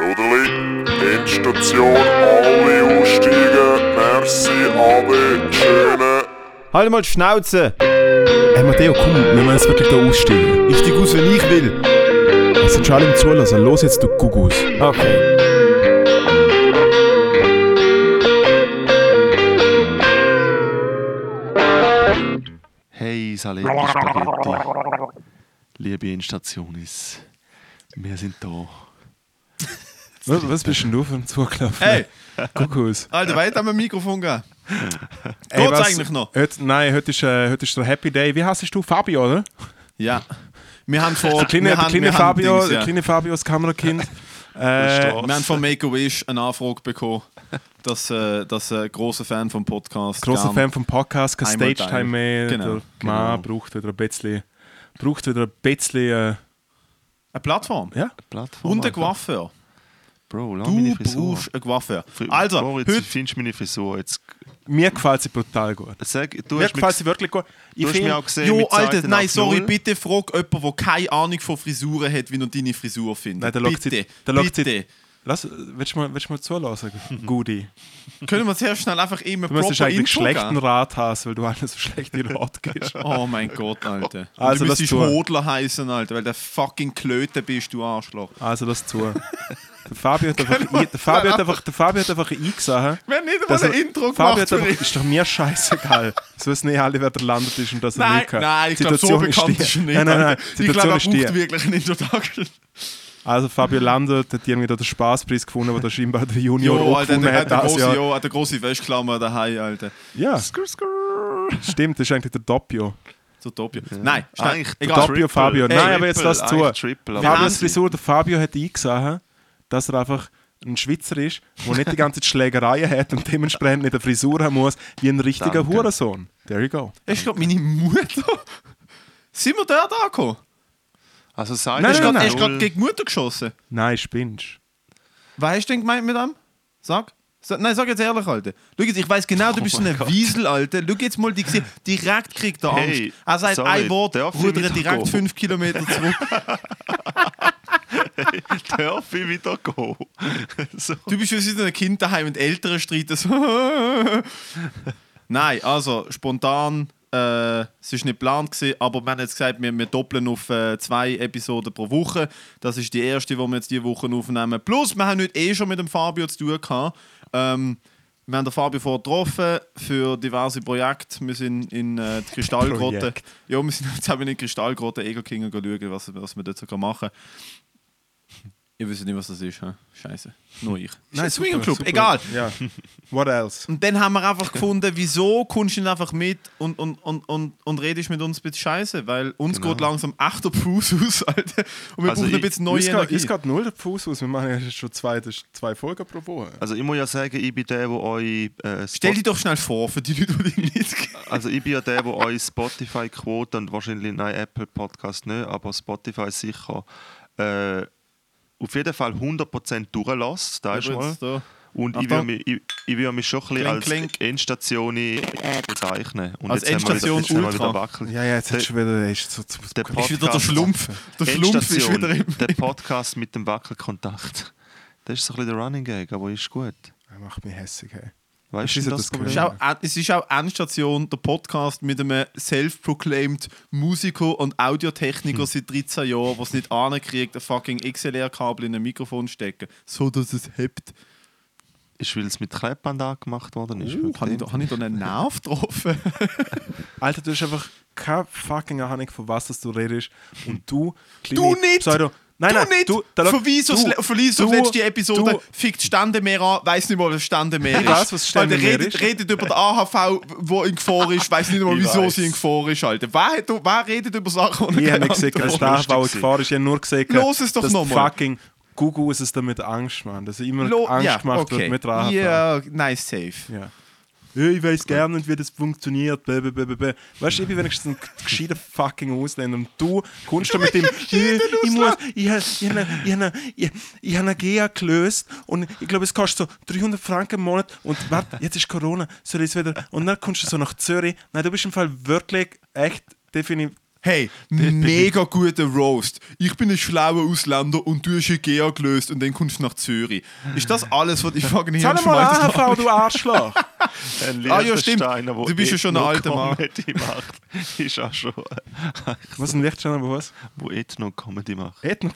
Bruderli, Endstation, alle aussteigen. Merci, alle, schöne. Halt mal die Schnauze! Hey Matteo, komm, wir müssen jetzt wirklich da aussteigen. Ich steig aus, wenn ich will. Es sind schon alle im Zulassen. Los jetzt, du Gugus. Okay. Hey, Saletti Spaghetti. Liebe Instationis, wir sind da. Was, was bist denn du für ein Zugelaufen? Hey, Gugus. Alter, weit haben wir ein Mikrofon gegeben? Ey, Geht's was- eigentlich noch? Heute, nein, heute ist, äh, heute ist der Happy Day. Wie heißt du? Fabio, oder? Ja. Wir haben vor... Der kleine, der kleine Fabio, Dings, der ja. kleine Fabio, das Kamerakind. äh. Wir haben von Make-A-Wish eine Anfrage bekommen, dass, äh, dass ein grosser Fan vom Podcast großer Fan vom Podcast, kein Stage-Time mehr. Genau, der Mann braucht wieder ein bisschen, braucht wieder ein bisschen, äh, Eine Plattform. ja. Plattform. Und ein. Coiffeur. Bro, lass Du meine Frisur. brauchst einen Coiffeur. Also, Bro, jetzt heute... findest du meine Frisur. Jetzt, Mir gefällt sie brutal gut. sag, du Mir hast gefällt sie wirklich gut. Ich du hast mich finde, auch gesehen Jo, Alter, nein, sorry, bitte frag jemanden, der keine Ahnung von Frisuren hat, wie er deine Frisur findet. Nein, der bitte, sie- der schaut sie- bitte. lass, willst du mal, willst du mal zulassen, Gudi? Können wir zuerst schnell einfach immer Du müsstest eigentlich Info schlechten? Rat haben, weil du allen so schlechte Rat gibst. Oh mein Gott, Alter. Und Also, du lass müsstest. Hodler heißen, Alter, weil der fucking Klöte bist, du Arschloch. Also das zu. Der Fabio hat einfach, ein- der Fabio hat einfach, der Fabio hat einfach eingesehen. Wir haben nicht einmal ein Intro Fabio gemacht dich. ist doch mir scheißegal. So wissen nicht alle, wer der landet ist und dass er Nein, nicht kann. nein, ich glaube, so Situation bekannt die. ist er nicht. Nein, nein, nein. Die Ich glaube, er ist braucht die. wirklich eine Introduction. Also Fabio landet, hat irgendwie da den Spaßpreis gefunden, wo der scheinbar der Junior Jo, Alter, gefunden der, hat. der, das große, Jahr. jo, der große Wäschklammer daheim, Alter. Ja, Skrr, skrr. stimmt, das ist eigentlich der Doppio. So Doppio. Nein, schnell, Eigentlich egal. Doppio Fabio. Ey, Nein, aber jetzt lass zu. Triple, Fabios. Frisur, der Fabio hat eingesehen, dass er einfach ein Schweizer ist, der nicht die ganze Zeit Schlägereien hat und dementsprechend nicht eine Frisur haben muss, wie ein richtiger Danke. Hurensohn. There you go. Ist gerade meine Mutter. Sind wir dort angekommen? Also Seiten Nein, nein, gerade- nein. er ist gerade gegen die Mutter geschossen. Nein, spinnst. Was hast du denn gemeint mit dem? Sag. Sa- Nein, sag jetzt ehrlich, Alter. Schau jetzt, ich weiß genau, du bist so ein Wiesel, Alter. Schau jetzt mal, die direkt kriegt er Angst. Hey, er sagt sorry, ein Wort, rudert direkt gehen? fünf Kilometer zurück. darf ich wieder gehen. so. Du bist wie so ein Kind daheim und Eltern streiten so. Nein, also spontan, äh, es war nicht geplant, gewesen, aber wir haben jetzt gesagt, wir, wir doppeln auf äh, zwei Episoden pro Woche. Das ist die erste, die wir jetzt diese Woche aufnehmen. Plus, wir haben heute eh schon mit dem Fabio zu tun gehabt. Ähm, wir haben den Fabio vorher getroffen für diverse Projekte. Wir sind in äh, die Kristallgrotte. Projekt. Ja, wir sind jetzt haben wir in die Kristallgrotte Egelkinger schauen, was, was wir dort so machen Ich weiß nicht, was das ist. Hä? Scheiße. Nur ich. Nein, Ist ein Club, egal. Ja. What else? Und dann haben wir einfach gefunden, wieso kommst du nicht einfach mit und, und, und, und, und redest mit uns ein bisschen Scheiße? Weil uns Genau. geht langsam echt der Fuß aus, Alter. Und wir Also brauchen ein bisschen neue Energie. uns geht null der Fuß aus. Wir machen ja schon zwei, zwei Folgen pro Woche. Also ich muss ja sagen, ich bin der, der euch äh, Stell dich doch schnell vor, für die Leute, die nicht kennen. Also ich bin ja der, der euch Spotify-Quote und wahrscheinlich nein, Apple Podcast nicht, aber Spotify sicher äh, auf jeden Fall 100% durchlässt, da ist mal. Da. Und ich Achtung. würde mich, ich, ich mich schon ein bisschen als klink. Endstation bezeichnen. Und Als jetzt haben wir wieder- Endstation jetzt haben wir wieder Ultra. Wackel. Ja, ja, jetzt hast du wieder... Ist so, so, der Ist wieder der Podcast- Schlumpf. Der Schlumpf ist wieder im... der Podcast mit dem Wackelkontakt. Das ist so ein bisschen der Running Gag, aber ist gut. Er macht mich hässig, hey. Weißt du, das ist, auch, es ist auch Endstation, der Podcast mit einem self-proclaimed Musiker und Audiotechniker seit 13 Jahren, der es nicht ankriegt, ein fucking XLR-Kabel in ein Mikrofon zu stecken, so dass es hebt. Ist, weil es mit Klebband angemacht worden ist. Uh, habe ich, da- hab ich da einen Nerv getroffen? Alter, du hast einfach keine fucking Ahnung, von was das du redest. Und du, Du nicht! Pseudo, nein, du nein, nicht! du, da- Verweis du- verweis auf du- die letzte Episode, du- fickt Standemeer an, weiss nicht mal, was Standemeer Ich ist. weiss, was Standemeer redet, ist. redet über den AHV, wo in Gefahr ist, weiss nicht mal, Ich wieso weiss. sie in Gefahr ist, Alter. Wer, hat, wer redet über Sachen, die Ich er habe keine nicht gesehen, dass der Aufbau gewesen. Gefahr ist. Ich habe nur gesehen, Los es doch dass fucking Google es damit Angst, man. Dass immer Lo- Angst ja, gemacht okay. wird mit AHV. Ja, nice, safe. Ja. Ich weiß gerne nicht, wie das funktioniert. Bäh. Weißt du, ich bin wenigstens ein gescheiter fucking Ausländer und du kommst da mit dem. Ich, ich muss. Ich habe ich hab, ich hab, ich, ich hab eine GEA gelöst und ich glaube, es kostet so 300 Franken im Monat. Und warte, jetzt ist Corona, soll ich es wieder. Und dann kommst du so nach Zürich. Nein, du bist im Fall wirklich echt definitiv. Hey, mega guter Roast. Ich bin ein schlauer Ausländer und du hast Ikea gelöst und dann kommst du nach Zürich. Ist das alles, was ich frage nicht Zahl mal AHV, du Arschloch. Ein Ah, ja, stimmt. Wo Du bist ja schon ein alter Mann. Ethno-Comedy macht, ist auch schon... Was ein Lichtsteiner, wo was? Wo Ethno-Comedy macht. Ethno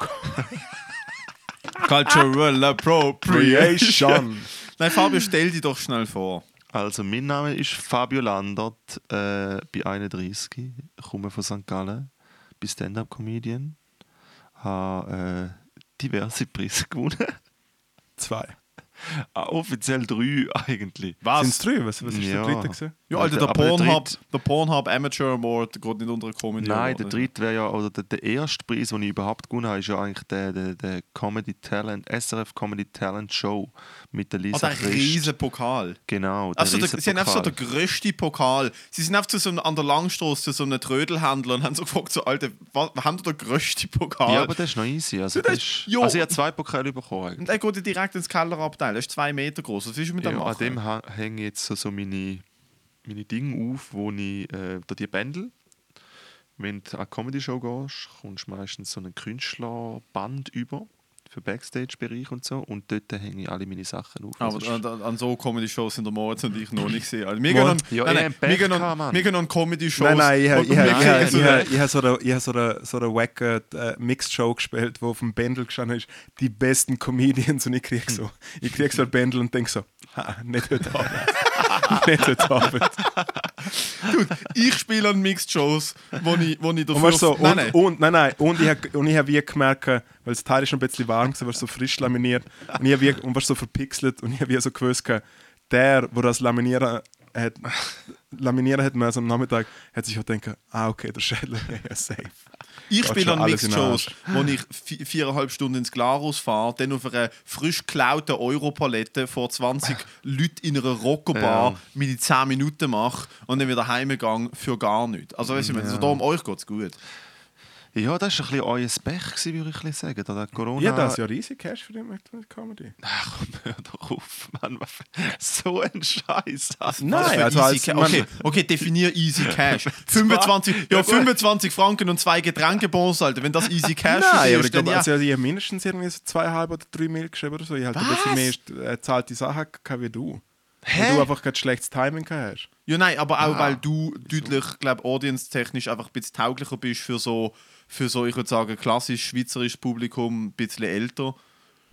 Cultural Appropriation. Nein, Fabio, stell dich doch schnell vor. Also, mein Name ist Fabio Landert, äh, bin 31, komme von St. Gallen, bin Stand-Up-Comedian, habe äh, diverse Preise gewonnen. Zwei. Ah, offiziell drei eigentlich. Sind es drei? Was, was ist Ja. der dritte gewesen? Ja, der Aber der Pornhub, der Pornhub Amateur Award geht nicht unter der Comedy Nein, Award, der dritte wäre ja, oder der, der erste Preis, den ich überhaupt gewonnen habe, ist ja eigentlich der, der, der Comedy Talent, SRF Comedy Talent Show mit der Lisa der Christ. riesen Pokal. Genau, der Also, der, sie haben einfach so den grössten Pokal. Sie sind einfach zu so einem, an der Langstrasse zu so einem Trödelhändler und haben so gefragt, so, Alter, was, haben wir den grössten Pokal? Ja, aber das ist noch easy. Also, das ist- jo. also ich habe zwei Pokale bekommen. und er geht direkt ins Kellerabteil. Er ist zwei Meter groß. Was willst du mit dem Ja, an dem ha- hänge ich jetzt so, so meine, meine Dinge auf, wo ich äh, da die Bändel. Wenn du an eine Comedy-Show gehst, kommst du meistens so einen Künstlerband über für Backstage-Bereich und so. Und dort hänge ich alle meine Sachen auf. Aber Also an, an, an so Comedy-Shows sind der Moritz und ich noch nicht gesehen. Also, wir Ja, an, ich nein, wir an, wir gehen an Comedy-Shows. Nein, nein, ich habe so ich, eine- ich, so eine, so eine, so eine wacke äh, Mixed-Show gespielt, wo auf dem Bändel gestanden ist, die besten Comedians und ich kriege so, ich krieg so ein Bändel und denke so, ha, nicht heute Abend. Nicht heute Abend. Ich spiele an Mixed-Shows, wo ich, wo ich dafür... Und, so, nein, und, nein. und, nein, nein, und ich habe hab wie gemerkt, weil das Teil ist schon ein bisschen warm war, war so frisch laminiert und ich hab wie, und war so verpixelt und ich habe wie so gewusst, der, der das Laminieren hat, laminieren hat müssen am Nachmittag, hat sich auch gedacht, ah okay, der Schädel, ja, safe. Ich spiele an den Mixed-Shows, wo ich vi- viereinhalb Stunden ins Glarus fahre, dann auf einer frisch geklauten Europalette vor 20 Leuten in einer Rockerbar Ja. meine 10 Minuten mache und dann wieder heimgehe für gar nichts. Also, weißt du, ja. so da um euch geht es gut. Ja, das war ein bisschen euer Pech, würde ich ein bisschen sagen. Da Corona... Ja, das ist ja riesig Cash für die Comedy. Ach, komm, hör doch auf, Mann. So ein Scheiß. Nein, also easy als- okay, okay, definier Easy Cash. 25, ja, Ja, gut. 25 Franken und zwei Getränkebons, Alter. Wenn das Easy Cash Nein, aber ich ist, dann glaube, ja. also, ich habe mindestens irgendwie so zweieinhalb oder drei Mil geschrieben oder so. Ich habe ein bisschen mehr äh, zahlte Sachen wie du. Weil du einfach kein schlechtes Timing hast. Ja, nein, aber auch weil du deutlich, glaube audience-technisch einfach ein bisschen tauglicher bist für so, für so, ich würde sagen, klassisch schweizerisches Publikum, ein bisschen älter.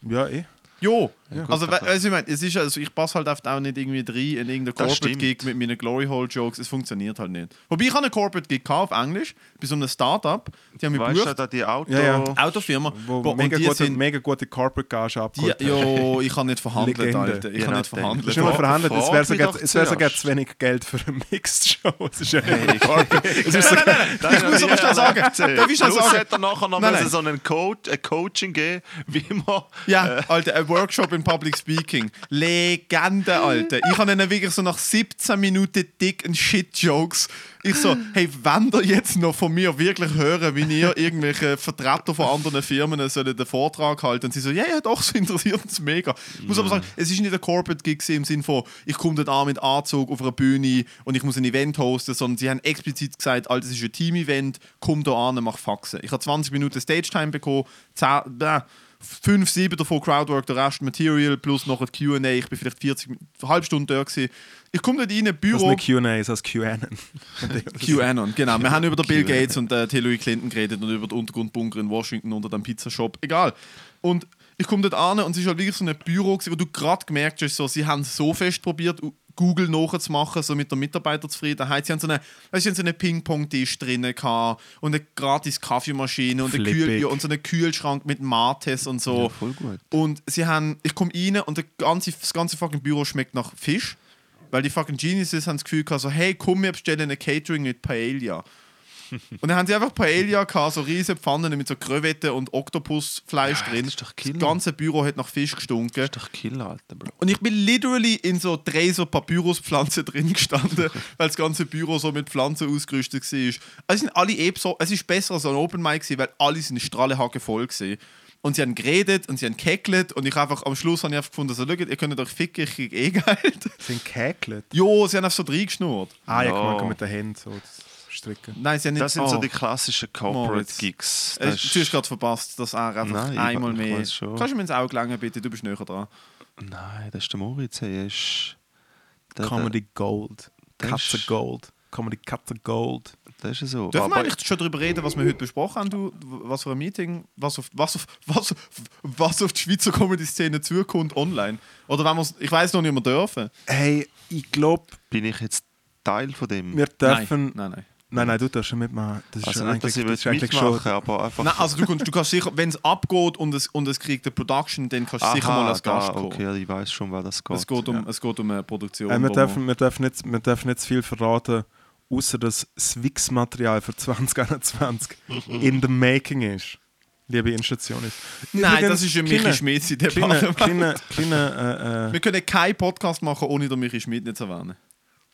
Ja, eh. Jo, gut, also, we- also ich meine, es ist also ich passe halt oft auch nicht irgendwie rein in irgendeinen Das Corporate stimmt. Gig mit meinen Glory Hole Jokes. Es funktioniert halt nicht. Wobei ich habe einen Corporate Gig gehabt auf Englisch bei so einem Startup. Die haben mich Weißt du, gebucht, da die Auto... Ja, ja. Autofirma. Wo Bo- und mega, die gute, sind, mega gute Corporate Gage die, abgeholt jo, ich kann nicht verhandelt, Legende. Alter. Ich Je kann nicht verhandelt. ist immer Frag- verhandelt, es wäre sogar, wär sogar zu wenig Geld für eine Mixed-Show. Es ist ja nicht Corporate. Es ist sogar, Ich muss aber schnell sagen, darf ich schnell sagen? hat er nachher noch Nein, nein. so einen Coach, ein Coaching geben, wie man... Ja, Alter, ein Workshop in Public Speaking. Legende, Alter. Ich habe ihnen wirklich so nach 17 Minuten dicken Shit-Jokes. Ich so, hey, wenn ihr jetzt noch von mir wirklich hören, wie ihr irgendwelche Vertreter von anderen Firmen sollen den Vortrag halten, und sie so, ja, ja, doch, so interessiert uns mega. Ich muss aber sagen, es ist nicht ein Corporate-Gig im Sinne von, ich komme dort an mit Anzug auf einer Bühne und ich muss ein Event hosten, sondern sie haben explizit gesagt, Alter, es ist ein Team-Event, komm da an, mach Faxen. Ich habe 20 Minuten Stage-Time bekommen, 10, äh, 5, 7 davon Crowdwork, der Rest Material plus noch ein Q&A. Ich bin vielleicht 40, Min- eine halbe Stunde da gewesen. Ich komme dort rein, das ist Büro, nicht Q&A, das ist QAnon. QAnon, genau. Wir haben über den Bill Gates und äh, Hillary Clinton geredet und über den Untergrundbunker in Washington unter dem Pizzashop. Egal. Und ich komme dort an und es ist halt wirklich so ein Büro, gewesen, wo du gerade gemerkt hast, so, sie haben so fest probiert, Google nachzumachen, so mit der Mitarbeiterzufriedenheit. Sie haben so eine, haben so einen Ping-Pong-Tisch drinnen gehabt und eine gratis Kaffeemaschine und, eine Kühl ja, und so einen Kühlschrank mit Mates und so. Ja, voll gut. Und sie haben, ich komme rein und ganze, das ganze fucking Büro schmeckt nach Fisch. Weil die fucking Geniuses haben das Gefühl gehabt, so, hey, komm, wir bestellen eine Catering mit Paella. Und dann haben sie einfach Paella gehabt, so riesige Pfannen mit so Krevetten und Oktopusfleisch Ja, drin. das ist doch das ganze Büro hat nach Fisch gestunken. Das ist doch Killer, Alter, Bro. Und ich bin literally in so drei so Papyruspflanzen drin gestanden, weil das ganze Büro so mit Pflanzen ausgerüstet war. Also es sind alle eh so, es ist besser als ein Open Mic gewesen, weil alle sind strahlenhacke voll gewesen. Und sie haben geredet und sie haben gekeckelt und ich einfach am Schluss habe ich einfach gefunden, so, schaut, ihr könnt euch ficken, ich krieg eh Geld. Sind gehäkelt. jo, sie haben einfach so reingeschnurrt. Ah, ja, mal, mit den Händen so. Das gestrichen. Nein, sie haben nicht... Das sind so oh. die klassischen Moritz. Corporate-Gigs. Äh, Du hast gerade verpasst, dass er einfach Nein, ich einmal ich mehr... schon. Kannst du mir ins Auge langen, bitte? Du bist näher dran. Nein, das ist der Moritz. Er ist, der, Comedy Gold. das Katze ist- Gold. Comedy Katze Gold. Der, das ist so. Dürfen wir eigentlich schon darüber reden, was wir heute besprochen haben? Du, was für ein Meeting, was auf, was auf, was, was auf die Schweizer Comedy-Szene zukommt online? Oder wenn wir's, ich weiß noch nicht, ob wir dürfen. Hey, ich glaube, bin ich jetzt Teil von dem? wir dürfen. Nein, Nein, nein. Nein, nein, du darfst schon mitmachen. Das ist also schon nicht, dass eigentlich, ich das ist eigentlich mitmachen schon. aber einfach... Nein, also du, kannst- du kannst sicher, wenn es abgeht und es, und es kriegt eine Production, dann kannst du sicher mal als Gast da, kommen. okay, ich weiß schon, wer das geht. Es, geht um, es geht um eine Produktion. Äh, wir, dürfen, wir, dürfen nicht, wir dürfen nicht zu viel verraten, außer dass das Wix-Material für 2021 in the making ist. Liebe Institution. Nein, das ist ein Michi Schmidt in Kleine, kleine, kleine, äh, Wir können keinen Podcast machen, ohne den Michi Schmidt nicht zu erwähnen.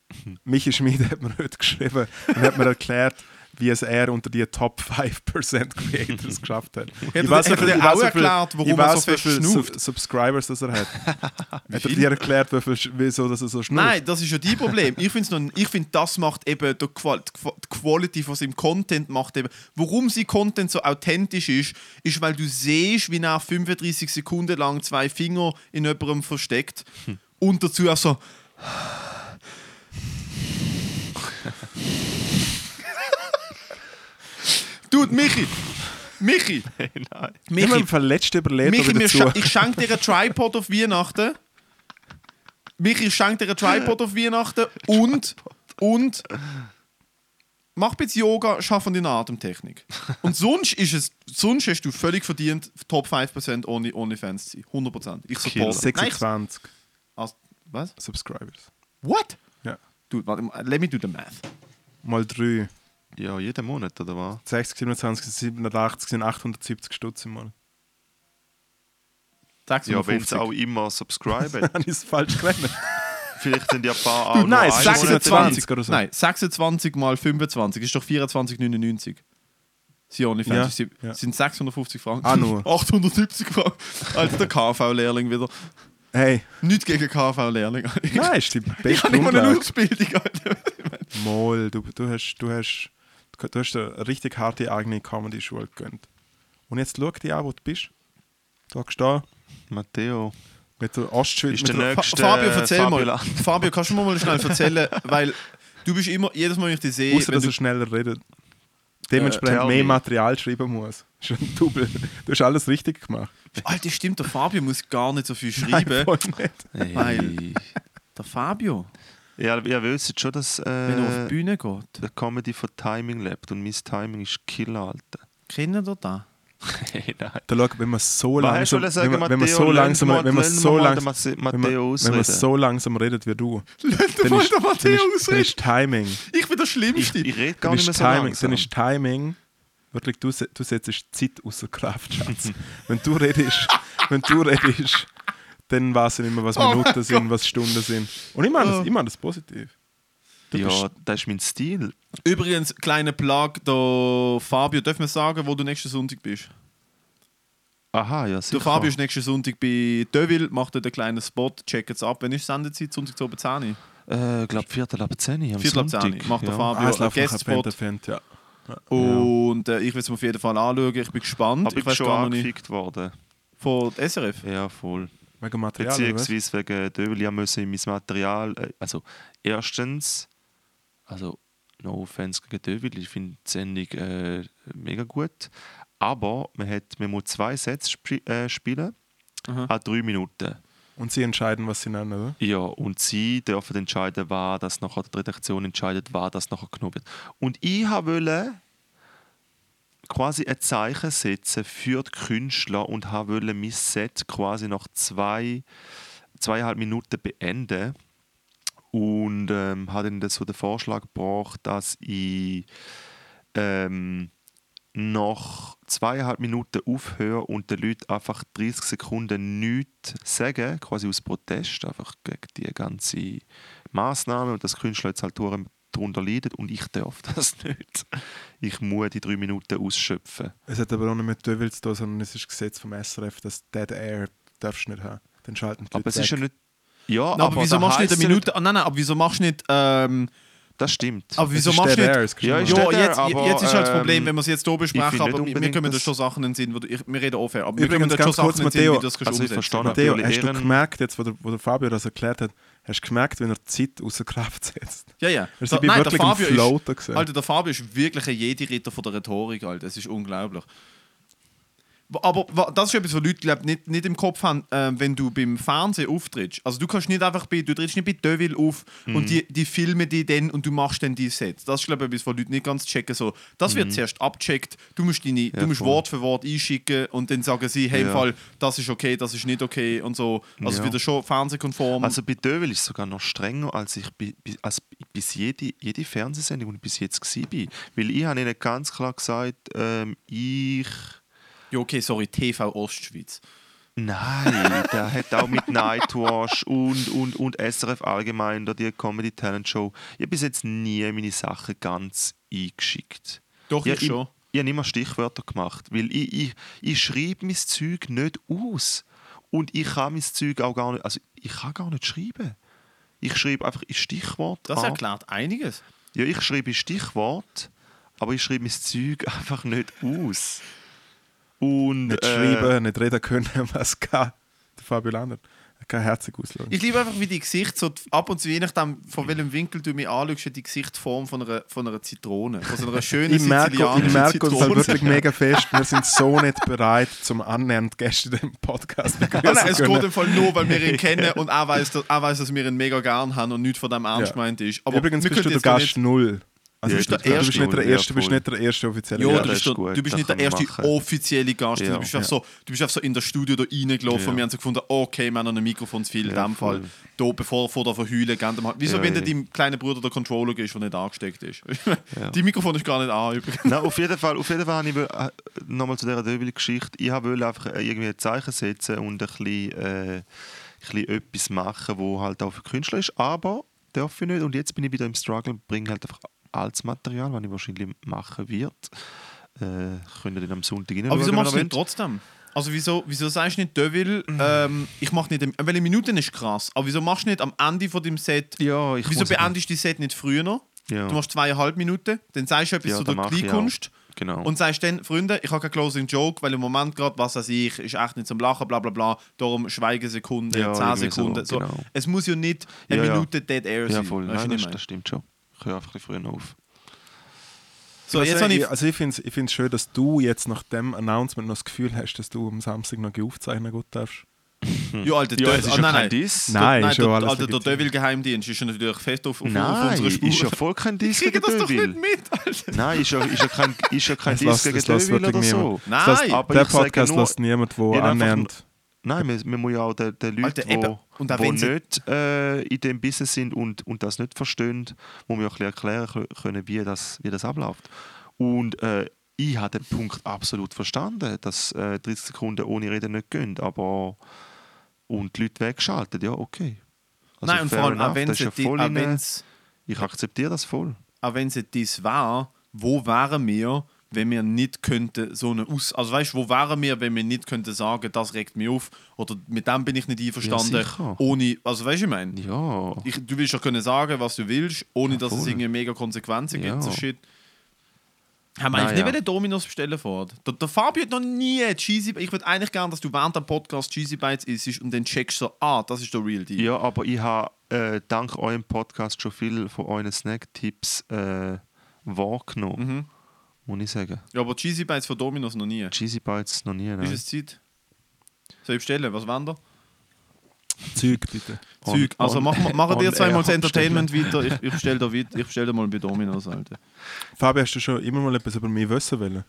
Michi Schmid hat mir heute geschrieben und hat mir erklärt, wie es er unter die Top 5% Creators geschafft hat. Ich weiß, wie viel- auch viel- erklärt, warum ich er so wie schnauft? Sub Subscribers das er hat. hat er viel? dir erklärt, wie viel, wieso dass er so schnurrt? Nein, das ist ja dein Problem. Ich finde, ich find, das macht eben die Qual die Qua- die Quality von seinem Content macht eben. Warum sein Content so authentisch ist, ist, weil du siehst, wie er 35 Sekunden lang zwei Finger in jemandem versteckt und dazu auch so. Dude, Michi! Michi! Nein. Ich habe Michi, im Fall letzte überlebt Michi, wieder mir zu. scha ich schenke dir einen Tripod auf Weihnachten. Michi, ich schenke dir einen Tripod auf Weihnachten und, und mach ein bisschen Yoga, schaff an deiner Atemtechnik. Und sonst ist es, sonst hast du völlig verdient, Top 5% ohne, ohne Fans zu sein. 100%. Ich. Nein, ich- 26 Also, was? Subscribers. What? Ja. Dude, warte, let me do the math. Mal 3. Ja, jeden Monat, oder was? 60, 27, 87 sind 870 Stutz im Monat. Ja, wenn 56. sie auch immer subscriben. Habe ich es falsch gerechnet? Vielleicht sind ja ein paar auch nein, einen 26 Monat 20 oder so. Nein, 26 mal 25 ist doch 24,99. Sie ohne Ja, ja. sind 650 Franken. Ah, nur. 870 Franken. Alter, der KV-Lehrling wieder. Hey, Nicht gegen KV-Lehrling. nein, ist die Ich beste habe nicht mal eine. Ausbildung. Mol, du, du hast, du hast, du hast eine richtig harte eigene Comedy-Schule gegönnt. Und jetzt schau dich an, wo du bist. Du hockst da Matteo. mit der Ostschweiz. Ist der Fa Fabio, erzähl Fabio mal. Land. Fabio, kannst du mir mal schnell erzählen, weil du bist immer, jedes Mal, wenn ich dich sehe, Außer dass du, er schneller redet. Dementsprechend tell mehr me. Material schreiben muss. Ist ein Double. Du hast alles richtig gemacht. Alter, stimmt, der Fabio muss gar nicht so viel Nein, schreiben, voll nicht. Hey. weil der Fabio, Ja, ihr wisst schon, dass wenn er auf die äh, Bühne geht, der Comedy von Timing lebt und mein Timing ist Killer, Alter. kennt ihr das? Hey, nein. Da schau, wenn man so langsam, wenn man, wenn man so langsam, wenn man so langsam, wenn man, so langsam redet wie du, Lass dann mal ist, dann Matteo ist, dann ist Timing, Ich bin der Schlimmste. Ich, ich rede gar nicht mehr so Timing, langsam. dann ist Timing, wirklich, du, du setzt Zeit außer Kraft, Schatz. wenn du redest, wenn du redest, dann weiß ich nicht mehr, was Oh mein Minuten sind, was Stunden sind. Und ich meine das, Oh. ich meine das positiv. Du ja, bist- das ist mein Stil. Übrigens, kleiner Plug, der Fabio, darf man sagen, wo du nächsten Sonntag bist? Aha, ja, sicher. Der Fabio ist nächsten Sonntag bei Deville, macht dort einen kleinen Spot, checkt es ab. Wenn ist Sendezeit? Sonntag zu 10 Uhr? äh, glaube Viertel ab 10 Uhr am Viertel ab 10 Sonntag. Uhr. Macht der ja. Fabio Ah, einen Guestspot. Ja. Und äh, ich will es mir auf jeden Fall anschauen. Ich bin gespannt. Aber ich ich schon angefickt worden. Von der SRF? Ja, voll. Wegen Material, oder? Beziehungsweise wegen Döbel, ich musste in mein Material. Äh, also, erstens, also, no offense gegen Döbel, ich finde die Sendung äh, mega gut. Aber man, hat, man muss zwei Sätze sp äh, spielen, Aha. an drei Minuten. Und sie entscheiden, was sie nennen, oder? Ja, und sie dürfen entscheiden, war das nachher, die Redaktion entscheidet, war das nachher genommen wird. Und ich wollte quasi ein Zeichen setzen für die Künstler und wollte mein Set quasi nach zwei, zweieinhalb Minuten beenden. Und ähm, habe dann so den Vorschlag gebracht, dass ich ähm, nach zweieinhalb Minuten aufhören und den Leuten einfach 30 Sekunden nichts sagen, quasi aus Protest, einfach gegen die ganze Maßnahme und dass Künstler jetzt halt darunter leiden und ich darf das nicht. Ich muss die drei Minuten ausschöpfen. Es hat aber auch nicht mit Devil zu tun, sondern es ist Gesetz vom SRF, dass Dead Air darfst du nicht haben. Dann schalten die Aber es Leute ist ja weg. nicht. Ja, aber, wieso da machst du nicht eine Minute? Ah, nein, nein, aber wieso machst du nicht. Ähm, Das stimmt. Aber wieso machst du der nicht... ist Ja, ist Ja, der jetzt, aber, jetzt ist halt das Problem, ähm, wenn wir es jetzt hier besprechen, aber wir kommen da schon Sachen in den Sinn, wo du, ich, wir reden fair, aber wir Übrigens, kommen da schon Sachen in den Sinn, wie Matteo, du das also ich verstehe Matteo, hast du gemerkt, jetzt, wo der, wo der Fabio das erklärt hat, hast du gemerkt, wenn er die Zeit außer Kraft setzt? Ja, ja. Er ist Da- nein, der wirklich im Fabio Flow ist, da gesehen. Alter, der Fabio ist wirklich ein Jedi-Ritter von der Rhetorik, Alter. Das ist unglaublich. Aber das ist etwas, was Leute glaub, nicht, nicht im Kopf haben, äh, wenn du beim Fernsehen auftrittst. Also du kannst nicht einfach bei, du trittst nicht bei Deville auf Mhm. und die, die filmen die dann und du machst dann die Sets. Das ist glaube ich etwas, was Leute nicht ganz checken. So, das wird zuerst abgecheckt. Du musst, deine, du musst Mhm. voll. Wort für Wort einschicken und dann sagen sie, hey, im Ja. Fall, das ist okay, das ist nicht okay und so. Also Ja. wieder schon fernsehkonform. Also bei Dövel ist es sogar noch strenger, als ich bi, als bis jede, jede Fernsehsendung, die ich bis jetzt war. Weil ich habe ihnen ganz klar gesagt, ähm, ich... ja, okay, sorry, TV Ostschweiz. Nein, der hat auch mit Nightwash und, und, und SRF allgemein da die Comedy Talent Show. Ich habe bis jetzt nie meine Sachen ganz eingeschickt. Doch, Ja, ich schon. Ich habe immer Stichwörter gemacht, weil ich, ich, ich schreibe mein Zeug nicht aus. Und ich kann mein Zeug auch gar nicht, also ich kann gar nicht schreiben. Ich schreibe einfach in Stichwort Das an. erklärt einiges. Ja, ich schreibe in Stichwort, aber ich schreibe mein Zeug einfach nicht aus. Und Nicht äh, schreiben, nicht reden können, was kann. Der Fabio Landert. Er kann herzig auslösen. Ich liebe einfach, wie die Gesicht so ab und zu, je nachdem, von welchem Winkel du mich anschaust, die Gesichtsform von einer, von einer Zitrone. Von so einer schönen Ich merke, ich merke uns halt wirklich mega fest. Wir sind so nicht bereit, zum annähernd Gäste im Podcast Ah, begrüßen nein, es geht im Fall nur, weil wir ihn kennen und er weiß, dass, dass wir ihn mega gern haben und nichts von dem ernst Ja. gemeint ist. Aber Übrigens bist du der Gast null. Also Ja, bist, du Gast bist nicht der erste, bist nicht der erste offizielle Ja, Ja, du Gast. das bist, ist der, gut, du bist das nicht der erste machen. offizielle Gast. Ja. Du, bist einfach Ja. so, du bist einfach so in das Studio da reingelaufen Ja. und wir haben so gefunden, okay, wir haben noch ein Mikrofon zu viel in dem Fall. Da, bevor vor der Verheulen, gehen mal. Wieso, Ja, wenn ja. der dein kleiner Bruder der Controller ist, der nicht angesteckt ist? Die Mikrofon ist gar nicht an übrigens. Nein, auf jeden Fall, auf jeden Fall habe ich äh, nochmal zu dieser Döbel-Geschichte. Ich wollte einfach äh, irgendwie ein Zeichen setzen und ein bisschen, äh, ein bisschen etwas machen, wo halt auch für Künstler ist. Aber darf ich nicht. Und jetzt bin ich wieder im Struggle und bringe halt einfach altes Material, was ich wahrscheinlich machen wird. Äh, könnt ihr dann am Sonntag rein Aber wieso machst du nicht trotzdem? Also wieso, wieso sagst du nicht Deville, ähm, ich mach nicht, welche Minuten ist krass, aber wieso machst du nicht am Ende von dem Set, Ja, ich wieso beendest du das Set nicht früher noch? Ja. Du machst zweieinhalb Minuten, dann sagst du etwas Ja, zu der mache Kleinkunst. Genau. und sagst dann, Freunde, ich habe keinen Closing Joke, weil im Moment gerade, was weiß ich, ist echt nicht zum Lachen, bla bla bla, darum Schweigesekunde, Ja, 10 irgendwie so, Sekunden. So, genau. Es muss ja nicht eine Ja, ja. Minute Dead Air ja, sein. voll. Weißt du, Nein, das, das stimmt schon. Ich höre einfach ein bisschen früher auf. So, also jetzt habe ich, ich, also ich finde es ich find's schön, dass du jetzt nach dem Announcement noch das Gefühl hast, dass du am Samstag noch aufzeichnen gut darfst. ja, Alter, Ja, es ist ja nein, kein nein. Diss. Nein, Nein, schon der, alles Alter, der legitim. Devil-Geheimdienst ist ja natürlich fest auf, auf, auf Nein, unserer Spur. ist ja voll kein Diss gegen das doch nicht mit, Alter. Nein, ist ja, ist ja kein, ist ja kein Diss gegen wirklich oder so. niemand. Nein, Das lässt, aber der Podcast lässt niemand, der annähernd... Nein, man, man muss ja auch den, den Leuten, die nicht äh, in dem Business sind und, und das nicht verstehen, muss man ja erklären kö- können, wie das, wie das abläuft. Und äh, ich habe den Punkt absolut verstanden, dass äh, 30 Sekunden ohne Reden nicht gehen, aber und die Leute wegschalten, ja, okay. Also Nein, und vor allem, auch wenn es ja wenn's- Ich akzeptiere das voll. auch wenn es das war, wo wären wir, wenn wir nicht könnten so eine Aus... Also weißt du, wo wären wir, wenn wir nicht könnten sagen, das regt mich auf oder mit dem bin ich nicht einverstanden, sicher. ohne... Also weißt du, ich meine? Ja. Ich, du willst ja können sagen, was du willst, ohne dass es irgendwie mega Konsequenzen gibt. Ja. So shit. Haben wir eigentlich nicht ja. wollen Dominos bestellen vor? Der, der Fabio hat noch nie Cheesy Ich würde eigentlich gerne, dass du während dem Podcast Cheesy Bites isst und dann checkst so, ah, das ist der Real Deal. Ja, aber ich habe äh, dank eurem Podcast schon viel von euren Snack-Tipps äh, wahrgenommen, Mhm. Muss ich sagen. Ja, aber Cheesy Bites von Dominos noch nie. Cheesy Bites noch nie. Ist Nein. es Zeit? Soll ich bestellen? Was wollen ihr? Zeug, bitte. Zeug. Also on- machen machen dir zweimal das Entertainment weiter. Ich, ich bestelle da weit, ich bestell da mal bei Dominos, Alter. Fabi, hast du schon immer mal etwas über mich wissen wollen?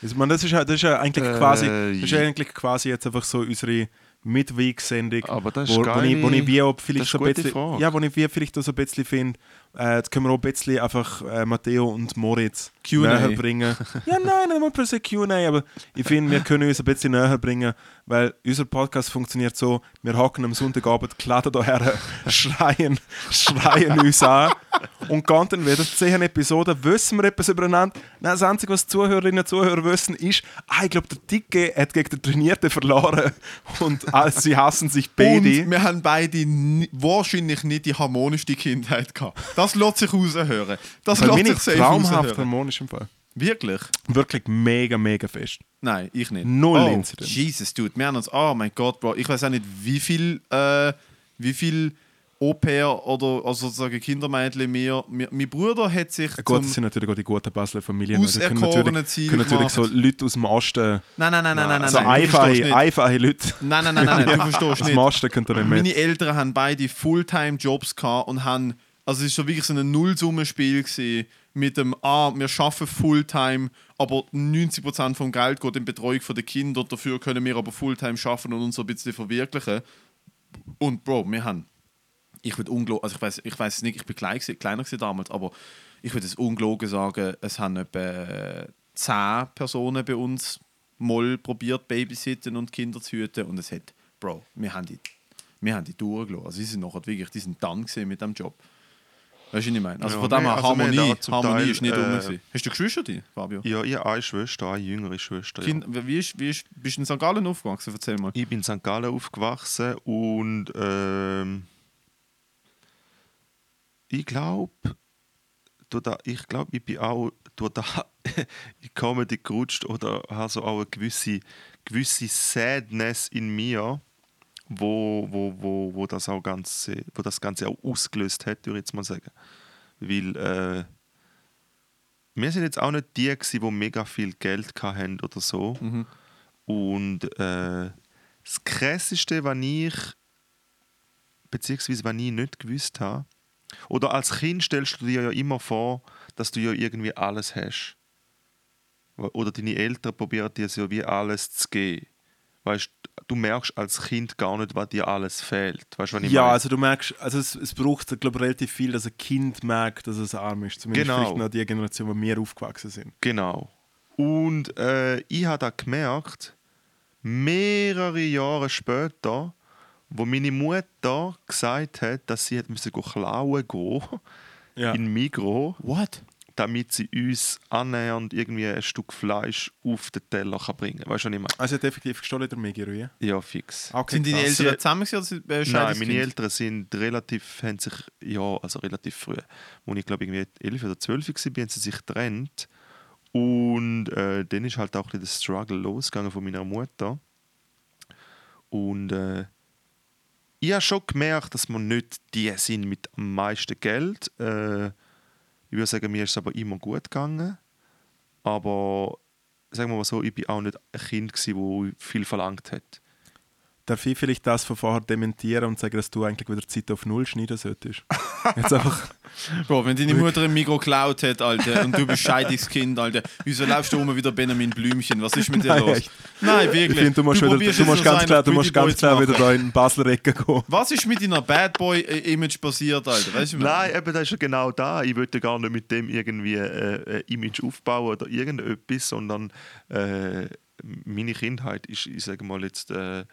Also, man, das, ist ja, das ist ja eigentlich quasi, Äh, das ist ja eigentlich quasi jetzt einfach so unsere Midweek-Sendung, Aber das ist wo, wo, geile- ich, wo ich wie auch das vielleicht ist so ein bisschen, Frage. ja, wo ich wie vielleicht auch so ein bisschen finde, äh, jetzt können wir auch ein bisschen einfach äh, Matteo und Moritz Q&A. näher bringen. ja, nein, nicht mal per se Q&A, aber ich finde, wir können uns ein bisschen näher bringen, weil unser Podcast funktioniert so, wir hocken am Sonntagabend, kladen hierher, schreien, schreien uns an und gehen dann wieder zehn Episoden, wissen wir etwas übereinander. Nein, das Einzige, was die Zuhörerinnen und Zuhörer wissen, ist, ah, ich glaube, der Dicke hat gegen den Trainierten verloren und ah, sie hassen sich beide. Und wir haben beide wahrscheinlich nicht die harmonischste Kindheit gehabt. Das lässt sich raushören. Das Weil lässt meine sich safe traumhaft raushören. harmonisch im Fall. Wirklich? Wirklich mega, mega fest. Nein, ich nicht. Null oh, Incidents. Jesus, dude. Wir haben uns, oh mein Gott, Bro. Ich weiß auch nicht, wie viel, äh, wie viel Au-pair oder also sozusagen Kindermädchen mir, mir. Mein Bruder hat sich. Gut, zum- das sind natürlich auch die guten Basler Familien. Da können auserkorenen natürlich, Ziel können natürlich so. Leute aus dem Osten, Nein, nein, nein, nein, nein, nein. so nein, einfache, einfache Leute Nein, nein, nein, nein, nein, du verstehst aus nicht. dem Osten können da nicht Meine mit. Eltern haben beide Fulltime-Jobs gehabt und haben, also es war wirklich so ein Nullsummenspiel mit dem, ah, wir arbeiten Fulltime, aber 90% vom Geld geht in die Betreuung der Kinder, dafür können wir aber Fulltime arbeiten und uns so ein bisschen verwirklichen. Und Bro, wir haben, ich würde unglaublich, also ich weiß ich weiß es nicht, ich bin klein, kleiner gewesen damals, aber ich würde es ungelogen sagen, es haben etwa 10 Personen bei uns mal probiert, Babysitten und Kinder zu hüten und es hat, Bro, wir haben die, wir haben die durchgelassen. Also sie sind nachher wirklich, die sind dann mit dem Job. Weißt du, was ich meine? Also Ja, von dem nee, her, also Harmonie, zum Harmonie Teil, ist nicht äh, rum. Hast du Geschwister, die, Fabio? Ja, ich habe eine Schwester, eine jüngere Schwester. Ja. Kind, wie ist, wie ist, bist du in St. Gallen aufgewachsen? Erzähl mal. Ich bin in St. Gallen aufgewachsen und ähm, ich glaube, ich glaube, ich bin auch durch da in Comedy gerutscht oder habe so auch eine gewisse, gewisse Sadness in mir, wo, wo, wo, wo, das auch ganze, wo das Ganze auch ausgelöst hat, würde ich jetzt mal sagen. Weil äh, wir sind jetzt auch nicht die, gewesen, die mega viel Geld hatten oder so. Und äh, das Krasseste, was ich, beziehungsweise was ich nicht gewusst habe, oder als Kind stellst du dir ja immer vor, dass du ja irgendwie alles hast. Oder deine Eltern probieren dir so wie alles zu geben. Weißt du, merkst als Kind gar nicht, was dir alles fehlt. Weißt was ich Ja, meine? also du merkst, also es, es braucht glaube relativ viel, dass ein Kind merkt, dass es arm ist. Zumindest Genau. vielleicht noch die Generation, wo wir aufgewachsen sind. Genau. Und äh, ich habe da gemerkt, mehrere Jahre später, wo meine Mutter gesagt hat, dass sie hat müssen klauen gehen Ja. in Migros, What? Damit sie uns annähernd irgendwie ein Stück Fleisch auf den Teller kann bringen kann. Weißt du, was ich meine? Also hat effektiv gestohlen, der oder? Ja, fix. Okay, Sind deine. Eltern zusammen oder sind- äh, Nein, meine Kind? Eltern sind relativ, haben sich, ja, also relativ früh, als ich glaube irgendwie 11 oder 12 war, haben sie sich getrennt. Und äh, dann ist halt auch ein bisschen der Struggle losgegangen von meiner Mutter. Und äh, ich habe schon gemerkt, dass wir nicht die sind mit am meisten Geld. Äh, ich würde sagen, mir ist es aber immer gut gegangen. Aber sagen wir mal so, ich bin auch nicht ein Kind, das viel verlangt hat. Darf ich vielleicht das von vorher dementieren und sagen, dass du eigentlich wieder die Zeit auf Null schneiden solltest? Jetzt einfach, Bro, wenn deine Mutter im Mikro geklaut hat, Alter, und du bist scheidiges Kind, Alter, wieso läufst du immer wieder Benjamin Blümchen? Was ist mit dir Nein, los? echt. Nein, ich wirklich. finde, du musst, wieder, probierst du musst ganz klar, du musst ganz klar wieder da in den Basler Ecke gehen. Was ist mit deiner Bad Boy-Image passiert, Alter? Weißt du, Nein, eben, das ist ja genau da. Ich wollte gar nicht mit dem irgendwie äh, ein Image aufbauen oder irgendetwas, sondern äh, meine Kindheit ist, ich sage mal jetzt, äh,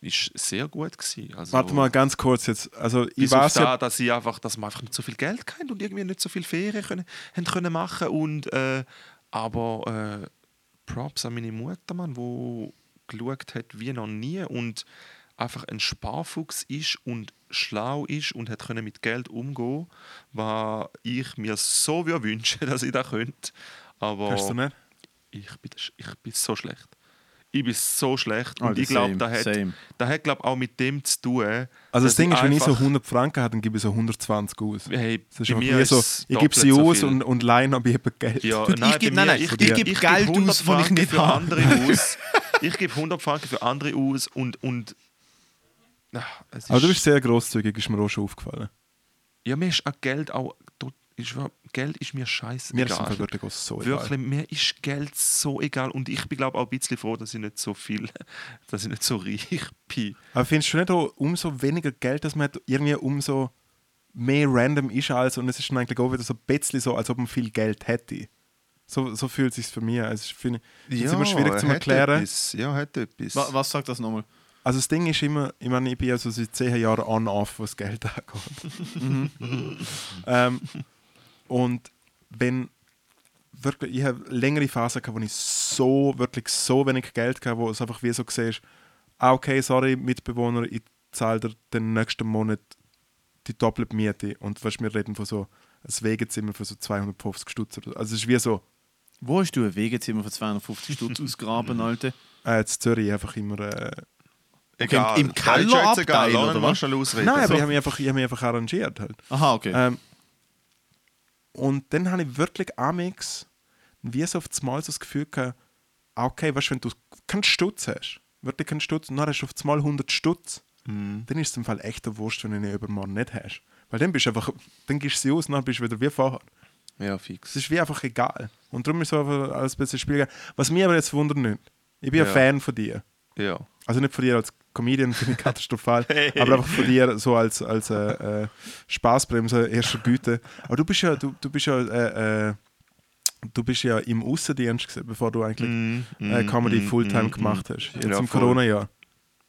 ist sehr gut gewesen. Also, Warte mal ganz kurz jetzt. Also ich weiß da, ja, dass ich einfach, dass wir einfach nicht so viel Geld hatten und irgendwie nicht so viel Ferien können, haben können machen und äh, aber äh, Props an meine Mutter, Mann, wo geschaut hat wie noch nie und einfach ein Sparfuchs ist und schlau ist und hat können mit Geld umgehen, was ich mir so würde wünschen, dass ich das könnte. Aber kannst du nicht? ich bin, ich bin so schlecht. Ich bin so schlecht. Und Alter, ich glaube, same, da hat, same. da hat glaub, auch mit dem zu tun. Also das Ding ist, wenn ich so einfach- 100 Franken habe, dann gebe ich so 120 aus. Hey, Das ist bei einfach mir so, ich gebe sie so aus und, und leihen aber eben Geld. Ja, nein, ich geb- bei nein, nein, ich, ich ich Geld geb 100 aus, wo ich nicht für habe. andere aus. Ich gebe 100 Franken für andere aus und. und es Aber du ist- bist sehr grosszügig, ist mir auch schon aufgefallen. ja, mir ist auch Geld auch. Dort- Ist, Geld ist mir Mir ist scheißegal. einfach wirklich so Wirklich, egal. mir ist Geld so egal und ich bin glaube auch ein bisschen froh, dass ich nicht so viel, dass ich nicht so reich bin. Aber findest du nicht auch, umso weniger Geld das man hat, irgendwie umso mehr random ist als und es ist dann eigentlich auch wieder so ein bisschen so, als ob man viel Geld hätte. So, so fühlt es sich für mich. Also ich finde, es ist immer schwierig zu erklären. Etwas. Ja, hat etwas. Wa- Was sagt das nochmal? Also das Ding ist immer, ich meine, ich bin ja so seit zehn Jahren on-off, was Geld angeht. ähm, und wenn wirklich, ich habe längere Phasen gehabt, wo ich so, wirklich so wenig Geld hatte, wo es einfach wie so siehst, ah, okay, sorry, Mitbewohner, ich zahle dir den nächsten Monat die doppelte Miete. Und weißt, wir reden von so ein Wegezimmer für so 250 Stutz. oder so. Also es ist wie so, Wo hast du ein Wegezimmer für 250 Stutz ausgraben, Alter? äh, in Zürich einfach immer... Äh, Egal. im lass ihn oder was? Nein, aber so. ich habe mich, einfach- ich hab mich einfach arrangiert halt. Aha, okay. Ähm, und dann habe ich wirklich amix wie so auf das Mal so das Gefühl gehabt, ah, okay, weißt du, wenn du keinen Stutz hast, wirklich keinen Stutz, und dann hast du auf das Mal 100 Stutz, Mhm. dann ist es im Fall echt eine Wurst, wenn du ihn übermorgen nicht hast. Weil dann bist du einfach, dann gibst du sie aus und dann bist du wieder wie vorher. Ja, fix. Es ist wie einfach egal. Und darum ist so einfach alles ein bisschen Spiel. Was mich aber jetzt wundert nicht, ich bin ein Ja. Fan von dir. Ja. Also nicht von dir als Comedian, finde ich katastrophal, aber einfach von dir so als, als äh, äh, Spaßbremse erster Güte. Aber du bist ja, du, du bist ja, äh, äh, du bist ja im Außendienst gewesen, bevor du eigentlich äh, Comedy Fulltime gemacht hast. Jetzt Mm, Ja, im. Corona-Jahr.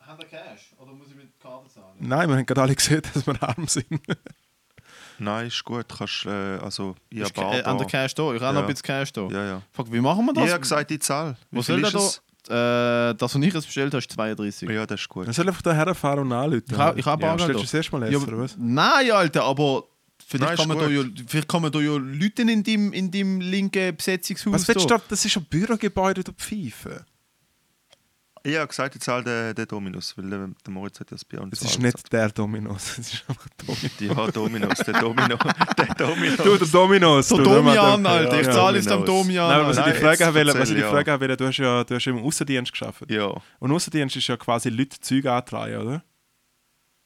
Haben wir Cash? Oder muss ich mit Karte zahlen? Nein, wir haben gerade alle gesehen, dass wir arm sind. Nein, ist gut. Kannst, äh, also, ich habe äh, an der Cash da. Ich habe noch ein Ja. bisschen Cash da. Ja, ja. Fuck, wie machen wir das? Ich habe gesagt, die Zahl. Wie Was soll ist da? Äh, das, was ich jetzt bestellt habe, ist 32. Ja, das ist gut. Dann soll einfach da herfahren und anrufen. Ich habe ich hab Ja, Bargeld Stellst du da. das erste Mal Ja, essen, oder was? Nein, Alter, aber Nein, vielleicht, man da ja, vielleicht kann man da ja Leute in deinem, in deinem linken Besetzungshaus Was willst du da. da? Das ist ein Bürogebäude, du Pfeife. Ich habe gesagt, die Zahl der, der Dominus, weil der, der Moritz hat das bei uns Es ist nicht der Dominos, es ist einfach Dominos. Ja, Dominus, der Domino. der Domino. Du, der Dominos. Der du, Domian, Alter. Ich zahle jetzt am Dominos. Domian. Nein, was ich Alter. die Nein, Frage jetzt haben will, was ich erzähl, die ja. Frage haben will, du hast ja, du hast ja im Außendienst geschafft. Ja. Und Außendienst ist ja quasi Leute Zeug antreiben, oder?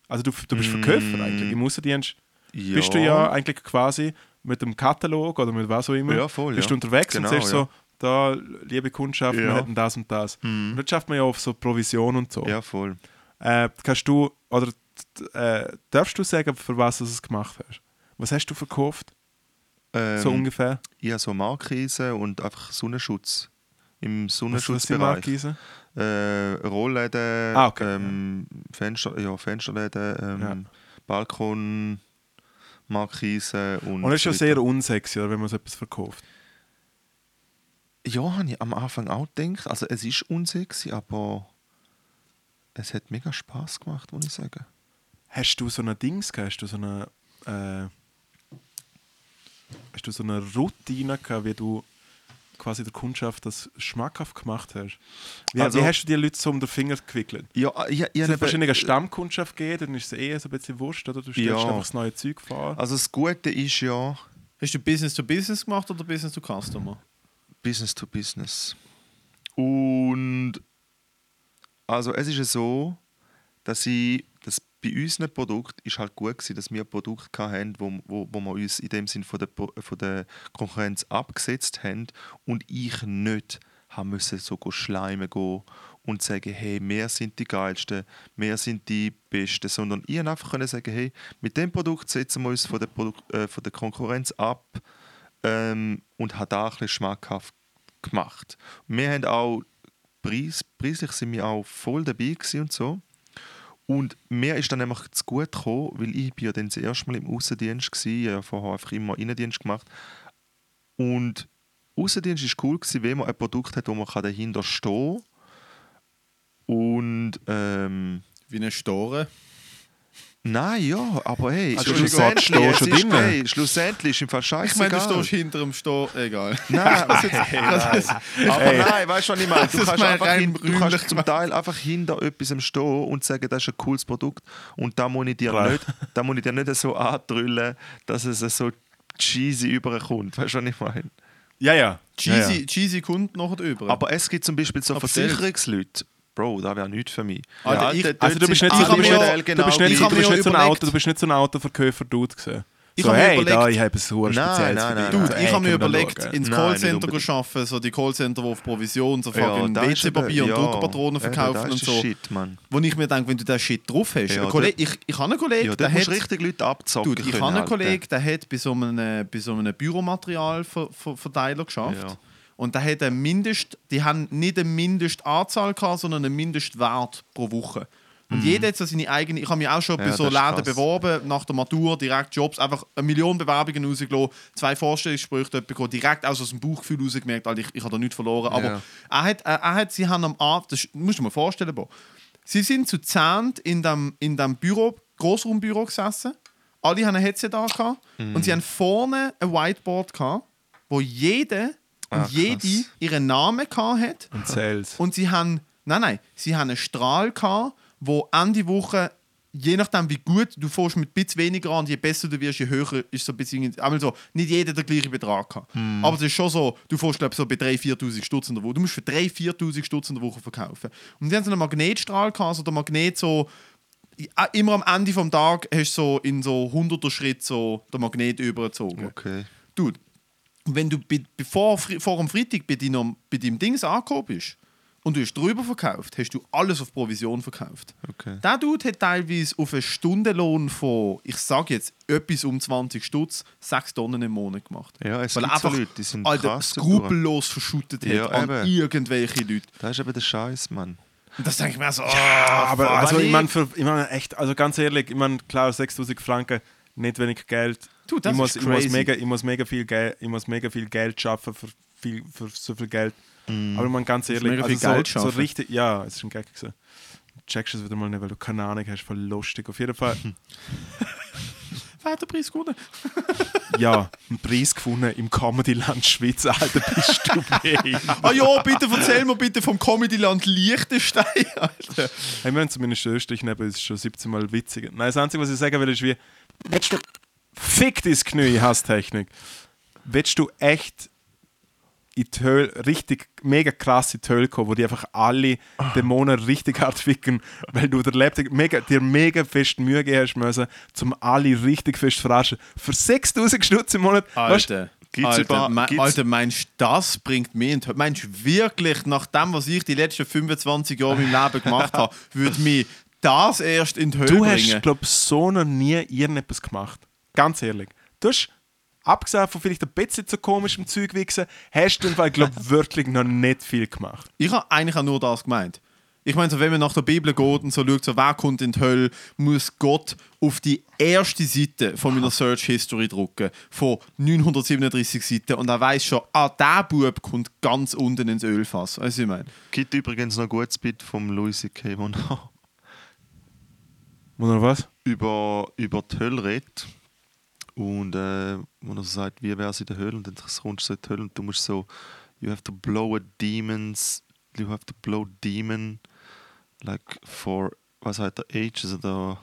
Also du, du bist Mm. Verkäufer eigentlich. Im Außendienst ja. bist du ja eigentlich quasi mit dem Katalog oder mit was auch immer. Ja, voll, Bist ja. du unterwegs Genau, und sagst ja. so, da, liebe Kundschaft, wir Ja. hätten das und das. Mhm. Und dann schafft man ja auf so Provision und so. Ja, voll. Äh, kannst du, oder äh, darfst du sagen, für was du es gemacht hast? Was hast du verkauft? Ähm, so ungefähr? Habe so Markise und einfach Sonnenschutz. Im Was, was sind Sonnenschutzbereich. Markisen? Äh, Rollläden, Ah, okay. ähm, Fenster, ja, Fensterläden, ähm, Ja. Balkon, Markise und. Und das ist ja so sehr unsexy, wenn man so etwas verkauft. Ja, habe ich am Anfang auch gedacht. Also, es ist unsexy, aber es hat mega Spaß gemacht, muss ich sagen. Hast du so ein Dings gehabt? Hast du so eine, äh, hast du so eine Routine gehabt, wie du quasi der Kundschaft das schmackhaft gemacht hast? Wie, Also- wie hast du die Leute so um den Finger gewickelt? Ja, ich, ich, Es wahrscheinlich eine Stammkundschaft gegeben, dann ist es eher so ein bisschen wurscht, oder? Du stellst Ja. einfach das neue Zeug vor. Also, das Gute ist ja Hast du Business to Business gemacht oder Business to Customer? Business to Business. Und also es ist ja so, dass ich dass bei unseren Produkt ist halt gut gewesen, dass wir ein Produkt hatten, wo, wo, wo wir uns in dem Sinn von der, von der Konkurrenz abgesetzt haben und ich nicht haben müssen so schleimen gehen und sagen, hey, wir sind die geilsten, wir sind die Besten, sondern ich einfach können sagen, hey, mit dem Produkt setzen wir uns von der, Produkt, äh, von der Konkurrenz ab ähm, und hat da ein bisschen schmackhaft gemacht. Wir haben auch Preis, preislich sind wir auch voll dabei und so. Und mir ist dann nämlich zu gut gekommen, weil ich bin ja dann das erste Mal im Außendienst war, ich habe ja vorher einfach immer Innendienst gemacht. Und Außendienst ist cool gewesen, wenn man ein Produkt hat, wo man dahinter stehen kann. Und ähm, Wie eine Store. Nein, ja, aber hey, Also, schlussendlich, stehst es schon ist, hey, schlussendlich ist im Fall Ich scheißegal. meine, du stehst hinter dem Store. Egal. Nein, aber nein, weißt du, was ich meine? Du Das ist kannst, mein einfach hin, du kannst zum Teil einfach hinter etwas stehen und sagen, das ist ein cooles Produkt und da muss ich dir, Klar. nicht, da muss ich dir nicht so andrüllen, dass es so cheesy überkommt. Weißt du, was ich meine? Ja, ja. Cheesy, Ja, ja. cheesy kommt nachher über. Aber es gibt zum Beispiel so Aber Versicherungsleute, Bro, das wäre nichts für mich. Alter, Der ich- Also du bist nicht, ich so, du bist mir nicht, ja- du genau bist nicht, ich du bist nicht so ein Auto, du bist nicht so ein Autoverkäufer-Dude gesehen. Ich so, hey, überlegt- da, ich habe ein super Nein, spezielles nein, für dich. nein, Dude, ich habe mir überlegt, ins Callcenter zu arbeiten, so die Callcenter, die auf Provision so Ja, fucking ist WC-Papier und ja, Druckerpatronen verkaufen das und ist so. Shit, Mann. Wo ich mir denke, wenn du den Shit drauf hast. Ja, Kollege, ich, ich habe einen Kollegen, Ja, der hat... richtig Leute abzocken Dude, ich habe einen Alter. Kollegen, der hat bei so einem, bei so einem Büromaterialverteiler geschafft. Und der hat eine Mindest, die haben nicht eine Mindestanzahl gehabt, sondern einen Mindestwert pro Woche. Und jeder hat so seine eigene. Ich habe mich auch schon Mhm. Ja, bei so Läden beworben, nach der Matur, direkt Jobs, einfach eine Million Bewerbungen rausgelassen, zwei Vorstellungsgespräche bekommen, direkt aus dem Bauchgefühl rausgemerkt, Alter, ich, ich habe da nichts verloren. Aber Ja. er, hat, er, er hat, sie haben am Abend, das musst du dir mal vorstellen, Bo. sie sind zu zehnt in dem, in dem Büro, Großraumbüro gesessen alle haben ein Headset da gehabt Mhm. und sie haben vorne ein Whiteboard gehabt, wo jeder und Ah, jede ihren Namen hat. Und Sales. Und sie haben, nein, nein, sie haben einen Strahl gehabt, wo Ende Woche, je nachdem wie gut du fährst mit ein bisschen weniger an, je besser du wirst, je höher ist so ein bisschen, einmal so, nicht jeder der gleiche Betrag gehabt. Aber es ist schon so, du fährst glaube so bei 3'000, 4'000 Stutz in der Woche. Du musst für 3'000, 4'000 Stutz in der Woche verkaufen. Und die haben so einen Magnetstrahl gehabt, so der Magnet so, immer am Ende vom Tag hast du so in so 100er Schritt so den Magnet übergezogen. Okay. Dude, wenn du bevor vor dem Freitag bei deinem, bei deinem Dings angekommen bist und du hast drüber verkauft, hast du alles auf Provision verkauft. Okay. Der Dude hat teilweise auf einen Stundenlohn von, ich sage jetzt, etwas um 20 Stutz, 6 Tonnen im Monat gemacht. Ja, es Weil gibt so einfach Leute, die sind Alter, krass skrupellos verschüttet hat Ja, an eben. irgendwelche Leute. Das ist eben der Scheiß, Mann. Und das denke ich mir so, aber fuck, also, ich meine, für- ich mein, echt, also ganz ehrlich, ich meine, klar, 6000 Franken, nicht wenig Geld. Du, das ich, muss, ist ich, muss crazy. mega, ich, muss mega viel Geld, ich muss mega viel Geld schaffen für, viel, für so viel Geld. Aber man ganz ehrlich, mega also viel Geld so, so schaffen. richtig, ja, es ist ein Gag gewesen. Du checkst es wieder mal nicht, weil du keine Ahnung hast, voll lustig. Auf jeden Fall, Wer hat den Preis gewonnen? ja, einen Preis gefunden im Comedy-Land Schweiz, Alter, bist du behindert. Ah ja, bitte erzähl mir bitte vom Comedyland Liechtenstein, Alter. Hey, wir haben zumindest Österreich neben uns schon 17 Mal witziger. Nein, das Einzige, was ich sagen will, ist wie, willst du, fick dein Knie, Hasstechnik. Willst du echt in die Hölle, richtig mega krass in die Hölle kommen, wo die einfach alle Dämonen richtig hart ficken, weil du der Laptop mega, dir mega fest Mühe geben hast müssen, um alle richtig fest zu verarschen. Für 6000 Stutz im Monat, weißt du, Alter, Gibt's Alter, meinst du, das bringt mich in die Hölle? Meinst du wirklich, nach dem, was ich die letzten 25 Jahre in meinem Leben gemacht habe, würde mich das erst in die Du bringen? hast, glaube ich, so noch nie irgendetwas gemacht. Ganz ehrlich. Du hast, abgesehen von vielleicht ein bisschen zu komischem Zeug wichsen, hast du im Fall, glaube ich, wirklich noch nicht viel gemacht. Ich habe eigentlich auch nur das gemeint. Ich meine, so, wenn man nach der Bibel geht und so schaut, so, wer kommt in die Hölle, muss Gott auf die erste Seite von meiner Search History drucken, von 937 Seiten, und er weiß schon, ah, der Bub kommt ganz unten ins Ölfass. Weißt du, was ich meine? Gibt übrigens noch ein gutes Bit vom Louis C.K., wo er Oder was? über, über die Hölle redet. Und äh, wo er so sagt, wie wäre es in der Hölle? Und dann kommst du so in die Hölle und du musst so, you have to blow a demons, you have to blow demon, like for, was heißt der, ages oder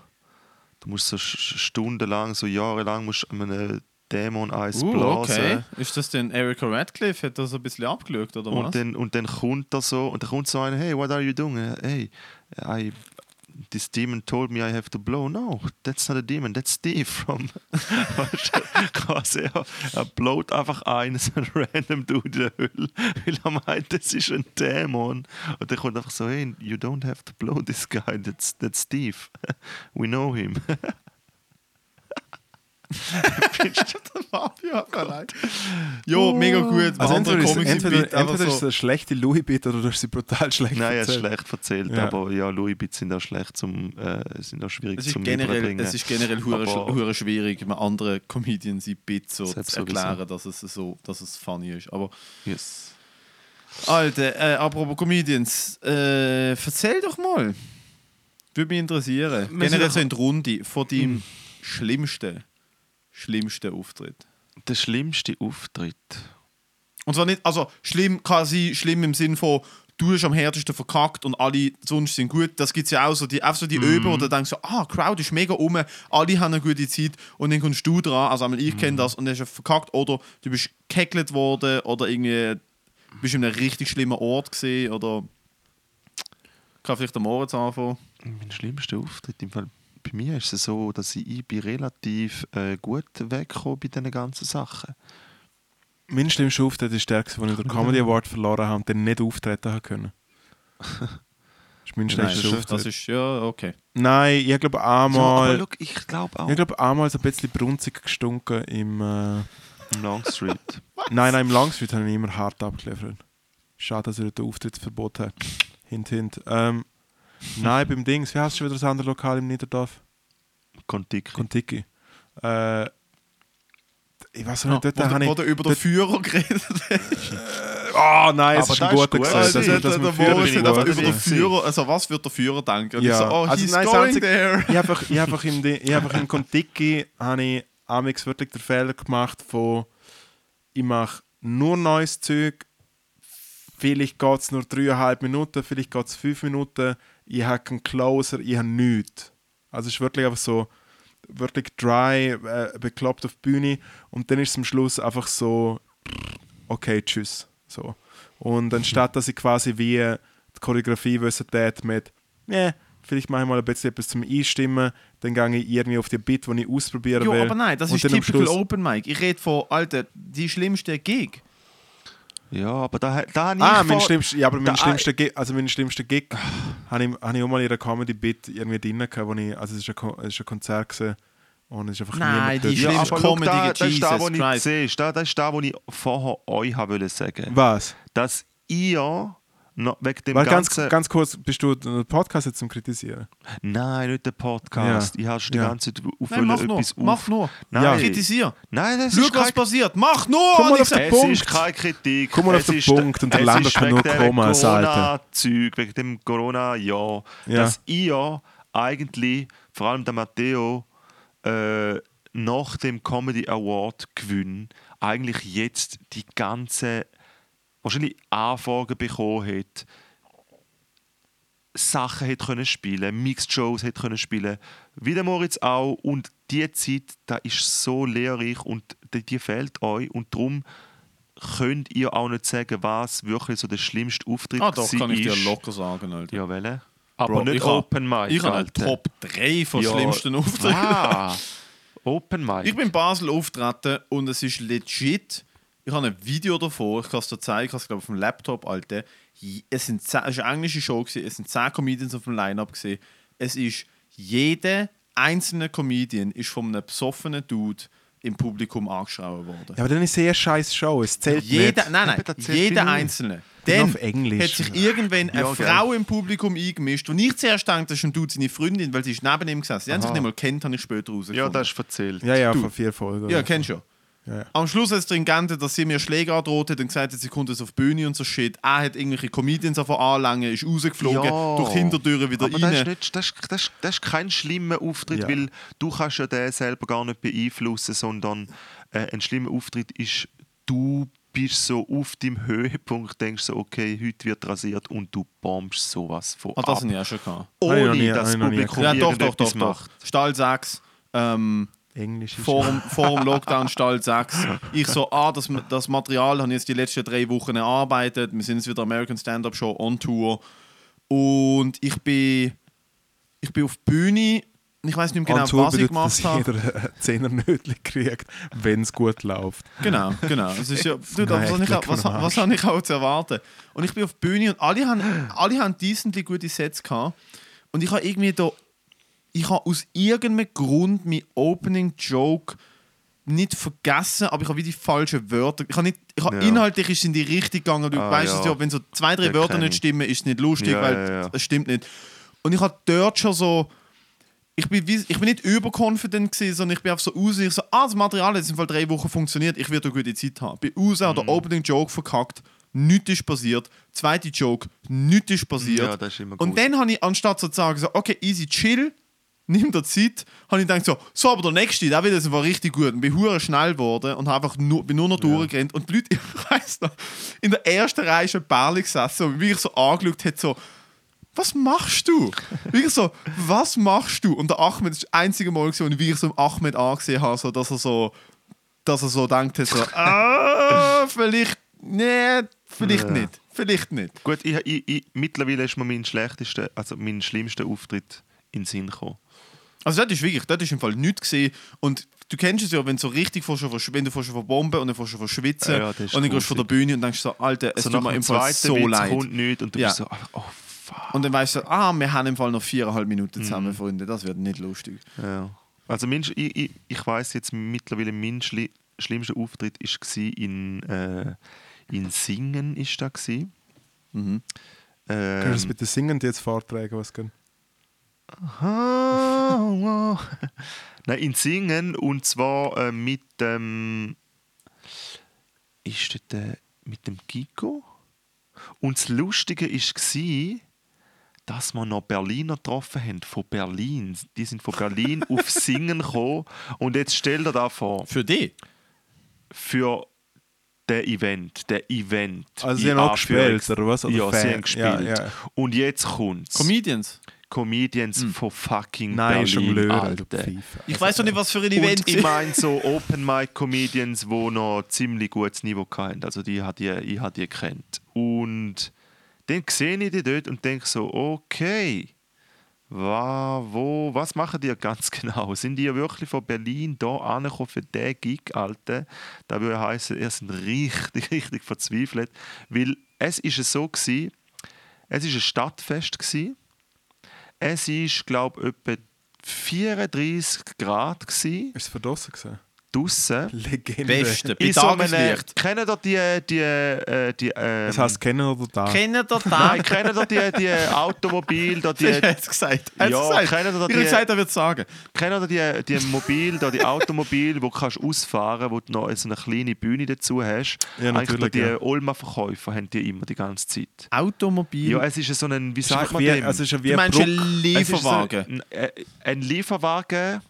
du musst so stundenlang, so jahrelang musst du einem Dämon Eis Uh, blasen. okay. Ist das denn Erika Radcliffe? Hat das ein bisschen abgeschaut, oder was? Und dann, und dann kommt er so, und dann kommt so einer, hey, what are you doing? Hey, I, this demon told me I have to blow. No, that's not a demon, that's Steve from... Er, er blowt einfach ein, so random Dude in weil er meint, das ist ein Dämon. Und kommt einfach so, hey, you don't have to blow this guy, that's, that's Steve. We know him. ja, allein. Jo, mega gut. Also Andere entweder, ist, entweder, sind einfach entweder ist es eine schlechte Louis-Bit oder du hast sie brutal schlecht Nein, er ist erzählt. schlecht erzählt, Ja. aber ja, Louis Bits sind auch schlecht zum, äh, sind auch schwierig zum generell, es ist generell hure, schwierig, einem anderen Comedian sein Bit so zu Selbst erklären, dass es so, dass es funny ist. Aber Yes. Alter, äh, apropos Comedians, äh, erzähl doch mal. Würde mich interessieren. Wir Generell sind so in die Runde von deinem schlimmsten, schlimmsten Auftritt. Der schlimmste Auftritt. Und zwar nicht, also schlimm kann sein, schlimm im Sinn von, du hast am härtesten verkackt und alle sonst sind gut. Das gibt es ja auch so, die, einfach so die Öben, oder denkst so, ah, Crowd ist mega um, alle haben eine gute Zeit und dann kommst du dran, also einmal ich kenne das und dann hast du verkackt oder du bist gehackelt worden oder irgendwie bist in einem richtig schlimmen Ort gesehen oder kann vielleicht am Moritz anfangen. Mein schlimmster Auftritt im Fall bei mir ist es so, dass ich, ich bin relativ äh, gut weggekommen bei diesen ganzen Sachen. Mein schlimmster Auftritt ist der, wo ich den Comedy Award verloren habe und dann nicht auftreten habe können. Das ist mein das, Auftritt. das ist ja okay. Nein, ich glaube einmal... look, ich glaube auch ich glaube einmal so ein bisschen brunzig gestunken im... Äh, im Longstreet. nein, nein, im Longstreet habe ich immer hart abgeliefert. Schade, dass er den Auftrittsverbot hat. Hint, hint. Ähm, nein, beim Dings, wie heißt schon wieder das andere Lokal im Niederdorf? Kontiki. Kontiki. Äh, ich weiß auch nicht, dort wo, habe ich... wo der über den dort- Führer geredet hat. Oh nein, es ist das ein guter gut. Also, Das, das, das der, mit Führer bin über den. Führer, also was wird der Führer denken? Ja, so, oh, also he's nein, das going there. Ich habe einfach, ich hab einfach im, ich einfach im Kontiki habe ich amix wirklich den Fehler gemacht von ich mache nur neues Zeug, vielleicht geht es nur dreieinhalb Minuten, vielleicht geht es fünf Minuten, ich habe keinen Closer, ich habe nichts. Also es ist wirklich einfach so, wirklich dry, äh, bekloppt auf die Bühne und dann ist es am Schluss einfach so, okay, tschüss. So. Und anstatt, dass ich quasi wie die Choreografie wissen mit, ne, vielleicht mache ich mal ein bisschen etwas zum Einstimmen, dann gehe ich irgendwie auf die Beat, die ich ausprobieren Jo, will. aber nein, das ist typical Schluss- Open Mic. Ich rede von, Alter, die schlimmste Gig. Ja, aber da, da habe ich Ah, mein schlimmster, ja, aber mein Da- schlimmster Gig, also mein schlimmster Gig, habe ich, habe ich auch mal in einer Comedy-Bit irgendwie drin gehabt, wo ich, also es ist ein, es ist ein Konzert gewesen, und es ist einfach Nein, niemand die. Ja, aber Comedy, da, das ist das, Jesus was ich Christ. sehe. Das, das ist das, was ich vorher euch wollte sagen. Was? Dass ihr noch wegen dem Weil ganz, ganz kurz, bist du einen Podcast jetzt zum Kritisieren? Nein, nicht der Podcast. Ja. Ich hast die Ja. ganze Zeit auf Nein, mach nur, etwas mach auf. nur. Nein, Ja. Kritisier. Nein, das Schau, ist was kein, passiert. Mach nur! Komm mal ich auf den gesagt. es Punkt. ist keine Kritik. Komm mal auf den ist- Punkt und der ist kann wegen nur halten. Corona-Zeug, wegen dem Corona-Jahr, Ja. dass ihr eigentlich, vor allem der Matteo, äh, nach dem Comedy Award Gewinn eigentlich jetzt die ganze wahrscheinlich Anfragen bekommen hat, Sachen hätte können spielen, Mixed Shows hätte können spielen, wie der Moritz auch. Und die Zeit, da ist so lehrreich und die, die fehlt euch und darum könnt ihr auch nicht sagen, was wirklich so der schlimmste Auftritt Ah, doch, kann ich dir ist. locker sagen, Alter. Ja, welche? Aber Bro, nicht ich Open Mic. Ich habe Alter. Top 3 von Ja. schlimmsten Auftritten. Ah, Open Mic. Ich bin in Basel auftreten und es ist legit. Ich habe ein Video davor, ich kann es dir zeigen, ich habe es glaube auf dem Laptop, Alter. Je- Es, sind zehn, es war eine englische Show, gewesen, es sind 10 Comedians auf dem Line-Up. gewesen. Es ist jeder einzelne Comedian ist von einem besoffenen Dude im Publikum angeschrauben worden. Ja, aber dann ist es eher scheiß Show, es zählt Jeder, nicht. nein, nein, jeder. Einzelne. Dann Dann auf Englisch. hat sich irgendwann eine Ja. Frau im Publikum eingemischt, und ich zuerst dachte, das ist ein Dude seine Freundin, weil sie ist neben ihm gesessen. Sie haben sich Aha. nicht mal kennt, habe ich später rausgefunden. ja, das ist erzählt. Ja, ja, Du. von vier Folgen. Ja, kennst du ja. Ja. Am Schluss hat es drin geändert, dass sie mir Schläge androht hat und gesagt hat, sie kommt jetzt auf die Bühne und so Shit. Er hat irgendwelche Comedians davon anlangen, ist rausgeflogen, Ja. durch die Hintertüren wieder Aber rein. das ist, nicht, das, ist, das, ist, das ist kein schlimmer Auftritt, Ja. weil du kannst ja den selber gar nicht beeinflussen, sondern äh, ein schlimmer Auftritt ist, du bist so auf deinem Höhepunkt, denkst so, okay, heute wird rasiert und du bombst sowas von Ah, das ab, habe ich auch schon gehabt. Ohne dass das Publikum Ja, doch, doch, doch. macht. Stahl 6, ähm, Englisch ist vor, dem, vor dem Lockdown Stahl 6. Ich so, ah, das, das Material habe ich jetzt die letzten drei Wochen erarbeitet. Wir sind jetzt wieder American Stand-Up Show on Tour. Und ich bin, ich bin auf die Bühne. Ich weiß nicht mehr genau, Tour was ich gemacht dass habe. jeder ein Zehnernötchen kriegt, wenn es gut läuft. Genau, genau. Es ist ja, du, Nein, was, habe ich, was, was habe ich auch zu erwarten? Und ich bin auf die Bühne und alle haben, alle haben decently gute Sets gehabt. Und ich habe irgendwie da, ich habe aus irgendeinem Grund mein Opening Joke nicht vergessen, aber ich habe wie die falschen Wörter. Ich habe nicht, ich habe Ja. inhaltlich ist in die Richtung gegangen. Du Ah, weißt es ja. wenn so zwei, drei Den Wörter nicht ich. stimmen, ist es nicht lustig, Ja, weil es stimmt nicht. Und ich habe dort schon so, ich bin, wie, ich bin nicht überconfident gewesen, sondern ich bin einfach so raus. Ich so, ah, das Material hat jetzt im Fall drei Wochen funktioniert, ich werde eine gute Zeit haben. Bin raus, habe Mhm. den Opening Joke verkackt, nichts ist passiert. Zweite Joke, nichts ist passiert. Ja, ist Und dann habe ich, anstatt so zu sagen, so, okay, easy, chill, nimm dir Zeit, habe ich gedacht so, so, aber der nächste, der wird jetzt war richtig gut. Und bin hure schnell geworden und habe einfach nur, bin nur noch durchgerannt. Und die Leute, ich weiss noch, in der ersten Reihe ist ein Bärli gesessen und mich so angeschaut hat, so, was machst du? Wirklich so, was machst du? Und der Ahmed, das ist das einzige Mal, wo ich wirklich so Ahmed angesehen habe, so, dass er so, dass er so denkt, hat, so, ah, vielleicht, nee, vielleicht Ja. nicht, vielleicht nicht. Gut, ich, ich, ich, mittlerweile ist mir mein schlechtester, also mein schlimmster Auftritt in den Sinn gekommen. Also das ist wirklich, das ist im Fall nichts gesehen und du kennst es ja, wenn du so richtig von schon, wenn du von schon von Bomben und dann von schon von Schwitzen Ja, ja, und dann gehst du von der. Bühne und denkst so, Alter, es so tut nach mir im Fall zweiten so Witz leid. kommt nichts und du Ja. bist so, oh fuck. Und dann weißt du, ah, wir haben im Fall noch viereinhalb Mhm. Minuten zusammen, Freunde, das wird nicht lustig. Ja. Also ich, ich, ich weiß jetzt mittlerweile, mein schli schlimmster Auftritt war in, äh, in Singen. Ist das gewesen. Mhm. Kannst du das Ähm, bitte singend jetzt vortragen, was geht? Nein, in Singen und zwar äh, mit dem. ist dort, äh, mit dem Gigo. Und das Lustige war, dass wir noch Berliner getroffen haben, von Berlin. Die sind von Berlin auf Singen gekommen. Und jetzt stell dir da vor, Für dich? für den Event, der Event. Also sie haben auch gespielt, oder was? Oder ja, sie Fan? haben gespielt. Ja, ja. Und jetzt kommt's. Comedians? Comedians von fucking Nein, Berlin, Alter. Ich weiß doch nicht, was für ein Und Event ich war. meine so Open Mic Comedians, die noch ziemlich gutes Niveau hatten. Also die hat die, ich habe die kennt. Und dann sehe ich die dort und denke so, okay, wa, wo, was machen die ganz genau? Sind die wirklich von Berlin da angekommen für diesen Gig, Alter? Das würde heißen, ihr sind richtig, richtig verzweifelt. Weil es ist es so gewesen, es ist ein Stadtfest gewesen. Es ist, glaube ich, etwa 34 Grad gewesen, Ist es verdrossen gewesen? Draussen. Legende. Beste. Bei so einem, kennen ihr die, die, äh, die ähm, Das heißt, kennen oder da? Kennen ihr da? Nein, kennen ihr die, die Automobil, da die, Er hat es gesagt. Ja, gesagt. kennen ihr Ich die- habe gesagt, er wird es sagen. kennen ihr die, die Mobil, da die Automobil, wo du kannst ausfahren, wo du noch so eine kleine Bühne dazu hast. Ja, Eigentlich natürlich, die ja. Olma-Verkäufer haben die immer die ganze Zeit. Automobil. Ja, es ist so ein, wie sagt man wie, dem? also ist wie du ein meinst einen Bruck. Es ist so Lieferwagen? ein, äh, ein Lieferwagen,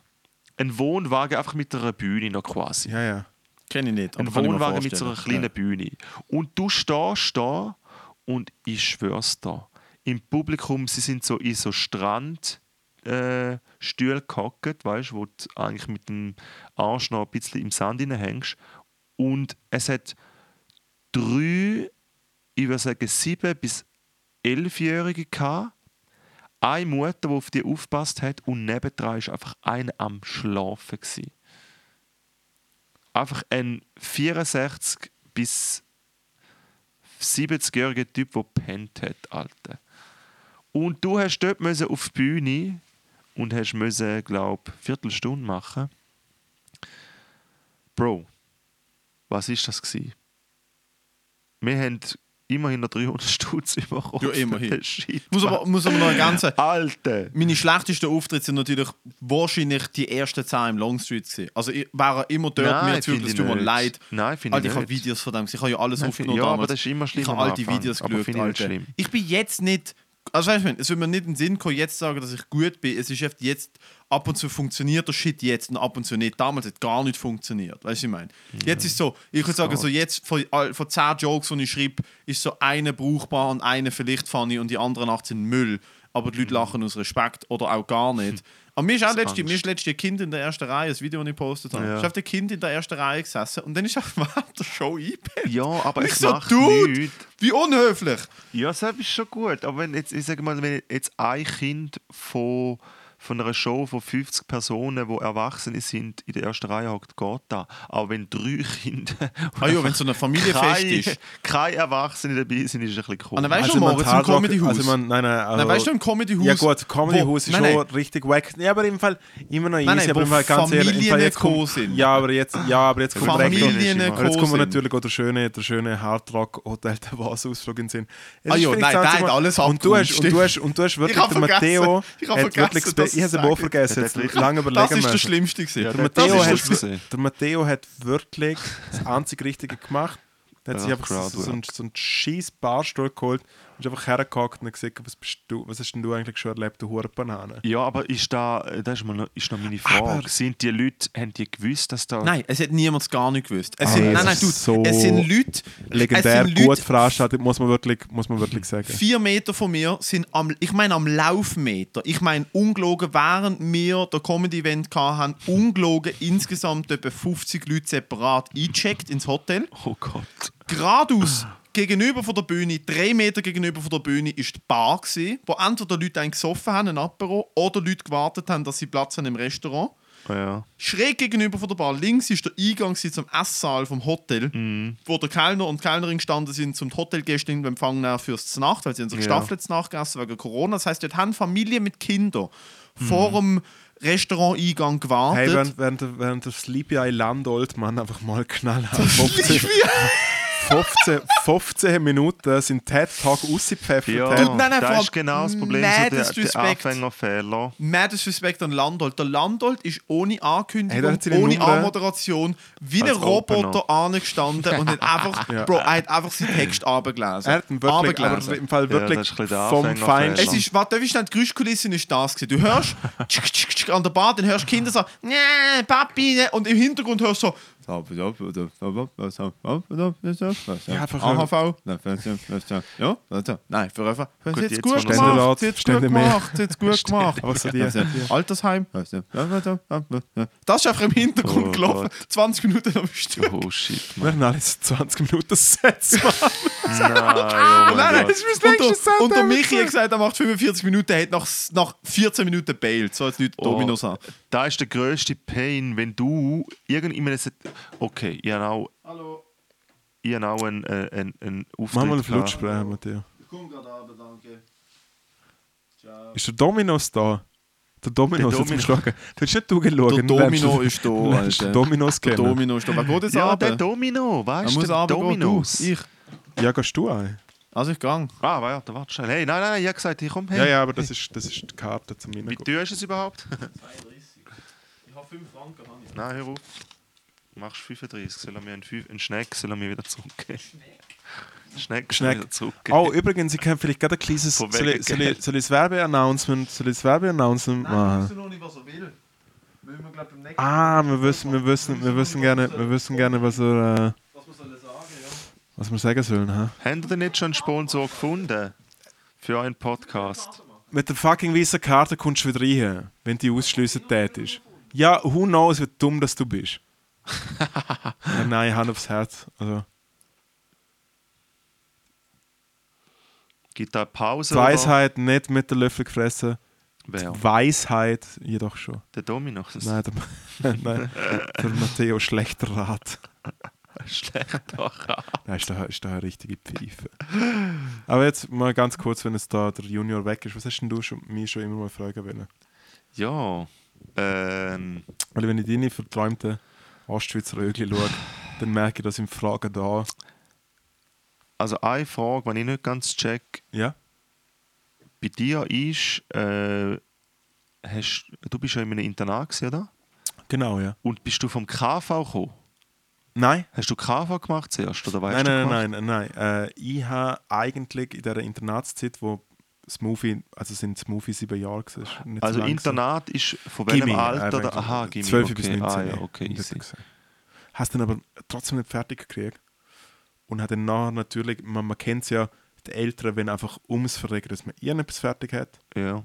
ein Wohnwagen einfach mit einer Bühne noch quasi. Ja, ja. Kenne ich nicht. Ein Wohnwagen mit so einer kleinen Bühne. Und du stehst da und ich schwör's da. Im Publikum, sie sind so in so Strand. Äh, Stühle gehockt, weißt, wo du eigentlich mit dem Arsch noch ein bisschen im Sand hängst. Und es hat drei, ich würde sagen, sieben bis elfjährige gehabt. Eine Mutter, die auf die aufgepasst hat, und nebendran war einfach einer am Schlafen. Einfach ein 64 bis 70-jähriger Typ, der pennt hat, Alter. Und du hast dort auf die Bühne und hast müssen, glaube ich, Viertelstunde machen. Bro, was ist das? Wir haben immerhin noch 300 Stutz bekommen. Ja, immerhin. Muss aber, muss aber noch ergänzen. Alter! Meine schlechtesten Auftritte sind natürlich wahrscheinlich die ersten 10 im Longstreet. Gewesen. Also ich wäre immer dort Nein, mir zu, finde das tut mir nicht. leid. Nein, finde ich ich habe nicht. Videos von dem. Ich habe ja alles Nein, aufgenommen ja, aber damals. das ist immer schlimm Ich habe am all die Anfang. Videos Aber geschaut, ich nicht. Ich bin jetzt nicht... Also weißt du, es würde mir nicht in den Sinn kommen, jetzt zu sagen, dass ich gut bin. Es ist einfach jetzt... Ab und zu funktioniert der Shit jetzt und ab und zu nicht. Damals hat gar nicht funktioniert. Weißt du, was ich meine? Jetzt ist so... Ich würde sagen, so jetzt von, von 10 Jokes, die ich schreibe, ist so eine brauchbar und eine vielleicht funny und die anderen 8 sind Müll. Aber die Leute lachen aus Respekt oder auch gar nicht. Aber mir ist auch letzte, mir ist letzte Kind in der ersten Reihe, das Video, das ich gepostet habe. Ja. Ist auf der Kind in der ersten Reihe gesessen und dann ist während der Show eingepennt. Ja, aber Ich so, Dude! nichts. Wie unhöflich! Ja, das ist schon gut. Aber wenn jetzt, ich sage mal, wenn jetzt ein Kind von, von einer Show von 50 Personen, die Erwachsene sind, in der ersten Reihe hockt, geht da. Aber wenn drei Kinder Ah ja, wenn so eine Familienfest keine, ist. keine Erwachsene dabei sind, ist es ein bisschen Und dann komisch. weißt du, man Moritz, im Rock- Comedy-Haus. Also man, nein, nein, also, Nein, weißt du, im Comedy-Haus. Ja gut, Comedy wo- Haus ist nein, schon nein. richtig wack. Ja, aber im Fall immer noch easy. Nein, nein, aber wo im Fall ganz ehrlich, im Fall Familien jetzt kommt, sind. Ja, aber jetzt, ja, aber jetzt kommt direkt Familien aber jetzt sind. natürlich auch der schöne, der schöne Hardrock Hotel der was Ausflug in Sinn. Es Ah ist, ja, nein, das der hat alles und du, hast, und, du hast, und du hast wirklich, der Matteo hat wirklich, vergessen, das ich habe auch sagen. vergessen, jetzt lange Das überlegen ist der müssen. Schlimmste gewesen. Ja, Der Matteo, das ist hat, das der Matteo hat wirklich das einzig Richtige gemacht. Der hat Ja, sich einfach so, so, einen, so einen scheiß Barstuhl geholt und ist einfach hergehackt und gesagt, was, bist du, was hast denn du eigentlich schon erlebt, du Hurenbanane? Ja, aber ist da, das ist, mal noch, ist noch meine Frage. Aber- sind die Leute, haben die gewusst, dass da... Nein, es hat niemand gar nicht gewusst. Es Ah, sind, nein, nein, ist du, so es sind Leute, Legendär es sind gut veranstaltet, muss man wirklich, muss man wirklich sagen. vier Meter von mir sind am, ich meine am Laufmeter. Ich meine ungelogen, während wir der Comedy-Event hatten, ungelogen insgesamt etwa 50 Leute separat eingecheckt ins Hotel. Oh Gott. Geradeaus gegenüber von der Bühne, drei Meter gegenüber von der Bühne, ist die Bar gewesen, wo entweder Leute einen gesoffen haben, ein Apero, oder Leute gewartet haben, dass sie Platz haben im Restaurant. Ja. Schräg gegenüber von der Bar, links ist der Eingang zum Esssaal vom Hotel, wo der Kellner und Kellnerin gestanden sind, zum Hotelgäste in Empfang nehmen fürs Nacht, weil sie haben so Ja. gestaffelt Nacht gegessen wegen Corona. Das heißt, dort haben Familien mit Kindern vor dem Restaurant-Eingang gewartet. Hey, während, während, der- während der Sleepy Eye Landolt, Mann, einfach mal knallhart 50, 15, 15 Minuten sind TED Talk ausgepfeffert Ja, nein, nein, das ist genau das Problem, so der, der Disrespect. Anfängerfehler. Mad Respekt an Landolt. Der Landolt ist ohne Hey, Ankündigung, seine ohne Anmoderation, wie ein Roboter angestanden und hat einfach, Ja. Bro, er hat einfach seinen Text abgelesen. Er hat ihn wirklich, Abgelesen. aber im Fall Ja, wirklich der vom. Feinsten. Es ist, warte, darf ich schnell, die Geräuschkulisse ist das gewesen. Du hörst an der Bar, dann hörst du Kinder so, nee, Papi, ne, und im Hintergrund hörst du so, Ja, warte. Nein, für einfach. Gut, Jetzt gut wir- gemacht, jetzt gut gemacht, jetzt gut gemacht. Aber so die, Altersheim. Das ist einfach im Hintergrund Oh gelaufen. 20 Minuten am Stück. Oh shit, wir man. haben alle so 20 Minuten Sets, Mann. Nein, oh Nein, Gott. ist mein der, Set und der Michi hat gesagt, er macht 45 Minuten, er hat nach, nach 14 Minuten bailt. So jetzt nicht Oh. Dominos an. Da ist der grösste Pain, wenn du irgendjemand sagt, okay, ich habe auch, Hallo, ich habe auch einen, äh, einen, einen Auftritt Mach mal einen gehabt. Flutsprache, Matteo. ich komme gerade runter, danke. Ciao. Ist der Dominos da? Der Dominos Der hat mich Domino. geschlagen. Du hättest nicht du geschaut. Der Domino ist da, Du Alter. Dominos Der kennen. Domino ist da. Wer geht jetzt Ja, runter? der Domino, weißt du, der Dominos. du. Ich. Ja, gehst du ein? Also ich gang. Ah, warte, warte schnell. Hey, nein, nein, ich habe gesagt, ich komme Ja, her. ja, aber das ist, das ist die Karte zum Wie teuer ist es überhaupt? 32. Ich habe 5 Franken. nein, hör auf. Du machst 35, soll er mir einen, einen Schneck soll er mir wieder zurückgeben. Schneck, Schneck. wieder zurückgeben. Oh, übrigens, ich kann vielleicht gerade ein kleines. Soll ich, soll ich, soll ich das Werbeannouncement soll ich das Werbeannouncement machen? noch nicht, was er will. Wir, glaub, beim nächsten Ah, wir wissen, wir wissen, wir wissen gerne, wir wissen gerne, was er, äh, was wir sollen sagen, ja. was wir sagen sollen. Ha? Habt ihr denn nicht schon einen Sponsor gefunden? Für euren Podcast? Mit der fucking weißen Karte kommst du wieder rein, wenn die ausschliessen tätig. Ja, who knows, wie dumm dass du bist. Ja, nein, Hand aufs Herz. Also, Gibt da Pause? Weisheit nicht mit der Löffel gefressen. Oder? Wer? Weisheit jedoch schon. Der Domino. Nein, der, nein, der Matteo schlechter Rat. Schlechter Nein, ist da, ist da eine richtige Pfeife. Aber jetzt mal ganz kurz, wenn es da der Junior weg ist, was hast denn du schon, mich schon immer mal fragen wollen? Ja. Ähm, Weil wenn ich deine verträumten Ostschweizer Rögli schaue, dann merke ich, dass im Fragen da. also eine Frage, die ich nicht ganz check, Ja? bei dir ist, äh, hast, du bist ja in einem Internat gewesen, oder? Genau, ja. Und bist du vom KV gekommen? Nein? Hast du KV gemacht zuerst? Oder weißt Nein, du nein, gemacht? nein, nein, nein. Äh, ich habe eigentlich in dieser Internatszeit, wo Movie, also sind Movie sieben Jahre gewesen, so Also lang Internat ist von welchem Gimmi, Alter? da? Aha, Gimmi. 12 okay. bis 19. Ah, ja, okay. Hast dann aber trotzdem nicht fertig gekriegt. Und hat dann nachher natürlich, man, man kennt es ja, die Eltern, wenn einfach ums Verregen, dass man irgendetwas fertig hat. Ja.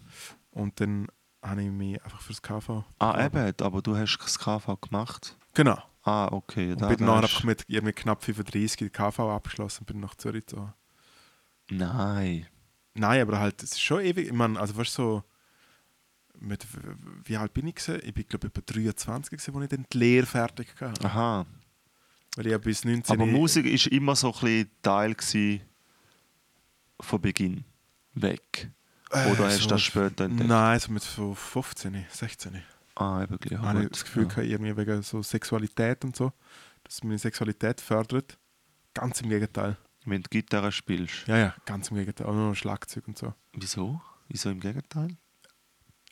Und dann habe ich mich einfach fürs KV. Ah, eben, aber du hast das KV gemacht. Genau. Ah, okay. Und da bin nachher weisst- einfach mit irgendwie knapp 35 die KV abgeschlossen und bin nach Zürich gezogen. Nein. Nein, aber halt, es ist schon ewig. Ich meine, also weißt du, so, mit, wie alt bin ich gewesen? Ich bin, glaube ich, etwa 23 gewesen, als ich dann die Lehre fertig hatte. Aha. Weil ich bis 19... Aber Musik ist immer so ein bisschen Teil von Beginn weg. Äh, Oder hast so- du das später entdeckt? Nein, so mit so 15, 16. Ah, eben, ja, habe ich das Gefühl, ja. irgendwie wegen so Sexualität und so, dass meine Sexualität fördert. Ganz im Gegenteil. Wenn du Gitarre spielst. Ja, ja, ganz im Gegenteil. Auch nur noch Schlagzeug und so. Wieso? Wieso im Gegenteil?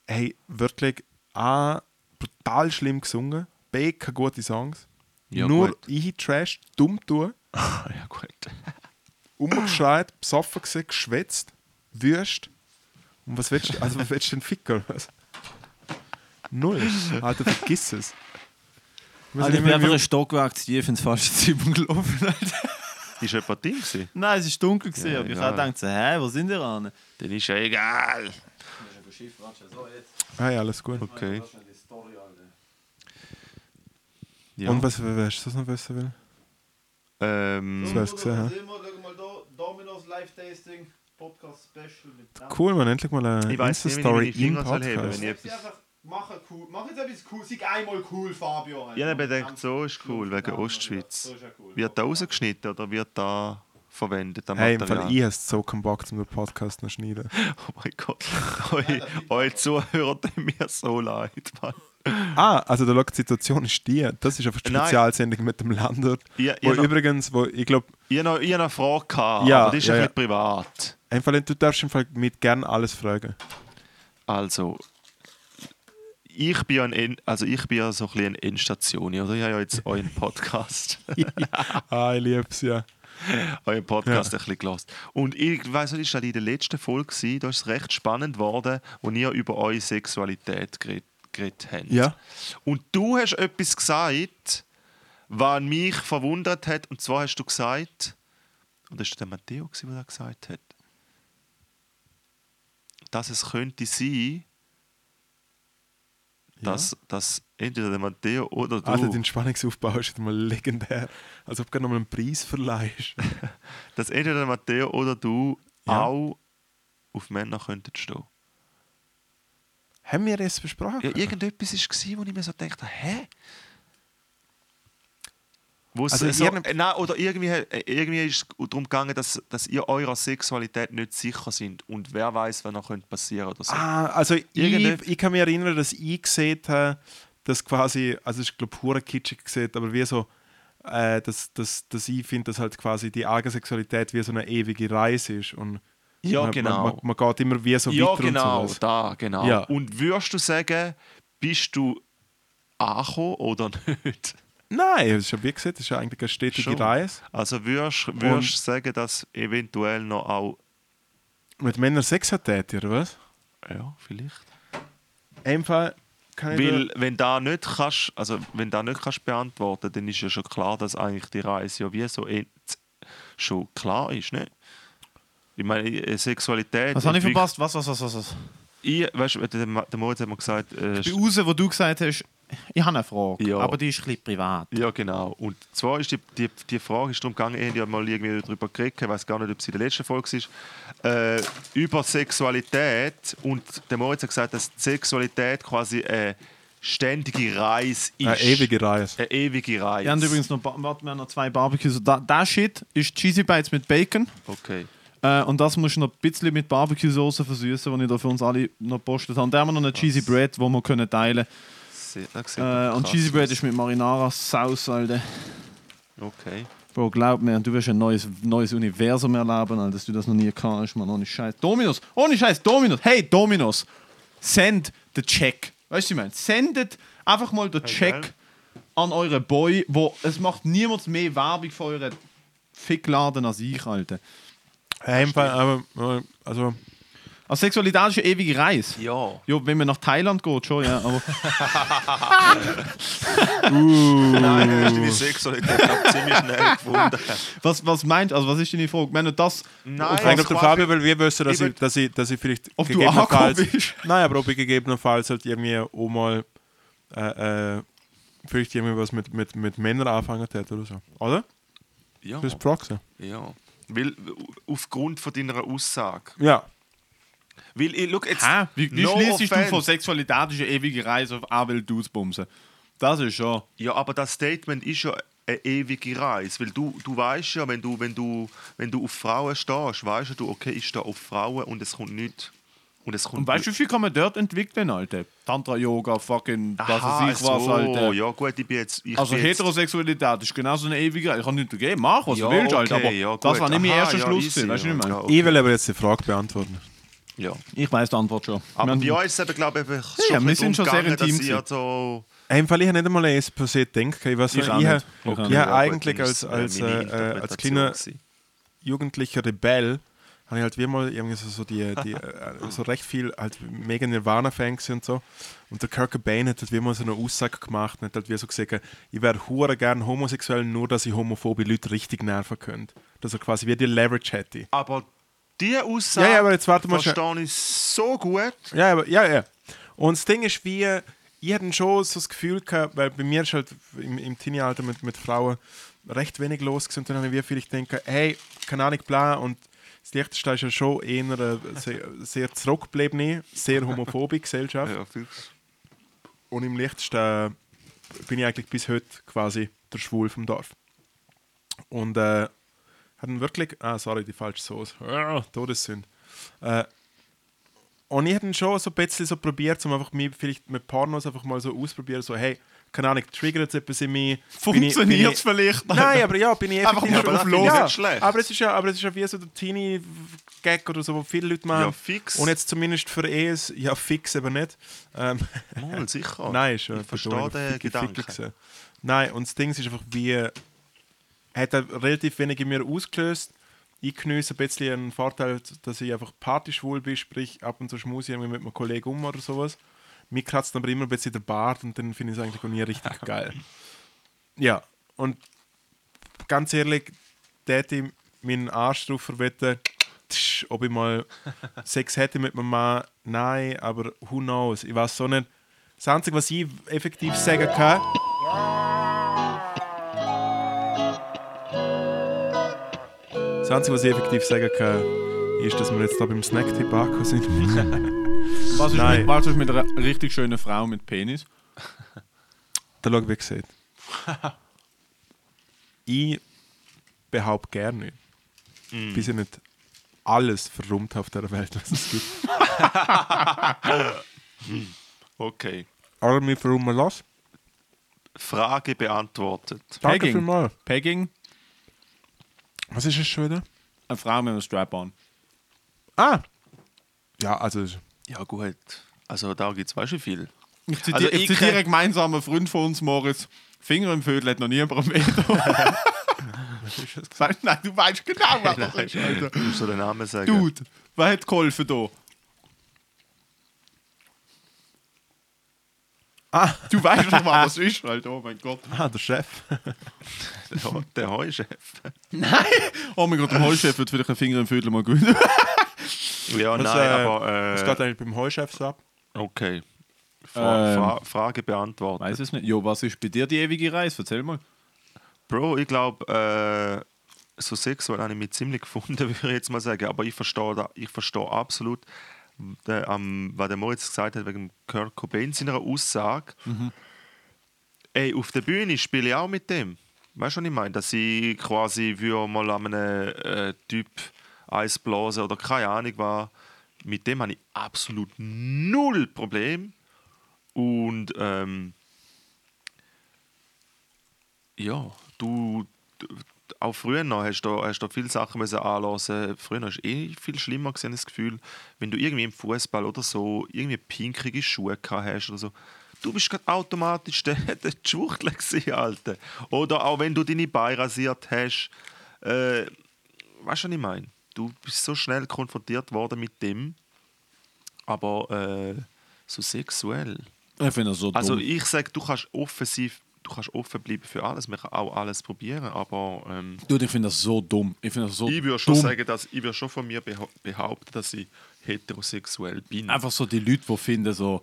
Hey, wirklich A, brutal schlimm gesungen. B, keine gute Songs. Ja, Nur gut. eingetrashed, dumm tun, ja, gut. umgeschreit, besoffen gewesen, geschwätzt, wüst. Und was willst du, also was willst du denn Ficker? Was? Null. Alter, vergiss es. Wir Also sind ich bin einfach ein Stockwerk zu tief ins falsche Zimmer gelaufen. Alter. Ist jemand drin gewesen? Nein, es war dunkel. gewesen, Ja, aber ich habe gedacht, so, hä, wo sind ihr an? Dann ist ja egal. Hey, alles gut. Okay. Ja. Und was, hast du noch wissen will? ähm, Das wär's gesehen, hä? Schau mal da, Domino's Live-Tasting, Podcast-Special mit Cool, man, endlich mal eine ich Insta-Story im Podcast. wenn ich mach, cool, mach jetzt etwas cool, sag einmal cool, Fabio. Ich habe gedacht, so ist cool, wegen Ostschweiz. Wird da rausgeschnitten oder wird da verwendet, am Hey, im? Fall, ich habe so keinen Bock, zum den Podcast noch zu schneiden. Oh mein Gott, eure Zuhörer tun mir so leid, Mann. Ah, also der die Situation ist die. Das ist eine Nein. Spezialsendung mit dem Landwirt. Ja, Wo ja, noch- übrigens, wo ich glaube, Ich habe noch, ich habe noch eine Frage gehabt, Ja, aber die ist ja, ein ja. bisschen privat. Einfach, du darfst im Fall mit gern alles fragen. Also, ich bin ja, ein, also ich bin ja so ein bisschen eine Endstation, oder? Ich habe ja jetzt euren Podcast, Ah, ich lieb's, ja. euren Podcast ein bisschen gelassen. Und ich weiß nicht, das in der letzten Folge da ist es recht spannend geworden, wo ihr über eure Sexualität geredet, geredet habt. Ja. Und du hast etwas gesagt, was mich verwundert hat, und zwar hast du gesagt, und das war der Matteo, der das gesagt hat, dass es könnte sein, dass, dass entweder der Matteo oder du, Alter, dein Spannungsaufbau ist mal legendär. Als ob du gerade nochmal einen Preis verleihst. dass entweder der Matteo oder du Ja. auch auf Männer könntet stehen. Haben wir das besprochen? Ja, irgendetwas war, wo ich mir so dachte, hä? Also so, äh, nein, oder irgendwie, äh, irgendwie ist es darum gegangen, dass, dass ihr eurer Sexualität nicht sicher sind und wer weiß, was noch könnte passieren oder so. Ah, also ich, ich kann mich erinnern, dass ich gesehen habe, dass quasi, also ich glaube, pure kitschig gesehen, aber wie so, äh, dass, dass, dass ich finde, dass halt quasi die Eigensexualität wie so eine ewige Reise ist. Und Ja, man, genau. Man, man, man geht immer wie so ja, weiter genau, und so. da, genau. Ja. Und würdest du sagen, bist du angekommen oder nicht? Nein, das ist ja wie gesagt, das ist ja eigentlich eine stetige Schon. Reise. Also würdest du sagen, dass eventuell noch auch. Mit Männern Sex hat täte, oder was? Ja, vielleicht. Einfach kann ich Weil wenn da nicht kannst, also wenn da nicht kannst beantworten, dann ist ja schon klar, dass eigentlich die Reise ja wie so ent- schon klar ist, ne? Ich meine, äh, Sexualität. Was habe ich verpasst? Was, was, was, was? was? Ich, weißt du, der, der Moritz hat mir gesagt, äh, Bei raus, wo du gesagt hast, ich habe eine Frage, Ja. aber die ist ein bisschen privat. ja genau. Und zwar ist die, die, die Frage ist darum gegangen, ich habe mal irgendwie darüber geredet, ich weiß gar nicht, ob es in der letzten Folge ist, äh, über Sexualität und der Moritz hat gesagt, dass Sexualität quasi eine ständige Reise ist. eine ewige Reise. Eine ewige Reise. Wir haben übrigens noch, warte, wir noch zwei Barbecues. Da, der Shit ist Cheesy Bites mit Bacon. Okay. Äh, und das musst du noch ein bisschen mit Barbecue-Soße versüßen, die ich da für uns alle noch gepostet habe. Und dann haben wir noch eine Cheesy Bread, die wir können teilen Das sieht. Äh, und Cheesy Bread ist mit Marinara-Sauce, Alter. Okay. Bro, glaub mir, du wirst ein neues, neues Universum erleben, Alter, dass du das noch nie hast, man. Ohne Scheiß. Dominos, ohne Scheiß, Dominos. Hey, Dominos, send the check. Weißt du, was ich meine? Sendet einfach mal den Check geil. an eure Boy, wo es macht niemand mehr Werbung für euren Fickladen als ich, Alter. Einfach, aber, äh, also, Also Sexualität ist eine ewige Reise. Ja. Ja, wenn man nach Thailand geht, schon, ja. Aber Nein, du hast deine Sexualität ziemlich schnell gefunden. was, was meint, also was ist deine Frage? Wenn du das Nein, ich denke, der Fabio will wir wissen, dass Ich ich, dass ich, dass ich vielleicht Ob du gegebenenfalls, bist? nein, aber ob ich gegebenenfalls halt irgendwie auch mal äh, äh, vielleicht irgendwie was mit, mit, mit Männern anfangen hätte oder so. Oder? Ja, Das ist Frage. ja. Weil, aufgrund von deiner Aussage. Ja. Weil, ich, look, jetzt, Hä? Wie, wie no schließt du von Sexualität ist eine ewige Reise auf auch weil Dudes bumsen? Das ist schon. Ja, aber das Statement ist ja eine ewige Reise. Weil du, du weißt ja, wenn du, wenn, du, wenn du auf Frauen stehst, weißt du, okay, ich stehe auf Frauen und es kommt nicht. Und es kommt Und weißt du, wie viel kann man dort entwickeln, Alter? Tantra-Yoga, fucking, was weiß ich was. Alter. Ja, gut, ich bin jetzt. Ich Also bin jetzt, Heterosexualität ist genauso eine ewige Reise. Ich kann nicht dagegen, mach was Ja, du willst, Alter. okay, Aber ja, das war nicht mein erster ja, Schluss. weißt du, ja, okay. Ich will aber jetzt die Frage beantworten. Ja. Ich weiß die Antwort schon. Aber Wir bei es eben, glaube ich, einfach Ja, ein wir sind schon sehr intim dass ihr so. Einfach, ich habe nicht einmal es per se gedacht. Ich, weiß Ich nicht, auch ich, habe- nicht. Ich ich habe eigentlich als, als, äh, äh, als kleiner jugendlicher Rebell habe ich halt wie mal irgendwie so, so die, die äh, so recht viel halt mega Nirvana-Fan und so. Und der Kurt Cobain hat halt wie mal so eine Aussage gemacht und hat halt wie so gesagt, ich wäre hure gern homosexuell, nur dass ich homophobe Leute richtig nerven könnte. Dass er quasi wie die Leverage hätte. Aber diese Aussage Ja, ja, aber jetzt warte mal verstehe ich so gut. Ja, aber, ja, ja. Und das Ding ist, wie, ich hatte schon so das Gefühl gehabt, weil bei mir ist halt im, im Teenie-Alter mit, mit Frauen recht wenig los gewesen. und dann habe ich vielleicht denken, hey, keine Ahnung, bla, und das Liechtenstein ist ja schon eher eine sehr, sehr zurückgebliebene, sehr homophobe Gesellschaft. Ja. Und im Liechtenstein bin ich eigentlich bis heute quasi der Schwul vom Dorf. Und äh, hatten wirklich, ah, sorry, die falsche Soße, ah, Todessünde. Äh, Und ich habe schon so ein bisschen so probiert, um einfach mich vielleicht mit Pornos einfach mal so ausprobieren, so hey, keine Ahnung, triggert es etwas in mir? Bin ich- bin Funktioniert es vielleicht? Nein, aber ja, bin ich Einfach mal drauf los. Ja, schlecht. aber es ist ja, aber es ist ja wie so der Teenie-Gag oder so, wo viele Leute machen. Ja, fix. Und jetzt zumindest für es, ja, fix aber nicht. Ähm, Mal, sicher. Nein, ist schon Ich verstehe den. Gedanken. Nein, und das Ding ist einfach wie. Hat er relativ wenig in mir ausgelöst. Ich genieße ein bisschen einen Vorteil, dass ich einfach partyschwul bin, sprich ab und zu schmuse ich irgendwie mit einem Kollegen um oder sowas. Mir kratzt aber immer ein bisschen der Bart und dann finde ich es eigentlich auch nie richtig geil. Ja, und ganz ehrlich, da hätte ich meinen Arsch drauf verwetten, ob ich mal Sex hätte mit meinem Mann. Nein, aber who knows? Ich weiß so nicht. Das Einzige, was ich effektiv sagen kann. Das Einzige, was ich effektiv sagen kann, ist, dass wir jetzt da beim Snacktip angekommen sind. Was ist, Nein. mit, was ist mit einer richtig schönen Frau mit Penis? Da schau, wie gesagt. ich behaupte gerne nicht. Bis ich nicht alles verrummt auf der Welt, was es gibt. Okay. Aber wir verrummen las. Frage beantwortet. Danke Pegging. vielmals. Pegging, Was ist es schon wieder? eine Frau mit einem Strap-on. Ah! Ja, also. Ja, gut. Also, da gibt es weißt du viel. Ich zitiere, Also ich ich zitiere einen gemeinsamen Freund von uns, Moritz. Finger im Vödel hat noch am Veto. Sag- Nein, du weißt genau, was das ist, Alter. Du musst so den Namen sagen. Dude, wer hat geholfen da? Ah, Du weißt doch, was das ist, Alter. Oh mein Gott. ah der Chef. Der, der Heuchef. Oh mein Gott, der Heuchef wird vielleicht einen Finger im Vödel mal gewinnen. Ja, Was, nein, äh, aber. Was Äh, geht eigentlich beim Heuchef so ab? okay. Fra Ähm. Fra Frage beantwortet. Weiß es nicht. Jo, was ist bei dir die ewige Reise? Erzähl mal. Bro, ich glaube, äh, so sexuell habe ich mich ziemlich gefunden, würde ich jetzt mal sagen. Aber ich verstehe, verstehe absolut, der, ähm, was der Moritz gesagt hat wegen Kurt Cobain seiner Aussage. Ey, auf der Bühne spiele ich auch mit dem. Weißt du, was ich meine? Dass ich quasi würde mal an einem äh, Typ Eis blasen oder keine Ahnung was. Mit dem habe ich absolut null Problem. Und ähm, ja, du auch früher noch hast du, hast du viele Sachen müssen anlassen. Früher war es eh viel schlimmer gewesen, das Gefühl, wenn du irgendwie im Fußball oder so irgendwie pinkrige Schuhe gehabt hast oder so. Du bist gerade automatisch der, der Schwuchtler gewesen, Alter. Oder auch wenn du deine Beine rasiert hast. Äh, weißt du, was ich meine? Du bist so schnell konfrontiert worden mit dem. Aber äh, so sexuell. Ich finde das so Also dumm. ich sage, du kannst offensiv, du kannst offen bleiben für alles. Man kann auch alles probieren, aber ähm, Dude, ich finde das so dumm. Ich das so ich würde schon dumm. sagen, dass ich würde schon von mir beha behaupten, dass ich heterosexuell bin. Einfach so die Leute, die finden so...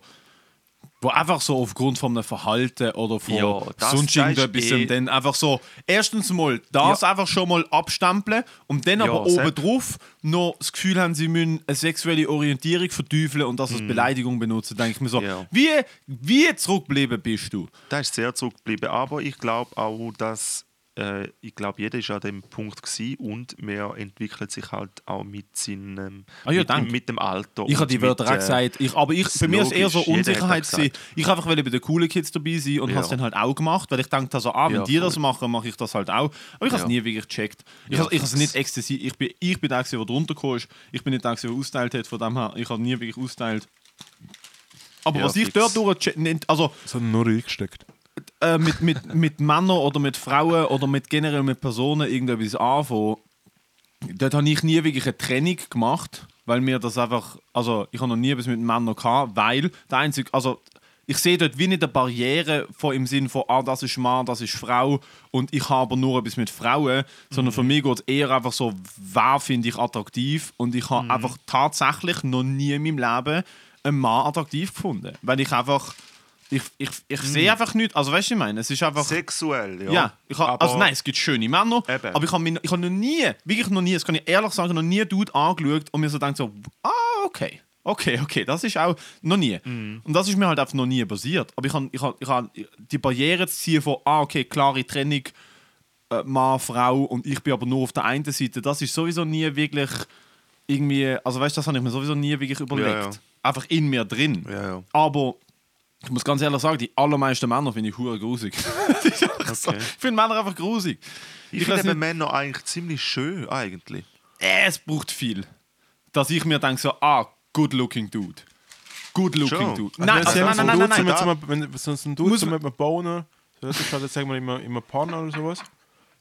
Wo einfach so aufgrund von einem Verhalten oder von Ja, das- sonst das irgendetwas eh- dann einfach so erstens mal das einfach schon mal abstempeln und dann aber Sepp. obendrauf noch das Gefühl haben, sie müssen eine sexuelle Orientierung verteufeln und das als Beleidigung benutzen, denke ich mir so. Ja. wie, wie zurückgeblieben bist du? Da ist sehr zurückgeblieben. Aber ich glaube auch, dass äh, ich glaube, jeder ist an dem Punkt gewesen und man entwickelt sich halt auch mit seinem Ah ja, mit, mit dem Alter. Ich habe die Wörter auch äh, gesagt. Ich, aber ich, bei mir ist eher so hat Unsicherheit. das. Ich einfach wollte bei den coolen Kids dabei sein und Ja. habe es dann halt auch gemacht, weil ich dachte, also, ah, wenn Ja, die das voll. machen, mache ich das halt auch. Aber ich habe es nie wirklich gecheckt. Ich Ja, habe es nicht exzessiv. Ich bin, ich bin der, der drunter gekommen ist. Ich bin nicht der, der austeilt hat. Von dem her, ich habe nie wirklich austeilt. Aber Ja, was ich fix. dort durch, also So nur eingesteckt. Äh, mit, mit, mit Männern oder mit Frauen oder mit generell mit Personen irgendetwas anfangen, dort habe ich nie wirklich eine Trennung gemacht, weil mir das einfach, also ich habe noch nie etwas mit Männern gehabt, weil der einzige, also ich sehe dort wie nicht eine Barriere von, im Sinn von, ah, das ist Mann, das ist Frau und ich habe aber nur etwas mit Frauen, sondern für mich geht es eher einfach so, wer finde ich attraktiv? Und ich habe einfach tatsächlich noch nie in meinem Leben einen Mann attraktiv gefunden, weil ich einfach, ich, ich, ich sehe einfach nicht, also weißt du, ich meine, es ist einfach... Sexuell, ja. Ja, ich hab, also nein, es gibt schöne Männer, Eben. aber ich habe ich hab noch nie, wirklich noch nie, das kann ich ehrlich sagen, noch nie Dude angeschaut und mir so gedacht so, ah, okay, okay, okay, das ist auch noch nie. Mhm. Und das ist mir halt einfach noch nie passiert. Aber ich habe ich hab, ich hab die Barriere zu ziehen von, ah, okay, klare Trennung, äh, Mann, Frau und ich bin aber nur auf der einen Seite, das ist sowieso nie wirklich irgendwie, also weißt du, das habe ich mir sowieso nie wirklich überlegt. Ja, ja. einfach in mir drin. Ja, ja. Aber ich muss ganz ehrlich sagen, die allermeisten Männer finde ich hure grusig. Einfach so. Okay. Ich finde Männer einfach grusig. Ich, Ich finde Männer eigentlich ziemlich schön, eigentlich. Äh, es braucht viel. Dass ich mir denke so, ah, good looking dude. Good looking Schon. dude. Nein, also, so nein, ein nein, nein, nein, nein. Wenn so ein Dude mit einem Boner, so das ist halt jetzt sagen wir immer, immer Partner oder sowas.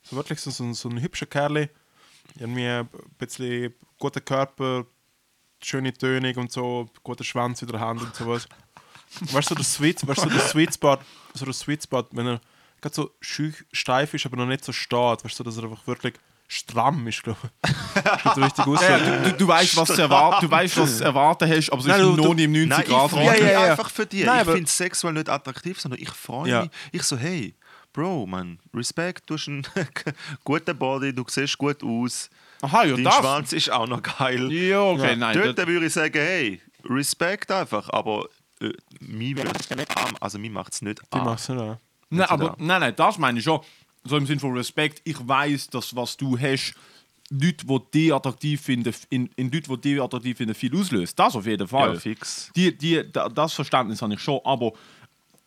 So wirklich so, so, ein- so ein hübscher Kerl, irgendwie ein bisschen guter Körper, schöne Tönung und so, guter Schwanz in der Hand und sowas. Weißt du, der Sweet, weißt du, der Sweet Spot, so der Sweet Spot, wenn er gerade so schüch, steif ist, aber noch nicht so steht, weißt du, dass er einfach wirklich stramm ist, glaube ich. Das geht richtig aus. Ja, ja, du, du weißt, was du erwarten, du weißt, was du erwarten hast, aber es Nein, ist du- noch du- nicht im 90 Nein, ich Grad. freue Ja, mich ja, ja. einfach für dich. Nein, ich finde es sexuell nicht attraktiv, sondern ich freue Ja. mich. Ich so, hey, Bro, man, Respekt, du hast einen guten Body, du siehst gut aus. Aha, ja, Dein das. Schwanz ist auch noch geil. Ja, okay, nein. Dort würde ich sagen, hey, Respekt einfach, aber äh, mir wird's nicht an. Also mir macht es nicht Die an. machst du nicht. Nein, aber nein, nein, das meine ich schon. So im Sinne von Respekt. Ich weiß, dass was du hast, Leute, die dich attraktiv finden, in, in Leute, die dich attraktiv finden, viel auslöst. Das auf jeden Fall. Ja, fix. Die, die, da, das Verständnis habe ich schon, aber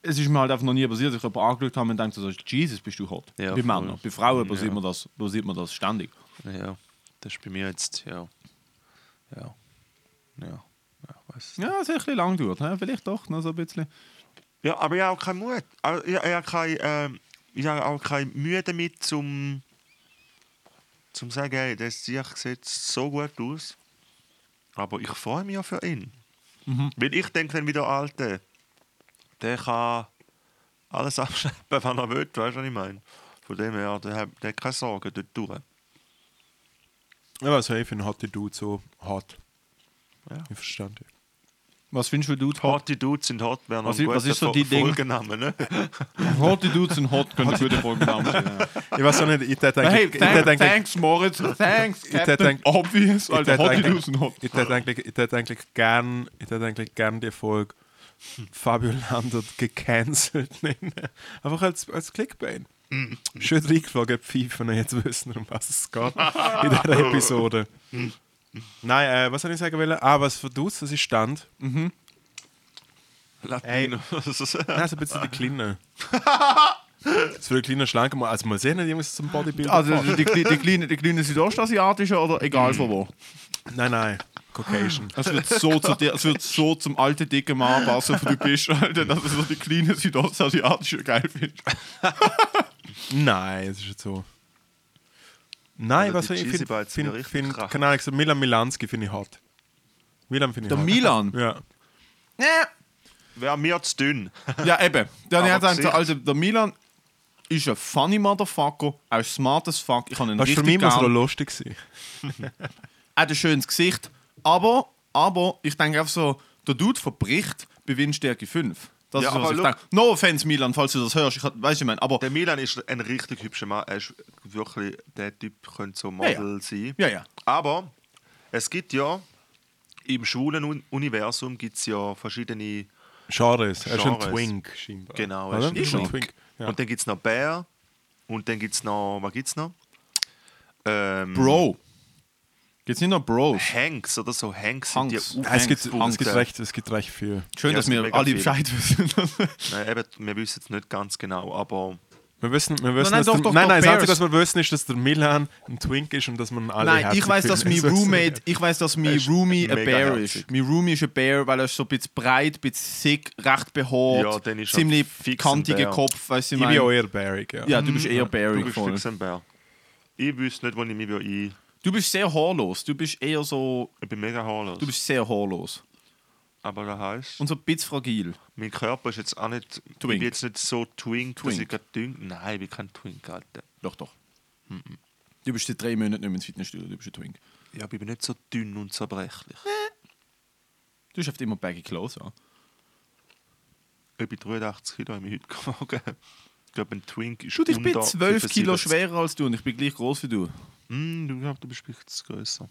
es ist mir halt einfach noch nie passiert, dass ich jemanden angeschaut habe und denke, so, Jesus, bist du hot. Ja, bei. Männern. Bei Frauen passiert, Ja. mir das, passiert mir das ständig. Ja, das ist bei mir jetzt, ja. Ja. Ja. Ja, weiß Ja, es hat ein bisschen lang gedauert. ne? Vielleicht doch noch so ein bisschen. Ja, aber ich habe auch keinen Mut. Also, Ich, habe kein, ähm, ich habe auch keine Mühe damit, zum, zum sagen, hey, das Sieg sieht so gut aus. Aber ich freue mich ja für ihn. Weil ich denke dann wieder, Alte, der kann alles abschleppen, was er will, weißt du, was ich meine? Von dem her, der, hat- der hat keine Sorgen dort durch. Ja, also ich finde harte Dude so hart. Ja. Ich verstand dich. Was findest du, Dude? Harte Dudes sind hot, wäre noch Was was ist so die Ding? Folgenname, ne? Hotte Dudes und Hot können gute Programme sein. Ich weiß auch nicht, ich hätte Hey, eigentlich... ich hätte thank, eigentlich thanks, Moritz. Thanks, hätte Captain. Obvious. ich Alter, eigentlich- Dudes und Hot. Ich hätte eigentlich, ich hätte eigentlich gern, ich hätte eigentlich gern die Folge Fabio Landert gecancelt nennen. Einfach als, als Clickbait. Schön reingeflogen, pfeifen und jetzt wissen, um was es geht in dieser Episode. Nein, äh, was soll ich sagen wollen? Ah, was für Dudes, das ist Stand. Latino. Nein, so ein bisschen die Kleinen. Das für die kleinen Schlanken mal, also mal sehen, die Jungs zum Bodybuilding. Also die, die, die, kleinen, die kleinen südostasiatischen oder egal von wo? nein, nein, Caucasian. Es wird so, zu dir, es wird so zum alten dicken Mann passen, wo du bist, Alter, dass du so die kleinen südostasiatischen geil findest. Nein, das ist jetzt so. Nein, Also was ich finde, ja find, richtig find, keine Ahnung, so Milan Milanski finde ich hart. Milan finde ich Der hart. Milan? Ja. Wäre mir zu dünn. Ja, eben. Dann hat er Gesicht. also der Milan ist ein funny Motherfucker, er ist smart as fuck. Ich habe ihn Was für richtig mich muss er lustig sein. Er hat ein schönes Gesicht. Aber, aber ich denke einfach so, der Dude verbricht bei Windstärke 5. Das Ja, ist, was aber ich look- denke. No offense, Milan, falls du das hörst. Ich weiß ich mein, aber Der Milan ist ein richtig hübscher Mann. Er ist wirklich, der Typ könnte so Model sein. ja, ja. Aber es gibt ja im schwulen Un Universum gibt es ja verschiedene. Genres. Er ist ein Genres. Twink, scheinbar. Genau, er ist ein Ist Twink. Ja. Und dann gibt es noch Bär. Und dann gibt es noch. Was gibt es noch? Ähm, Bro. Gibt es nicht noch Bros? Hanks oder so. Hanks sind Hanks. die Ah, es, gibt, es, gibt recht, es gibt recht viel. Schön, Ja, dass wir alle viel. Bescheid wissen. Nein, eben, wir wissen es nicht ganz genau, aber Wir wissen, wir wissen nein, dass doch, der, doch, nein, doch, nein, das Einzige, was wir wissen, ist, dass der Milan ein Twink ist und dass man alle Nein, ich weiß, dass mein Roommate, ich weiß, dass mein Roomie ein Bear herzig. ist. Mein Roomie ist ein Bear, weil er ist so ein bisschen breit, ein bisschen sick, recht behaart, Ja, ziemlich kantiger Bär. Kopf, weißt du, Ich bin auch eher bärig, ja. Ja, du bist eher du Bearig bist voll. fix ein Bär. Ich wüsste nicht, wo ich mich ein. Ich Du bist sehr haarlos, du bist eher so, bin mega haarlos. du bist sehr haarlos aber das heisst, und so ein bisschen fragil. mein Körper ist jetzt auch nicht. Ich Twink. bin jetzt nicht so twink, dass Twink. ich gerade dünn. Nein, ich bin kein Twink, Alter. Doch, doch. Du bist seit drei Monaten nicht mehr ins Fitnessstudio, du bist ein Twink. Ja, aber ich bin nicht so dünn und zerbrechlich. Du hast oft immer baggy clothes an. Ich bin 83 Kilo, habe ich heute gewogen. Ich glaube, ein Twink ist Schau, ich bin unter 12 Kilo 75. schwerer als du und ich bin gleich groß wie du. Hm, du glaubst, du bist vielleicht größer.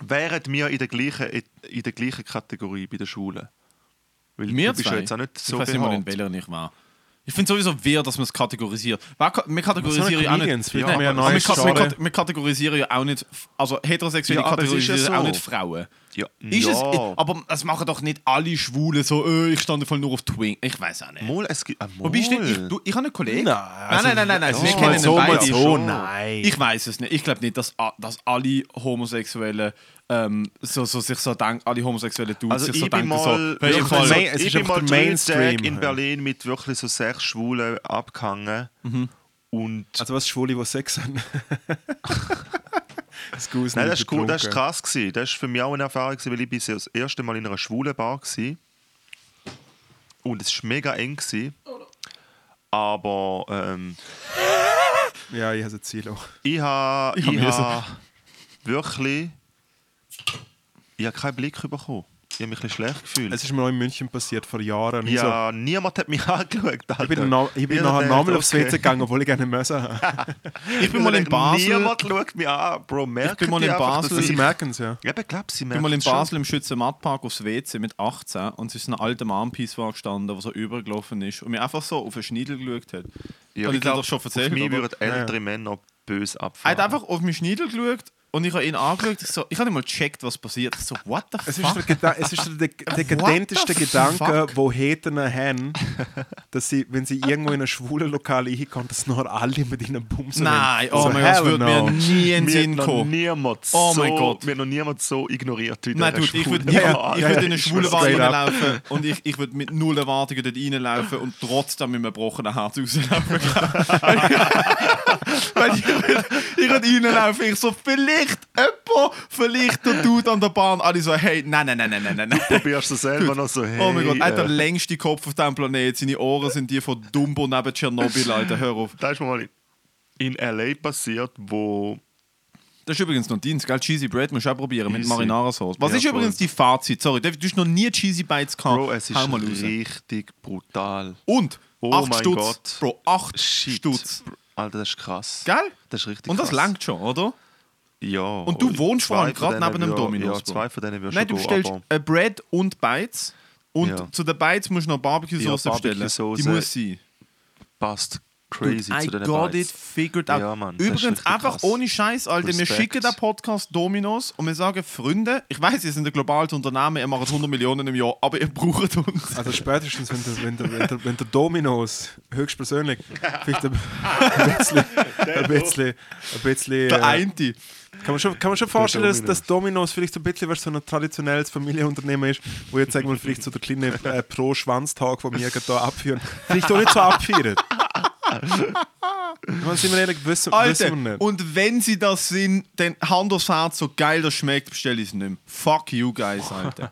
Wären wir in der gleichen, in der gleichen Kategorie bei der Schule? Weil Wir du bist zwei? ja jetzt auch nicht so ich weiß nicht mal, in welcher ich war. Ich finde sowieso wehr, dass man es kategorisiert. Wir kategorisieren ja auch nicht. Ja, ja wir, wir, wir kategorisieren ja auch nicht, also Heterosexuelle Ja, es ist ja kategorisieren auch so. nicht Frauen. Ja, Ist es, ja. aber es machen doch nicht alle Schwulen so, äh, ich stand voll nur auf Twink. Ich weiß auch nicht. Mal, es gibt. Ah, Wobei stimmt, mal. ich, du, ich habe einen Kollegen. Nein, also, nein, nein, nein, nein, es wir kennen so, beide. so, schon. nein. Ich weiß es nicht. Ich glaube nicht, dass, dass alle Homosexuellen ähm, so, so sich so denken, alle homosexuellen Dudes Also sich ich so bin denken, mal, so, wirklich Fall, Main- es ich ist bin mal Mainstream, Tage in. Berlin mit wirklich so sechs Schwulen abgehangen. Mhm. Und Also was Schwule, die Sex haben? das Gusen Nein, das ist cool, das ist betrunken. krass gewesen. Das ist für mich auch eine Erfahrung weil ich bin das erste Mal in einer schwulen Bar war. Und es war mega eng gewesen. Aber ähm, Ja, ich habe ein Ziel auch. ich habe Ich hab ich so- ha wirklich ich habe keinen Blick bekommen. Ich habe mich ein bisschen schlecht gefühlt. Es ist mir auch in München passiert, vor Jahren. Ich, ja, niemand hat mich angeschaut. so, ich bin, na, ich bin nachher gedacht, nochmal aufs. WC gegangen, obwohl ich gerne müssen habe. ich bin mal in Basel. Niemand schaut mich an, Bro. Merkt bin mal ihr in Basel. dass Sie ich- merken es, ja. Ich glaube, sie Ich bin mal in merken schon. Basel im Schützenmattpark aufs WC mit 18 und es ist ein alter Mann Piece gestanden, der so übergelaufen ist und mir einfach so auf den Schniedel geschaut hat. Ja, ich ich glaube, doch schon auf erzählt, mich oder? würden ältere Männer böse Er abfahren. hat einfach auf meinen Schniedel geschaut und ich habe ihn angeschaut. Ich, so, ich habe nicht mal gecheckt, was passiert. Ich so, what the Es ist fuck? der, Geda es ist der de dekadenteste Gedanke, wo Hetern haben, dass sie, wenn sie irgendwo in ein schwules Lokal hinkommen, dass noch alle mit ihnen bumsen. Nein, oh So, mein Gott, das würde mir no. nie in den Mir Sinn kommen. niemand Oh so, mein Gott. Mir noch niemand so ignoriert wie Nein, der dude, ich würde Ja, ja, würd ja, in eine schwule Bar reinlaufen und ich, ich würde mit null Erwartungen dort reinlaufen und trotzdem mit einem gebrochenen Herz rauslaufen. Weil ich würde reinlaufen, ich so, vielleicht jemand, vielleicht der Dude an der Bahn, alle so, hey, nein, nein, nein, nein, nein, nein, nein. Probierst du selber noch so, hey. Oh mein Gott, er hat den äh, längsten Kopf auf diesem Planeten. Seine Ohren sind die von Dumbo neben Tschernobyl, Alter. Hör auf. Das ist mal in L.A. passiert, wo... Das ist übrigens noch Dienst, gell? Cheesy Bread musst du auch probieren mit Easy. Marinara-Sauce. Was Ja, ist übrigens die Fazit? Sorry, du hast noch nie Cheesy Bites gehabt. Bro, es ist richtig brutal. Und Oh 8 mein Stutz. Gott. Bro, 8 Shit. Stutz. Alter, das ist krass. Gell? Das ist richtig Und das krass. langt schon, oder? Ja. Und du wohnst vor allem gerade neben wür- Domino's, Ja, zwei von denen wirst Nein, du gehen, bestellst aber- Bread und Bites. Und Ja. zu den Bites musst du noch Barbecue-Sauce Ja, bestellen. Die muss sein. passt crazy Dude, I zu den got Bites. it figured out. Ja, Mann, Übrigens, einfach krass. ohne Scheiß, Alter. Wir Respekt. schicken den Podcast Dominos und wir sagen, Freunde, ich weiß, ihr seid ein globales Unternehmen, ihr macht 100 Millionen im Jahr, aber ihr braucht uns. Also spätestens, wenn der, wenn der, wenn der, wenn der Dominos höchstpersönlich vielleicht ein, ein bisschen, ein bisschen, ein bisschen Der äh. Kann man schon, kann man schon vorstellen, dass, dass Dominos vielleicht so ein bisschen was so ein traditionelles Familienunternehmen ist, wo jetzt sagen wir vielleicht so der kleine äh, Pro-Schwanztag, den wir hier abführen, vielleicht auch nicht so abfeiern. Ich meine, sind wir ehrlich, wissen, Alter, wissen wir nicht. und wenn sie das sind, dann Hand aufs Herz, so geil das schmeckt, bestelle ich es nicht mehr. Fuck you guys, Alter.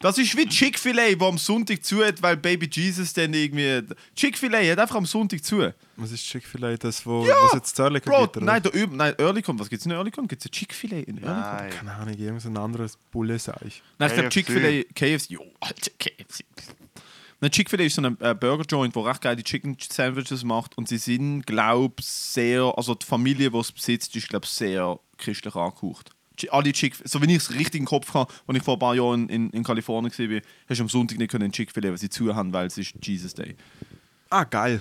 Das ist wie Chick-fil-A, wo am Sonntag zu hat, weil Baby Jesus dann irgendwie... Chick-fil-A hat einfach am Sonntag zu. Was ist Chick-fil-A, das, wo was jetzt zu Ehrlich Bro, gibt? oder? nein, der nein, Earlycom, was gibt's in Earlycom? Gibt's ein Chick-fil-A in Earlycom? Nein. Keine Ahnung, irgend so ein anderes Bulle, sag ich. Nein, ich glaube KFC. Chick-fil-A, KFC, jo, Alter, KFC. Nein, Chick-fil-A ist so ein äh, Burger-Joint, der recht geile Chicken-Sandwiches macht und sie sind, glaube ich, sehr, also die Familie, die es besitzt, ist, glaube ich, sehr christlich angehaucht. Alle Chick so wie ich es richtig im Kopf habe, als ich vor ein paar Jahren in, in Kalifornien war, hast du am Sonntag nicht können Chick-fil-A, weil sie zu haben, weil es ist Jesus Day. Ah, geil.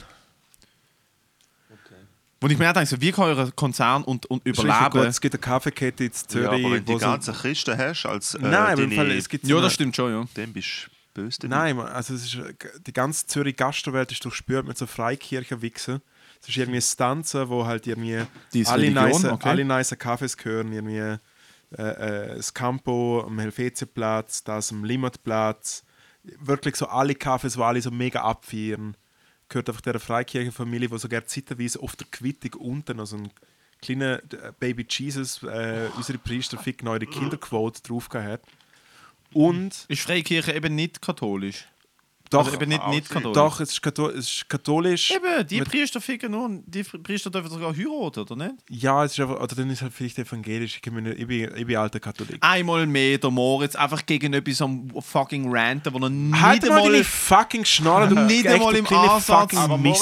Wo ich mir auch denke, so, wie kann euer Konzern und, und gut. überleben? Es gibt eine Kaffeekette in Ja, Zürich, aber wenn du die so- ganzen Christen hast, als äh, Nein, aber im deine- Fall, es gibt so Ja, das stimmt schon, ja. dann bist böse. dabei. Nein, also ist, äh, die ganze Zürich Gastrowelt ist durchspürt mit so Freikirchenwichsen. Es ist irgendwie Stanzen, wo halt irgendwie Die alle Religion, nice, okay. alle nice Kaffees gehören. Irgendwie äh, äh, das Campo am Helvetiaplatz, das am Limmatplatz. Wirklich so alle Kaffees, wo alle so mega abfeiern. Gehört einfach der Freikirchenfamilie, die sogar zeitweise auf der Quittung unten noch so ein kleiner äh, Baby Jesus, äh, unsere Priester ficken eure Kinderquote drauf gehabt hat. Und Ist Freikirche eben nicht katholisch? Doch, Also eben nicht, nicht katholisch? Doch, es ist, katho es ist katholisch. Eben, die Mit- Priester ficken nur, die Priester dürfen sogar heiraten, oder nicht? Ja, es ist einfach, oder dann ist halt vielleicht evangelisch. Ich, bin, ich, bin, ich bin alter Katholik. Einmal mehr der Moritz einfach gegen etwas am fucking ranten, wo er nicht halt mal einmal, deine fucking Schnalle, du nicht einmal im Ansatz fucking Aber hat.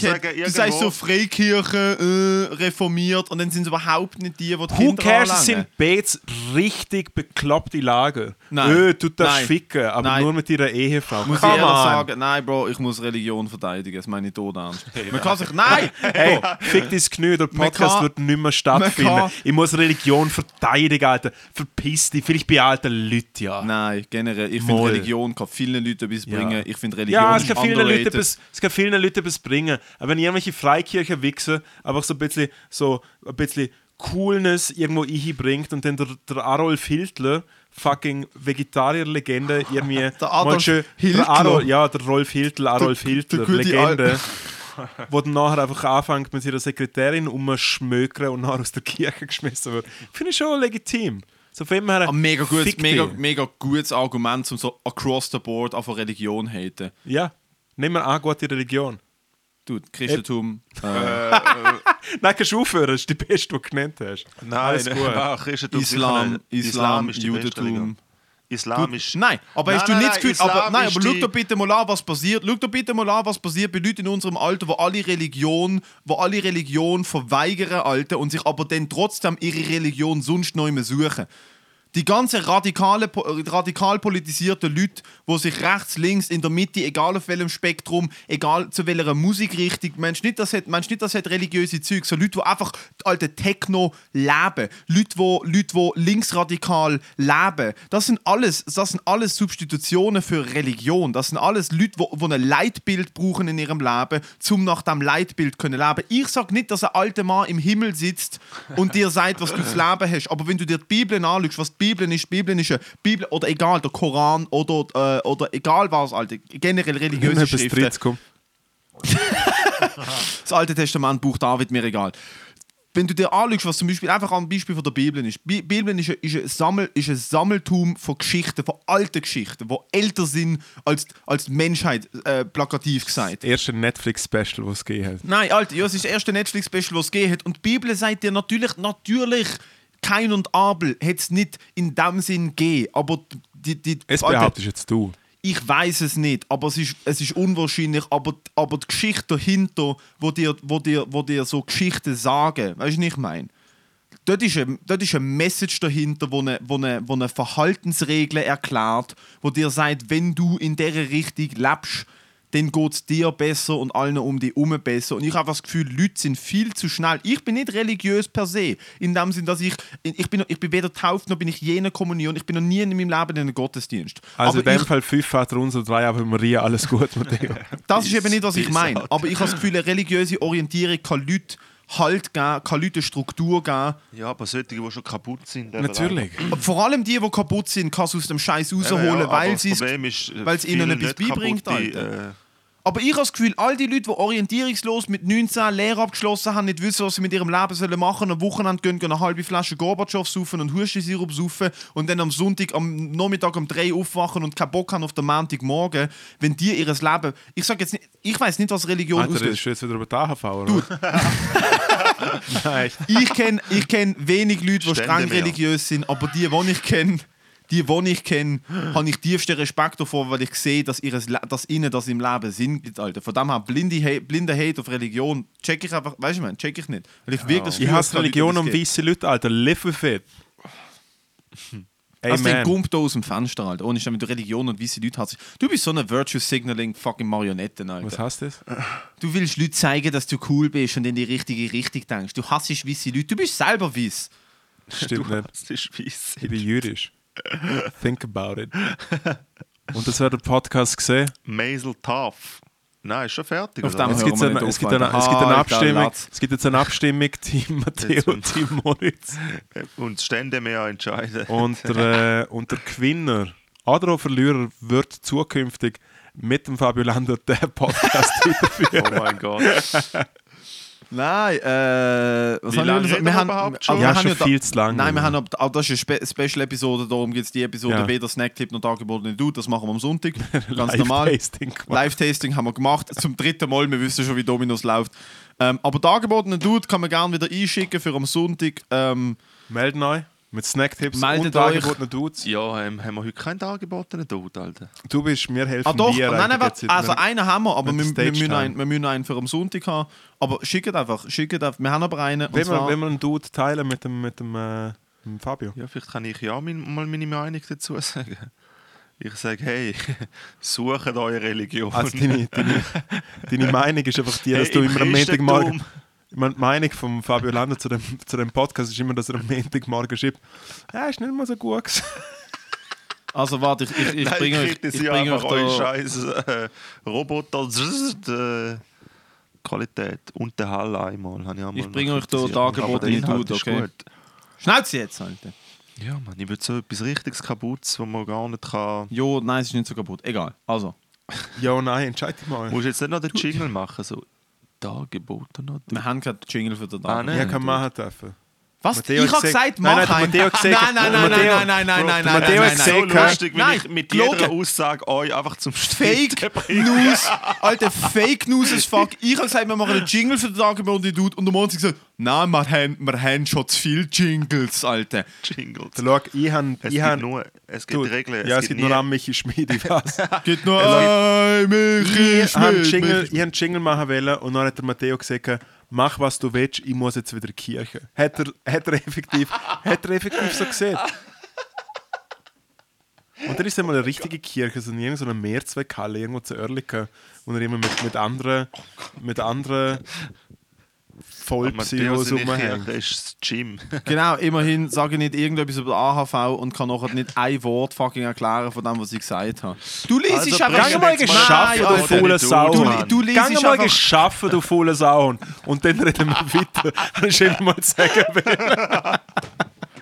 sagen, Du sagst so Freikirche, äh, reformiert und dann sind es überhaupt nicht die, die die Who Kinder cares? Es anlangen. sind Beats richtig bekloppte Lager. Nein. Öh, du darfst Nein. ficken, aber Nein. nur mit ihrer Ehefrau. Muss ich On. sagen, nein, Bro, ich muss Religion verteidigen. Das meine ich tot ernst. Man kann sich, nein! Hey, fick dein Knie, der Podcast kann- wird nicht mehr stattfinden. kann- Ich muss Religion verteidigen, Alter. Verpiss dich, vielleicht bei alten Leuten, ja. Nein, generell. Ich finde. Religion kann vielen Leuten etwas Ja. bringen. Ich finde, Religion Ja, es ist kann, vielen Leuten etwas, es kann vielen Leuten etwas bringen. Aber wenn irgendwelche Freikirchen wichsen, einfach so ein bisschen, so ein bisschen Coolness irgendwo einbringt und dann der, der Arolf Hiltler, fucking Vegetarier-Legende, irgendwie. Der Adolf schön- Hiltler. Der Arol, ja, der Rolf Hiltler, Arolf der gute Legende. wo dann nachher einfach anfängt mit ihrer Sekretärin umschmökern und nachher aus der Kirche geschmissen wird. Finde ich schon legitim. So von her, Ein mega gutes, mega, mega gutes Argument, um so across the board auf eine Religion zu haten. Ja, nimm mal an, gute Religion. Du, Christentum. Äh, Nein, kannst du aufhören, das ist die beste, die du genannt hast. Nein, Alles nein, gut. ah, Christentum, Islam. Islam, ist beste Judentum. Islam ist. Nein, aber hast du Nein, nicht nein, das Gefühl, Islam aber, nein, aber schau doch bitte mal an, was passiert. Schau doch bitte mal an, was passiert bei Leuten in unserem Alter, wo alle Religion, wo alle Religion verweigern, Alter, und sich aber dann trotzdem ihre Religion sonst neu mehr suchen. Die ganzen radikale, po- radikal politisierten Leute, die sich rechts, links, in der Mitte, egal auf welchem Spektrum, egal zu welcher Musikrichtung, meinst du nicht, das hat, meinst nicht, das hat religiöse Züge, so Leute, die einfach alte Techno leben, Leute, die, Leute, die linksradikal leben, das sind alles, das sind alles Substitutionen für Religion, das sind alles Leute, die, die ein Leitbild brauchen in ihrem Leben, um nach dem Leitbild können leben. Ich sage nicht, dass ein alter Mann im Himmel sitzt und dir sagt, was du zu leben hast, aber wenn du dir die Bibel anschaust, was Bibel ist, Bibel ist eine Bibel, oder egal, der Koran, oder, äh, oder egal was, Alter, generell religiöse Schriften, das Alte Testament, Buch David, mir egal. Wenn du dir anschaust, was zum Beispiel einfach ein Beispiel von der Bibel ist. Die Bibel ist ein, ist ein, Sammel, ist ein Sammeltum von Geschichten, von alten Geschichten, die älter sind als, als die Menschheit, äh, plakativ gesagt. Das erste Netflix-Special, das es gegeben hat. Nein, Alter, ja, es ist das erste Netflix-Special, was es gegeben hat. Und die Bibel sagt dir natürlich, natürlich, Kain und Abel hat es nicht in dem Sinn gegeben. Aber die, die, Es behauptest jetzt du. ich weiß es nicht, aber es ist, es ist unwahrscheinlich. Aber, aber die Geschichte dahinter, wo dir, wo, dir, wo dir so Geschichten sagen, weißt du, was ich meine? Dort ist, ein, dort ist eine Message dahinter, wo eine, wo, eine, wo eine Verhaltensregel erklärt, wo dir sagt, wenn du in dieser Richtung lebst, dann geht es dir besser und allen um dich herum besser. Und ich habe das Gefühl, Leute sind viel zu schnell. Ich bin nicht religiös per se, in dem Sinn, dass ich, ich bin, ich bin weder tauft, noch bin ich je in einer Kommunion, ich bin noch nie in meinem Leben in einem Gottesdienst. Also Aber in dem ich, Fall fünf Vater unser, drei Ave Maria, alles gut mit dir. Das ist eben nicht, was ich meine. out. Aber ich habe das Gefühl, eine religiöse Orientierung kann Leute Halt geben, kann Leute eine Struktur geben. Ja, aber solche, die schon kaputt sind. Natürlich. Vor allem die, die kaputt sind, kann es aus dem Scheiß rausholen, Ja, ja, weil es ihnen etwas beibringt, kaputte, Alter. äh, Aber ich habe das Gefühl, all die Leute, die orientierungslos mit 19 Lehre abgeschlossen haben, nicht wissen, was sie mit ihrem Leben sollen machen am Wochenende gehen, gehen eine halbe Flasche Gorbatschow saufen und Hustensirup saufen und dann am Sonntag, am Nachmittag um 3 aufwachen und keinen Bock haben auf den Montagmorgen, wenn die ihr Leben... Ich sage jetzt nicht, ich weiß nicht, was Religion Alter, auslöst. du jetzt wieder über die AHV, oder? Nein, echt. Ich kenne ich kenn wenig Leute, die streng religiös sind, aber die, die ich kenne, die, die ich kenne, habe ich tiefsten Respekt davor, weil ich sehe, dass, ihres, dass ihnen das im Leben Sinn gibt, Alter. Von dem her, blinde, Ha- blinde Hate auf Religion, check ich einfach, weißt du, man, check ich nicht. Weil ich wirklich das Ich hasse Religion Leute, geht. weiße Leute, Alter. Live with it. Also den Amen. Gump da aus dem Fenster, Alter. Ohne wenn du Religion und weiße Leute hast. Du bist so eine Virtue Signaling fucking Marionette, Alter. Was heißt das? Du willst Leuten zeigen, dass du cool bist und in die richtige Richtung denkst. Du hasst weiße Leute. Du bist selber weiß. Stimmt nicht. Das ist weiss. Ich bin jüdisch. Think about it. Und das wäre der Podcast gesehen. Maisel Tough. Nein, ist schon fertig. Auf oder dem Es gibt, eine, es, gibt eine, es gibt eine Abstimmung. Es gibt jetzt eine Abstimmung, Team Matteo und Team Moritz. Und das Ständemeer entscheiden. Und der, äh, und der Gewinner, oder auch Verlierer, wird zukünftig mit dem Fabio Lander den Podcast weiterführen. Oh mein Gott. Nein, äh, was Wie haben lange wir haben, überhaupt schon? Ja, wir haben schon da- viel zu lang. Nein, wir haben, ab- aber das ist eine Spe Special-Episode, darum gibt es die Episode Ja. weder Snacktipp noch Angebotene Dude, das machen wir am Sonntag. Ganz normal. Live-Tasting gemacht. Live-Tasting haben wir gemacht, zum dritten Mal, wir wissen schon, wie Dominos läuft. Ähm, aber Angebotene Dude kann man gerne wieder einschicken für am Sonntag. Ähm, Melden euch mit Snacktipps Meldet und euch. angebotenen Dudes. Ja, ähm, haben wir heute keinen angebotenen Tod, Alter. Du bist, mir helfen ah doch, dir nein, nein, warte, also einen haben wir, aber mit wir, wir, müssen einen, wir müssen einen für am Sonntag haben. Aber schickt einfach, schickt einfach. Wir haben aber einen. Wenn, wir, wenn wir einen Dude teilen mit dem, mit dem, äh, mit dem Fabio. Ja, vielleicht kann ich ja mein, mal meine Meinung dazu sagen. Ich sage, hey, sucht eure Religion. Also deine, deine, deine Meinung ist einfach die, dass Hey, du im immer am Montagmorgen... Ich meine, Die Meinung von Fabio Lander zu dem, zu dem Podcast ist immer, dass er am Montagmorgen schreibt, ja, ist nicht mal so gut gewesen. Also warte, ich, ich, ich Nein, bringe euch, ich bringe euch da... scheiß äh, Roboter äh, Qualität und den Hall einmal. habe Ich, einmal Ich bringe euch da Aber der Inhalt Dude, ist okay? gut. Schnauze jetzt, Alter. Ja, Mann, ich will so etwas richtiges Kaputtes, wo man gar nicht kann. Jo, nein, es ist nicht so kaputt. Egal. Also. Ja, nein, entscheid dich mal. Du musst jetzt nicht noch den Jingle machen, so Dargebotene Wir haben keinen Jingle für den Ah, Tag. nein. Ich kann machen dürfen. Was? Matteo ich habe gesagt- Nein, mach nein, einen. Matteo gesagt- Nein, nein, nein, Matteo- nein, nein, nein, nein, nein, Matteo nein, hat nein, gesagt, So nein. lustig, wenn Nein, ich mit gelogen. jeder Aussage euch einfach zum Fake. News, Alter, Fake News as fuck. Ich habe gesagt, wir machen einen Jingle für den Tagebotene Dude und der Monty gesagt, nein, wir haben, wir haben schon zu viele Jingles, Alter. Jingles. Schau, ich habe... Es Ich gibt han, nur, es gibt du, Regeln. ja, es gibt nur an Michi Schmid, ich weiß. Geht nur ein Michi ich habe einen. Jingle, ich hab einen Jingle machen wollen und dann hat der Matteo gesagt, mach was du willst, ich muss jetzt wieder in die Kirche. Hat er, hat er, effektiv, hat er effektiv so gesehen. Und dann ist es mal eine richtige Kirche, so in irgendeiner Mehrzweckhalle irgendwo zu Oerlikon, wo er immer mit, mit anderen, mit anderen Vollpsychos seine rumhängt. Kirche ist das Gym. Genau, immerhin sage ich nicht irgendetwas über den AHV und kann nachher nicht ein Wort fucking erklären von dem, was ich gesagt habe. Du liest Also einfach... Geh mal geschaffen, du faule Du- Sau. du- du liest Geh mal geschaffen, du faule Sau. Und dann reden wir weiter. Hast du immer mal sagen will.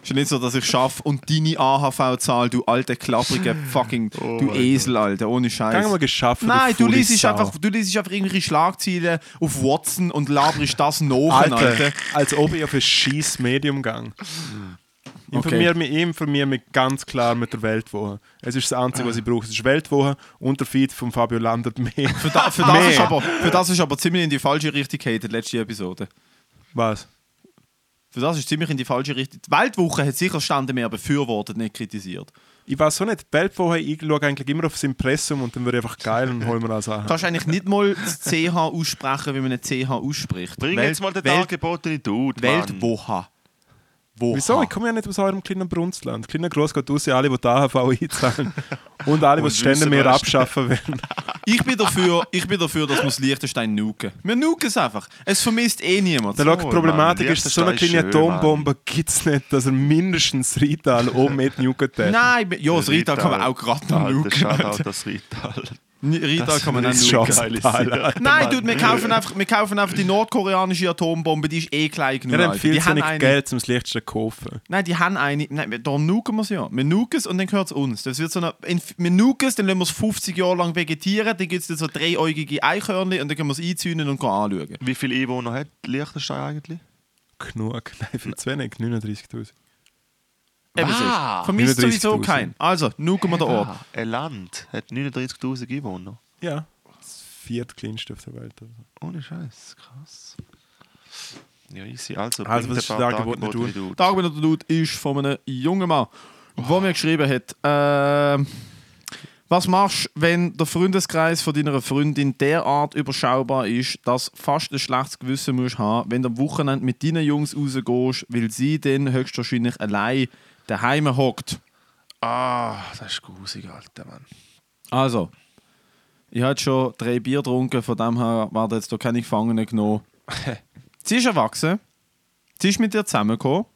Ist nicht so, dass ich schaffe und deine AHV-Zahl, du alte, klapprige fucking... du Esel, Alter, ohne Scheiß. Geh mal geschaffen, Nein, du liest einfach, du liest einfach irgendwelche Schlagzeilen auf Watson und laberst das nach, Alter. Alter, als ob ich auf ein scheiß Medium gang. Ich informiere mich, ich informiere mich ganz klar mit der Weltwoche. Es ist das Einzige, was ich brauche. Es ist Weltwoche und der Feed von Fabio Landert mehr. Für, da, für, das ist aber, für das ist aber ziemlich in die falsche Richtung gehatet, letzte Episode. Was? Für das ist ziemlich in die falsche Richtung. Die Weltwoche hat sicher Stände mehr befürwortet, nicht kritisiert. Ich weiß so nicht. Die Weltwoche, ich schaue eigentlich immer aufs Impressum und dann wird einfach geil und holen wir das an. Du kannst eigentlich nicht mal das CH aussprechen, wie man ein CH ausspricht. Bring Welt- jetzt mal den Welt, dargebotenen Dude, Mann. Weltwoche. Woche. Wieso? Ich komme ja nicht aus eurem kleinen Brunstland. Kleiner Gruß geht raus alle, die die AHV einzahlen. Und alle, die Stände mehr abschaffen werden. Ich bin dafür, ich bin dafür dass wir das Liechtenstein nuken. Wir nuken es einfach. Es vermisst eh niemand. Der Log So, Problematik Mann, ist, so eine kleine Atombombe gibt es nicht, dass er mindestens Rital oben mit nuken hat. Nein, ja, das Rital kann man auch gerade nuken. Das Rital. Rital kann man auch Geile geil. Nein, dude, wir kaufen, einfach, wir kaufen einfach die nordkoreanische Atombombe, die ist eh klein genug. Die so haben nicht eine. Geld, um das Lichtste zu kaufen. Nein, die haben eine. Nein, wir- darum nuken wir es ja. Wir nuken es und dann gehört es uns. Das wird so eine, in- wir nuken es, dann lassen wir es 50 Jahre lang vegetieren, dann gibt es so dreieugige Eichhörnchen und dann können wir es einzäunen und anschauen. Wie viele Einwohner hat Liechtenstein eigentlich? Genug. Nein, viel zu wenig. 39'000. Eben ist. Vermisst 39.000. sowieso keinen. Also, nuken wir den Ort. Ah, ein Land hat 39'000 Einwohner. Ja. Das viertkleinste auf der Welt. oder so. Ohne Scheiß, krass. Ja, easy. Also, Also, was ist der dargebotene dargebotene Dude? Dude. Der Dude ist von einem jungen Mann, der mir geschrieben hat, ähm, was machst du, wenn der Freundeskreis von deiner Freundin derart überschaubar ist, dass fast ein schlechtes Gewissen musst haben, wenn du am Wochenende mit deinen Jungs rausgehst, weil sie dann höchstwahrscheinlich allein daheim hockt. Ah, das ist grusig, Alter, Mann. Also, ich hatte schon drei Bier getrunken, von dem her werden jetzt da keine Gefangenen genommen. sie ist erwachsen, sie ist mit dir zusammengekommen.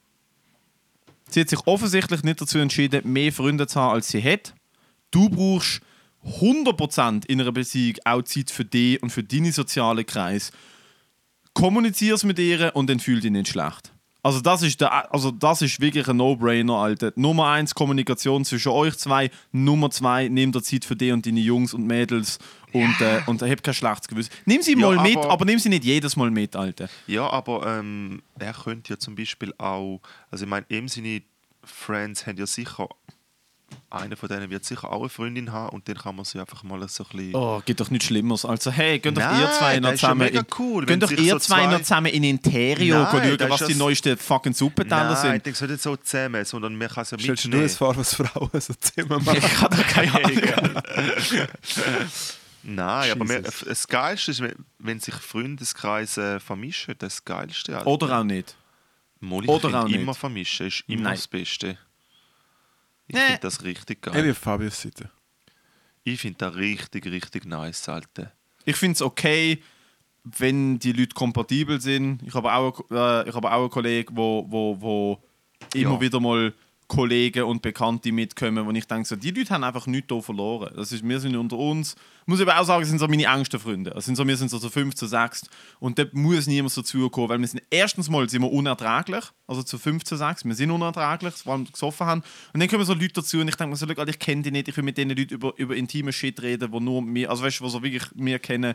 Sie hat sich offensichtlich nicht dazu entschieden, mehr Freunde zu haben, als sie hat. Du brauchst 100% in einer Beziehung auch Zeit für dich und für deine sozialen Kreis. Kommunizier es mit ihr und dann fühl dich nicht schlecht. Also das ist, der, also das ist wirklich ein No-Brainer, Alter. Nummer eins, Kommunikation zwischen euch zwei. Nummer zwei, nimm dir Zeit für dich und deine Jungs und Mädels und, äh, und hab kein schlechtes Gewissen. Nimm sie Ja, mal mit, aber- aber nimm sie nicht jedes Mal mit, Alter. Ja, aber ähm, er könnte ja zum Beispiel auch, also ich meine, ihm seine Friends haben ja sicher, einer von denen wird sicher auch eine Freundin haben und dann kann man sie einfach mal so ein bisschen... Oh, geht doch nichts Schlimmeres. Also, hey, geht doch Nein, ihr zwei noch das ist ja zusammen. mega in, cool, wenn doch ihr so zwei, noch zusammen in Interio Nein, schauen, das was ist die neuesten fucking Superteller Nein, sind. ich sollte nicht so zusammen, sondern man kann es ja Stellst du mitnehmen. das vor, was Frauen so Zimmer machen? Ich habe doch keine Ahnung. Nein, aber wir, Jesus. das Geilste ist, wenn- sich Freundeskreise vermischen, das ist das Geilste. Alter. Oder auch nicht. Mal, oder auch nicht. immer vermischen ist immer Nein. das Beste. Ich Nee. finde das richtig Ich geil. bin auf Fabius Seite. Ich finde das richtig, richtig nice, Alter. Ich finde es okay, wenn die Leute kompatibel sind. Ich habe auch, äh, ich habe auch einen Kollegen, wo, wo, wo immer Ja. wieder mal Kollegen und Bekannte mitkommen, wo ich denke, so, die Leute haben einfach nichts hier verloren. Das ist, wir sind unter uns. Muss ich aber auch sagen, sind so meine engsten Freunde. Das sind so, wir sind so, so 5 zu 6 und dort muss niemand dazukommen, weil wir sind erstens mal sind wir unerträglich, also zu 5 zu 6, wir sind unerträglich, vor allem gesoffen haben. Und dann kommen so Leute dazu und ich denke mir so, ich kenne die nicht, ich will mit diesen Leuten über, über intime Shit reden, wo nur wir, also weißt du, was so wirklich wir kennen.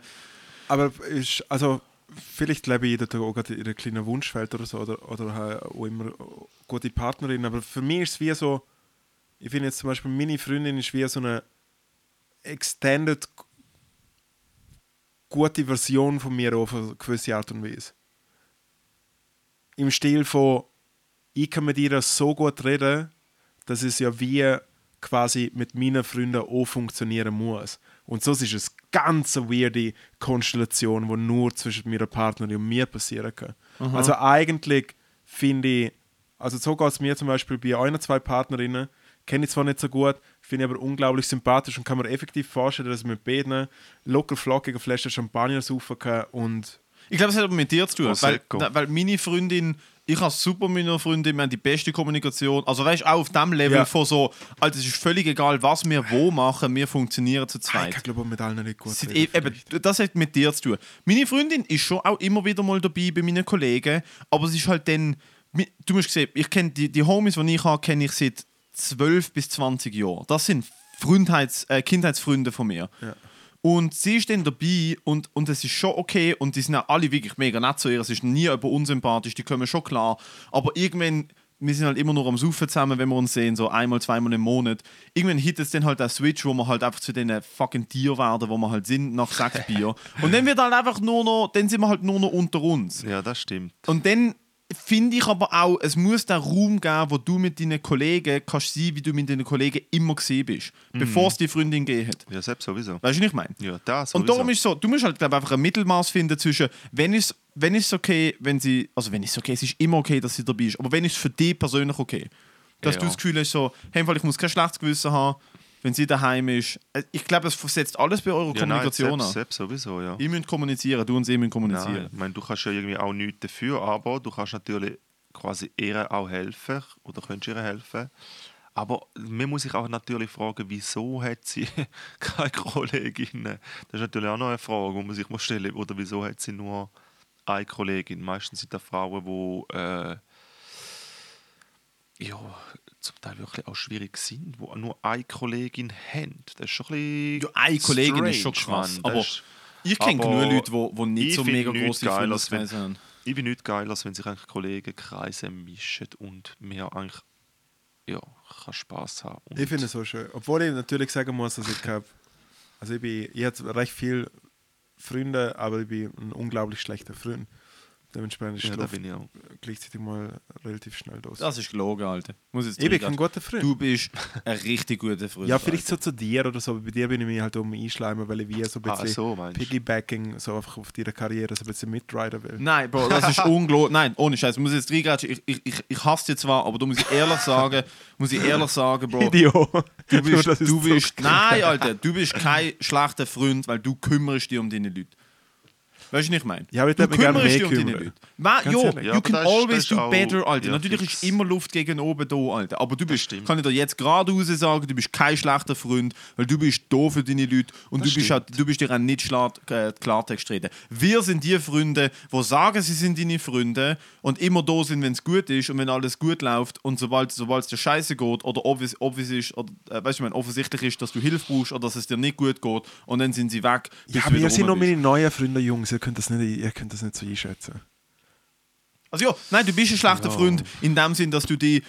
Aber ist, also, vielleicht lebe jeder da auch in einer kleinen Wunschwelt oder so, oder, oder halt auch immer gute Partnerin, aber für mich ist es wie so, ich finde jetzt zum Beispiel, meine Freundin ist wie so eine extended gute Version von mir auf eine gewisse Art und Weise. Im Stil von, ich kann mit ihr so gut reden, dass es ja wie quasi mit meinen Freunden auch funktionieren muss. Und so ist es eine ganz weirde Konstellation, die nur zwischen meiner Partnerin und mir passieren kann. Also eigentlich finde ich, also so geht es mir zum Beispiel bei einer, zwei Partnerinnen, kenne ich zwar nicht so gut, finde ich aber unglaublich sympathisch und kann mir effektiv vorstellen, dass ich mit beiden locker flockige Flaschen Champagner saufen kann und Ich glaube, es hat aber mit dir zu tun, weil, Prosecco. na, weil meine Freundin, ich habe super mit meiner Freundin, wir haben die beste Kommunikation. Also weißt du, auch auf dem Level Ja. von so, Alter, es ist völlig egal, was wir wo machen, wir funktionieren zu ich zweit. kann glaube ich mit allen nicht gut Sind reden, e- eben, das hat mit dir zu tun. Meine Freundin ist schon auch immer wieder mal dabei bei meinen Kollegen, aber es ist halt dann, du musst sehen, ich kenne die, die Homies, die ich habe, kenne ich seit 12 bis 20 Jahren. Das sind Freundheits, äh, Kindheitsfreunde von mir. Ja. Und sie ist dann dabei und, und es ist schon okay und die sind auch alle wirklich mega nett zu ihr. Es ist nie jemand unsympathisch, die kommen schon klar. Aber irgendwann, wir sind halt immer nur am Saufen zusammen, wenn wir uns sehen, so einmal, zweimal im Monat. Irgendwann hittet es dann halt der Switch, wo wir halt einfach zu den fucking Tier werden, wo wir halt sind nach sechs Bier. Und dann wird halt einfach nur noch, dann sind wir halt nur noch unter uns. Ja, das stimmt. Und dann finde ich aber auch, es muss den Raum geben, wo du mit deinen Kollegen kannst sein, wie du mit deinen Kollegen immer gesehen bist, bevor es die Freundin geht. Ja, selbst sowieso. Weißt du, was ich meine? Ja, das Und sowieso. darum ist so, du musst halt glaub, einfach ein Mittelmaß finden zwischen, wenn es wenn es okay, wenn sie, also wenn es okay, es ist immer okay, dass sie dabei ist, aber wenn es für dich persönlich okay, dass Ja. du das Gefühl hast, so, hey, ich muss kein schlechtes Gewissen haben, wenn sie daheim ist. Äh, Ich glaube, das setzt alles bei eurer ja, nein, Kommunikation selbst, an. selbst sowieso, ja. Ihr müsst kommunizieren, du und sie müssen kommunizieren. Nein, ich meine, du kannst ja irgendwie auch nichts dafür, aber du kannst natürlich quasi ihr auch helfen oder könntest ihr helfen. Aber man muss sich auch natürlich fragen, wieso hat sie keine Kolleginnen? Das ist natürlich auch noch eine Frage, die man sich muss stellen muss. Oder wieso hat sie nur eine Kollegin? Meistens sind das Frauen, die äh, ja, zum Teil wirklich auch schwierig sind, die nur eine Kollegin haben. Das ist schon ein bisschen Ja, eine Kollegin ist schon strange, krass, aber ist- Ich kenne genug Leute, die, die nicht ich so mega große Freundeskreise haben. Ich bin nicht geil, als wenn sich eigentlich Kollegenkreise mischen und mir eigentlich ja, kann Spaß haben. Und Ich finde es so schön. Obwohl ich natürlich sagen muss, dass ich habe, also ich bin, ich habe recht viele Freunde, aber ich bin ein unglaublich schlechter Freund. Dementsprechend ja, da bin ich auch. gleichzeitig mal relativ schnell los. Das ist gelogen, Alter. Muss ich jetzt ich bin kein guter Freund. Du bist ein richtig guter Freund. ja, vielleicht Alter. so zu dir oder so, aber bei dir bin ich mich halt um einschleimen, weil ich wie so ein Ah, bisschen so meinst du? Piggybacking so einfach auf deine Karriere so ein bisschen mitriden will. Nein, Bro, das ist unglaublich. Nein, ohne Scheiß. Muss ich jetzt. Ich, ich, ich, ich hasse dich zwar, aber du musst ich ehrlich sagen, muss ich ehrlich sagen, Bro. Idiot. Du bist, du so bist nein, Alter, du bist kein schlechter Freund, weil du kümmerst dich um deine Leute. Weißt du, was ich meine? Ja, aber ich du würd mich gerne mehr dich um deine kümmern. Leute. Ma, Ganz jo. Ja, you can always do auch- better, Alter. ja, Natürlich ist immer Luft gegen oben da, Alter. Aber du bist, stimmt. kann ich dir jetzt geradeaus sagen, du bist kein schlechter Freund, weil du bist da für deine Leute und du bist, stimmt. halt, du bist dir auch nicht schla- äh, Klartext reden. Wir sind die Freunde, die sagen, sie sind deine Freunde und immer da sind, wenn es gut ist und wenn alles gut läuft und sobald sobald es dir scheiße geht oder obvious, obvious ist, oder, äh, weißt du, ich meine, offensichtlich ist, dass du Hilfe brauchst oder dass es dir nicht gut geht und dann sind sie weg. Ja, aber seid rum noch meine neuen Freunde, Jungs. Ihr könnt das nicht, ihr könnt das nicht so einschätzen. Also ja, nein, du bist ein schlechter Freund in dem Sinn, dass du die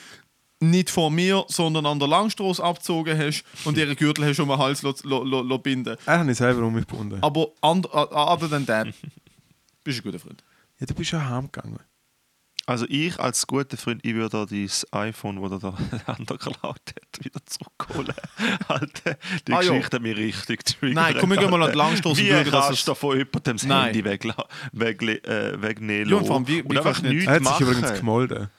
nicht von mir, sondern an der Langstrasse abgezogen hast und ihren Gürtel hast um den Hals lo, lo, lo, binden. Er hat ich selber um mich gebunden. Aber other than that, bist du ein guter Freund. Ja, du bist ja heimgegangen. Also ich als guter Freund, ich würde dein iPhone, das der andere geklaut hat, wieder zurückholen. Alter, die Ah, ja. Geschichte hat mich richtig triggert. Nein, komm, wir gehen mal an die Langstrasse Wie und schauen, dass kannst es- du von jemandem das Nein. Handy wegla- wegle- äh, wegnehmen Ja, und vor allem, wie- und wie einfach nichts Er hat sich machen? übrigens gemolden.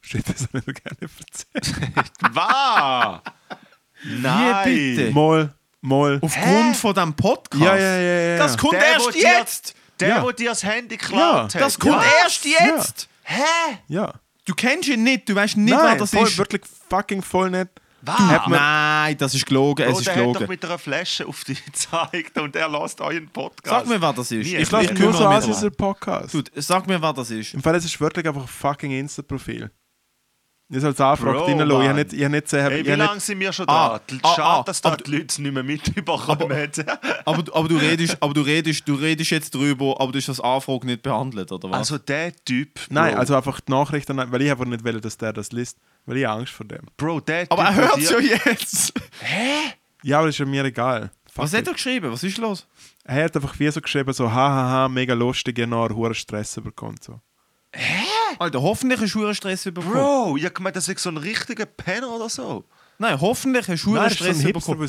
Steht das nicht gerne erzählen. Was? Nein! bitte? Mal, Mal. Aufgrund von diesem Podcast? Ja, ja, ja, ja. Das kommt Der, erst jetzt! Der, Ja. wo dir das Handy geklaut hat. Das kommt Ja. erst jetzt! Hä? ja. Du kennst ihn nicht, du weißt nicht, wer Nein, das voll, ist. wirklich fucking voll nicht. Was? Hat man- Nein, das ist gelogen, Bro, es ist der hat doch mit einer Flasche auf dich gezeigt und er lässt euren Podcast. Sag mir, wer das ist. Nie. Ich lasse nur so aus darum. ein Podcast. Dude, sag mir, wer das ist. Im Fall, es ist wirklich einfach ein fucking Insta-Profil. Ich soll es reinlassen. Ich habe nicht, ich habe nicht gesehen, Hey, ich wie lange nicht, sind wir schon Ah, da? ah, Schade, ah, dass da aber die Leute es nicht mehr mitbekommen. Aber, aber, du redest, aber du, redest, du redest jetzt drüber, aber du hast das Anfrage nicht behandelt, oder was? Also der Typ, Bro, Nein, also einfach die Nachrichten, weil ich einfach nicht will, dass der das liest, weil ich Angst vor dem. Bro, der Typ, aber er hört es ja jetzt. Ja, aber das ist ja mir egal. Fuck Was hat it. er geschrieben? Was ist los? Er hat einfach wie so geschrieben, so hahaha, mega lustig, einen hohen Stress bekommen. So. Alter, hoffentlich hast du einen Stress bekommen. Bro, ich hab gemeint, das ist so ein richtiger Penner oder so. Nein, hoffentlich hast du Nein, einen das ist so ein Stress bekommen.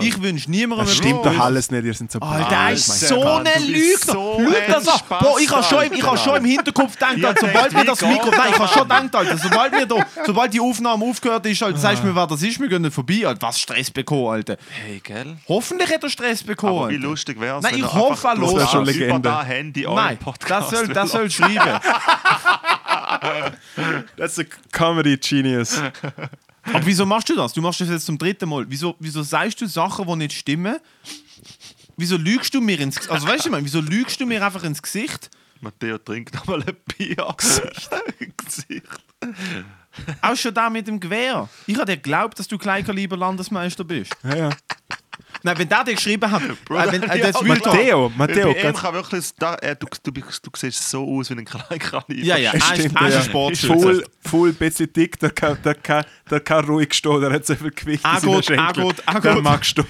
ich ich wünsche niemandem Das einen stimmt Stress. doch alles nicht, ihr seid so Alter, er brav, ist so ein bist Lügner. so ein das an. Bro, ich habe schon, im- ich hab Alter. schon im Hinterkopf gedacht, Alter, sobald wir das Mikro... Nein, ich habe schon gedacht, Alter, sobald, wir da, sobald die Aufnahme aufgehört ist, Alter, sagst du mir, wer das ist, wir gehen nicht vorbei, Alter. Was Stress bekommen, Alter. Hey, gell? Hoffentlich hat er Stress bekommen, Aber wie Alter. lustig wäre es, Nein, wenn ich er hoffe, er Das wär schon über Legende. das Handy Nein, Podcast das soll, das soll schreiben. That's a comedy genius. Aber wieso machst du das? Du machst das jetzt zum dritten Mal. Wieso, wieso sagst du Sachen, die nicht stimmen? Wieso lügst du mir ins Gesicht? Also weißt du, ich meine, wieso lügst du mir einfach ins Gesicht? Matteo trinkt nochmal ein Bier. Gesicht. Auch schon da mit dem Gewehr. Ich habe dir geglaubt, dass du Kleinkaliber Landesmeister bist. Ja, ja. Nein, wenn der dir geschrieben hat, äh, wenn, äh, das Real Matteo, Matteo, Bei ihm kann wirklich, da, äh, du, du, bist- du siehst so aus wie ein Kleinkaliber. Ja, ja, er ist, ein Sportschütze. Voll, voll bisschen dick, der kann, der, kann, der kann ruhig stehen, der hat so viel Gewicht Ah, in seinen gut, ah, Schenkeln. gut, ah, Der gut. mag stehen.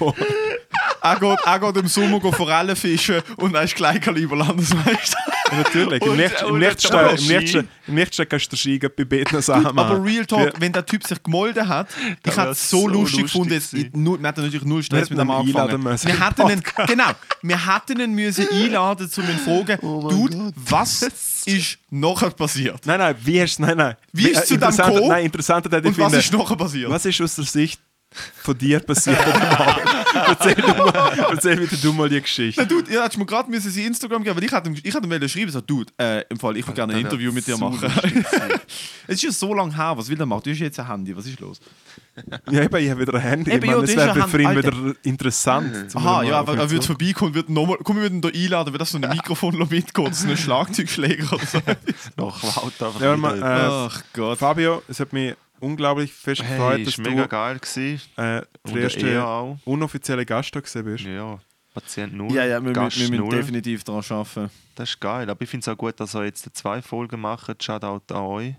Er geht, er geht im Sommer Forellen fischen und er ist Kleinkaliber Landesmeister. Natürlich, im nächsten- nächsten kannst du den Ski bei Beten sagen. Aber Real Talk, wenn der Typ sich gemolden hat, ich hätte es so, lustig gefunden, wir hatten natürlich null Stress mit dem. Einladen müssen Wir hätten ihn, genau, wir hätten ihn müssen einladen, um ihn zu fragen, Oh Dude, was ist nachher passiert? Nein, nein, wie du nein, nein. Wie ist Äh, es zu dem gekommen? Nein, interessanter ich Und was ist nachher passiert? was ist aus der Sicht von dir passiert Abend? erzähl, du mal, erzähl bitte du mal die Geschichte. Na, Dude, ihr hättest mir gerade sein Instagram geben, weil ich hätte, ihm- ich hätte ihm wollen schreiben, so, Dude, äh, im Fall, ich würde gerne ein Interview mit dir machen. es ist ja so lange her, was will er machen? Du hast jetzt ein Handy, was ist los? Ja, eben, ich habe wieder ein Handy. Eben, ich meine, das wäre für ihn wieder interessant. zum Aha, mal ja, aber er wird vorbeikommen wird nochmal, komm, wir würden da einladen, wird das so ein Mikrofon mitgehen, so ein Schlagzeugschläger oder so. Noch laut einfach Ja, wieder. man, äh, Ach Gott. Fabio, es hat mich unglaublich fest gefreut, hey, dass ist du mega geil gewesen. äh, der erste er auch. unoffizielle Gast da gewesen bist. Ja, Patient 0. Ja, ja, wir, wir, Gast wir müssen 0. definitiv daran arbeiten. Das ist geil. Aber ich finde es auch gut, dass er jetzt zwei Folgen macht. Shoutout an euch.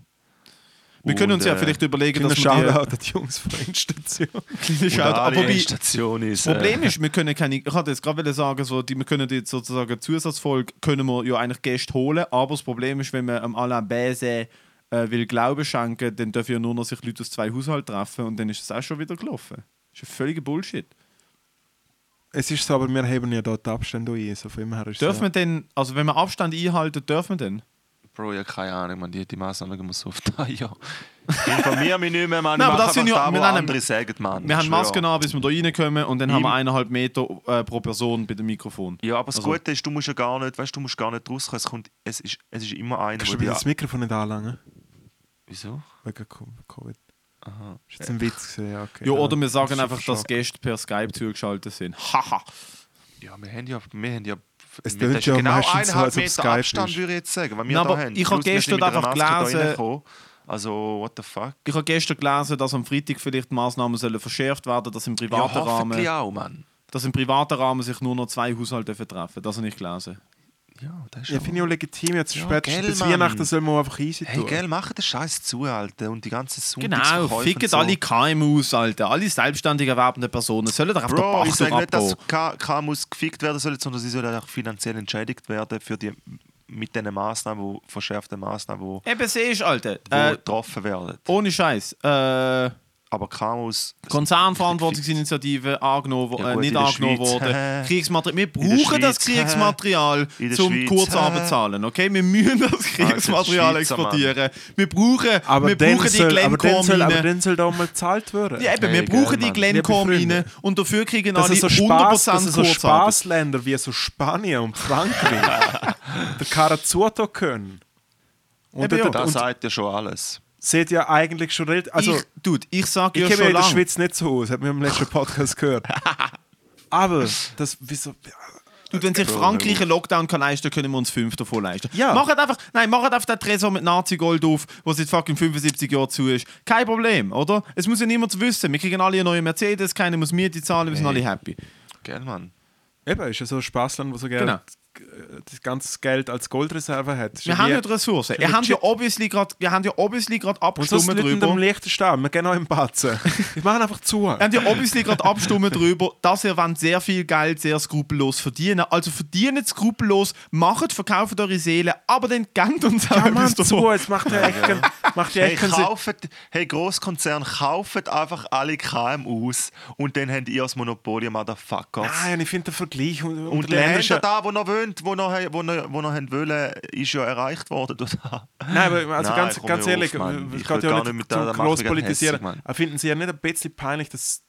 Wir können uns ja Und, äh, vielleicht überlegen, dass wir die Shoutout an die Jungs von der Endstation. kleine Shoutout, wobei, Station ist. Das Problem ist, wir können keine, ich hatte jetzt gerade sagen, so, die, wir können jetzt sozusagen eine Zusatzfolge können wir ja eigentlich Gäste holen, aber das Problem ist, wenn man am Alain Bäse äh, will Glauben schenken, dann dürfen ja nur noch sich Leute aus zwei Haushalten treffen und dann ist es auch schon wieder gelaufen. Das ist ein völliger Bullshit. Es ist so, aber wir haben ja dort Abstände ein. So von dem her ist Dürfen so. wir denn, also wenn wir Abstand einhalten, dürfen wir denn? Bro, ja, keine Ahnung, man, die, die Maßnahmen muss so auf da, ja. Ich informiere mich nicht mehr, man. Nein, aber das sind ja- da, wir andere sagen, man. Wir haben. Masken an, bis wir da reinkommen und dann haben wir Im- eineinhalb Meter äh, pro Person bei dem Mikrofon. Ja, aber das Also- Gute ist, du musst ja gar nicht, weißt du, musst gar nicht rauskommen. Es, kommt, es, ist, es ist immer einer, Kannst du das Mikrofon nicht anlangen? Wieso? Wegen Co- Covid. Aha. Ist jetzt ein Witz gewesen, ja, okay. Ja, oder wir sagen ist einfach, dass Gäste per Skype zugeschaltet sind. Haha. Ja, wir haben ja... Wir haben ja Es das ist ja genau meistens so, eineinhalb als Meter Skype Abstand, ist. würde ich jetzt sagen, weil wir Na, da aber haben. ich habe gestern mit einfach gelesen-. Also, what the fuck? Ich habe gestern gelesen, dass am Freitag vielleicht die Massnahmen sollen verschärft werden, dass im Ja, privaten Rahmen, hoffentlich auch, Mann. dass im privaten Rahmen sich nur noch zwei Haushalte dürfen treffen. Das habe ich gelesen. Ja, das ist Ja, finde ich auch legitim. Jetzt Ja, spätestens gell, bis Mann. Weihnachten soll man einfach easy Hey, tun. gell, machen den Scheiß zu, Alter. Und die ganzen Genau, Sonntagsverkäufe ficken und so. alle KMUs, Alter. Alle selbstständig erwerbenden Personen sollen doch auf der Bro, ich Bach sage durch nicht, dass KMUs gefickt werden sollen, sondern sie sollen auch finanziell entschädigt werden für die mit diesen Maßnahmen, wo, verschärften Maßnahmen, die Eben siehst, Alter. wo Äh, getroffen werden. ohne Scheiß. Äh, aber KMUs... Konzernverantwortungsinitiative angenommen, wo- Ja äh, gut, nicht in der angenommen Schweiz, worden. Kriegsmaterial. Wir brauchen das? Kriegsmaterial zum Kurzarbeit zahlen. Okay? Wir müssen das Kriegsmaterial Schweizer, Mann. exportieren. Wir brauchen, Aber wir brauchen die soll, aber dann soll, aber dann soll da mal gezahlt werden. Ja, eben, Hey, wir geil, brauchen die Mann. Glencore-Minen Liebe und dafür kriegen dass alle so 100% Spaß, dass es so. Spaßländer wie so Spanien und Frankreich der Carazuto können. Und, Eben ja. und, Das und sagt ja schon alles. Seht ja eigentlich schon relativ. Also, ich, dude, ich sage ich ja kenne schon mich in der. Schweiz nicht so aus, hat mir im letzten Podcast gehört. Aber das, wieso. Dude, wenn sich Frankreich einen Lockdown kann leisten, können wir uns fünf davon leisten. Ja. Macht einfach, nein, macht einfach den Tresor mit Nazi-Gold auf, wo seit fucking 75 Jahren zu ist. Kein Problem, oder? Es muss ja niemand wissen. Wir kriegen alle eine neue Mercedes, keiner muss Miete zahlen, wir sind alle happy. Gell, Mann? Eben, ist ja so ein Spaßland, wo so Geld, Genau. Das ganze Geld als Goldreserve hat. Wir haben ja die Ressourcen. Wir haben ja obviously gerade wir haben ja obviously gerade Und sonst abgestimmt drüber. am leichtesten stehen. Wir gehen auch im Batzen. Wir machen einfach zu. Wir haben ja obviously gerade abgestimmt darüber, dass ihr wollt sehr viel Geld sehr skrupellos verdienen. Also verdient skrupellos, macht, verkauft eure Seele, aber dann gebt uns auch Ja, etwas Mann, zu. Jetzt macht ja echt macht ja Hey, echt Sinn. kauft, hey, Grosskonzern, kauft einfach alle KMUs und dann habt ihr das Monopol, ihr Motherfuckers. Nein, ich finde den Vergleich und, und Und Länder da, wo noch wohnt, wo noch, wo noch, wo noch haben wollen, ist ja erreicht worden. Nein, aber also Nein, ganz, ganz ehrlich, auf, Mann. Ich will ja nicht nicht mich gerade politisieren. hässig, finden Sie ja nicht ein bisschen peinlich, dass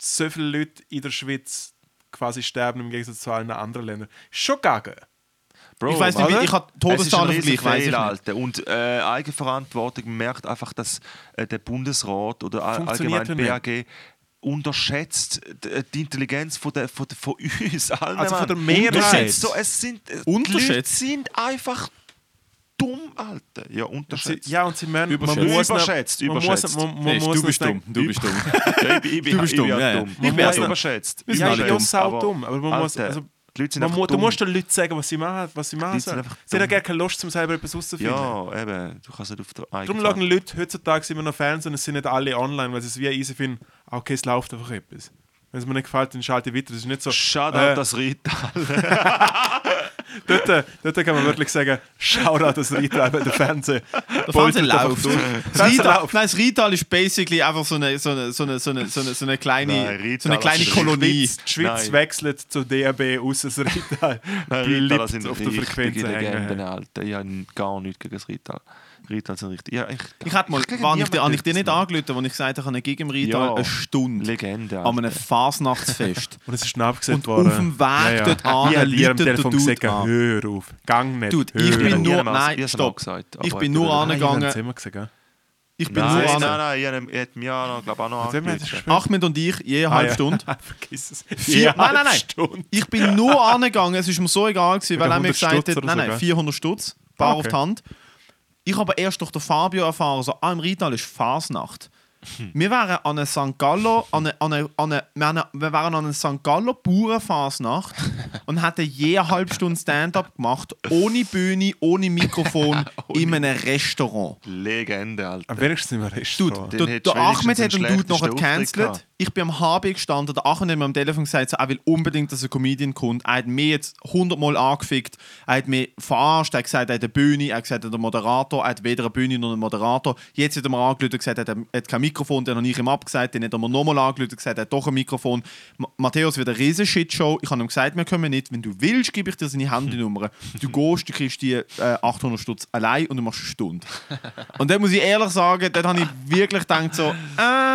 so viele Leute in der Schweiz quasi sterben im Gegensatz zu allen anderen Ländern? Schon gaga. Bro, Ich weiß nicht, wie- ich habe Todeszahlenvergleich, riesen weiß. Alter. Und äh, Eigenverantwortung merkt einfach, dass äh, der Bundesrat oder allgemein BAG unterschätzt d- die Intelligenz von, der, von, der, von uns allen. Also von der Mehrheit. Unterschätzt. So, es sind, äh, die Leute Unterschätzt. sind einfach dumm, Alter. Ja, unterschätzt. ja, und sie meinen, man Überschätzt. muss Überschätzt, man überschätzt. Muss, man, man Hey, muss du bist dumm, du bist dumm. Ja, ich, bin- ich, bin- Du bist ich bin dumm, ja, ja. dumm. Ich Ich bin bin auch dumm. überschätzt. Ja, dumm, sau aber- dumm. Aber man muss, Alter, also, die Leute sind man einfach du dumm. musst den Leuten sagen, was sie machen, was sie machen sind sollen. einfach Sie haben ja dumm. gar keine Lust, um selber etwas rauszufinden. Ja, eben. Du kannst nicht auf der Darum schauen Leute heutzutage immer noch Fernsehen und es sind nicht alle online, weil sie es wie easy finden, ah, okay, es läuft einfach etwas. Wenn es mir nicht gefällt, dann schalte ich weiter. Das ist nicht so. Shoutout äh, das Rital. dort, äh, dort kann man wirklich sagen, Shoutout das Rital bei der Fernsehen. Der Fernseher läuft. Das Fernsehen Rital, läuft. nein, das Rital ist basically einfach so eine, so eine, so eine, so eine, so eine, so eine kleine, Nein, so eine kleine Kolonie. Die Schweiz wexelt zu DRB aus das Rital. Nein, Rital sind auf der Frequenz. Alter. Ich habe gar nichts gegen das Rital. Rital sind richtig... Ja, ich, Ich hätte mal, gegen wann ich, dir- ich dir nicht angerufen, als ich gesagt habe, ich habe gegen im Rital Ja. eine Stunde Legende, an einem. Fasnachtsfest. Und es ist nachgesagt Und worden. auf dem Weg dort an Ich habe der Telefon gesagt, an. hör auf, gang nicht. Dude, hör ich bin auf. nur- nein, ich stopp. gesagt, Ich bin nur Nein, ich angegangen. ja. Ich bin Nein, nur nein, an. nein, ich habe- ich hätte mir auch noch, glaube auch noch gespielt. Ahmed und ich, je eine Ah, halbe ja. Stunde. Vergiss es. Vier, nein, nein, nein. Stunde. Ich bin nur angegangen, es ist mir so egal gewesen, weil er mir 100 gesagt Stutz hat, nein, nein, gell? 400 Stutz, bar Ah, auf okay. die Hand. Ich habe erst durch den Fabio erfahren, so, ah, im Rital ist Fasnacht. Hm. Wir wären an einer St. Gallo, an eine, an eine, an eine, wir, wären- an einer St. Gallo Bauernfasnacht und hätten je eine halbe Stunde Stand-up gemacht, ohne Bühne, ohne Mikrofon, in einem Restaurant. Legende, Alter. Am wenigstens im Dude, Restaurant. Dann der, der Ahmed wenigstens hat den Dude nachher schlechtesten gecancelt. Ich bin am HB gestanden, der Ahmed hat mir am Telefon gesagt, so, er will unbedingt, dass ein Comedian kommt. Er hat mich jetzt hundertmal angefickt. Er hat mich verarscht. Er hat gesagt, er hat eine Bühne. Er hat gesagt, er hat einen Moderator. Er hat weder eine Bühne noch einen Moderator. Jetzt hat er mir angerufen und gesagt, er hat, kein Mikrofon. Dann habe ich ihm abgesagt. Dann hat er mir nochmal angerufen und gesagt, er hat doch ein Mikrofon. Ma Matthäus wird eine riesen Shitshow. Ich habe ihm gesagt, wir können nicht. Wenn du willst, gebe ich dir seine Handynummer. Du gehst, du kriegst die äh, 800 Stutz allein und du machst eine Stunde. Und dann muss ich ehrlich sagen, dort habe ich wirklich gedacht so, äh,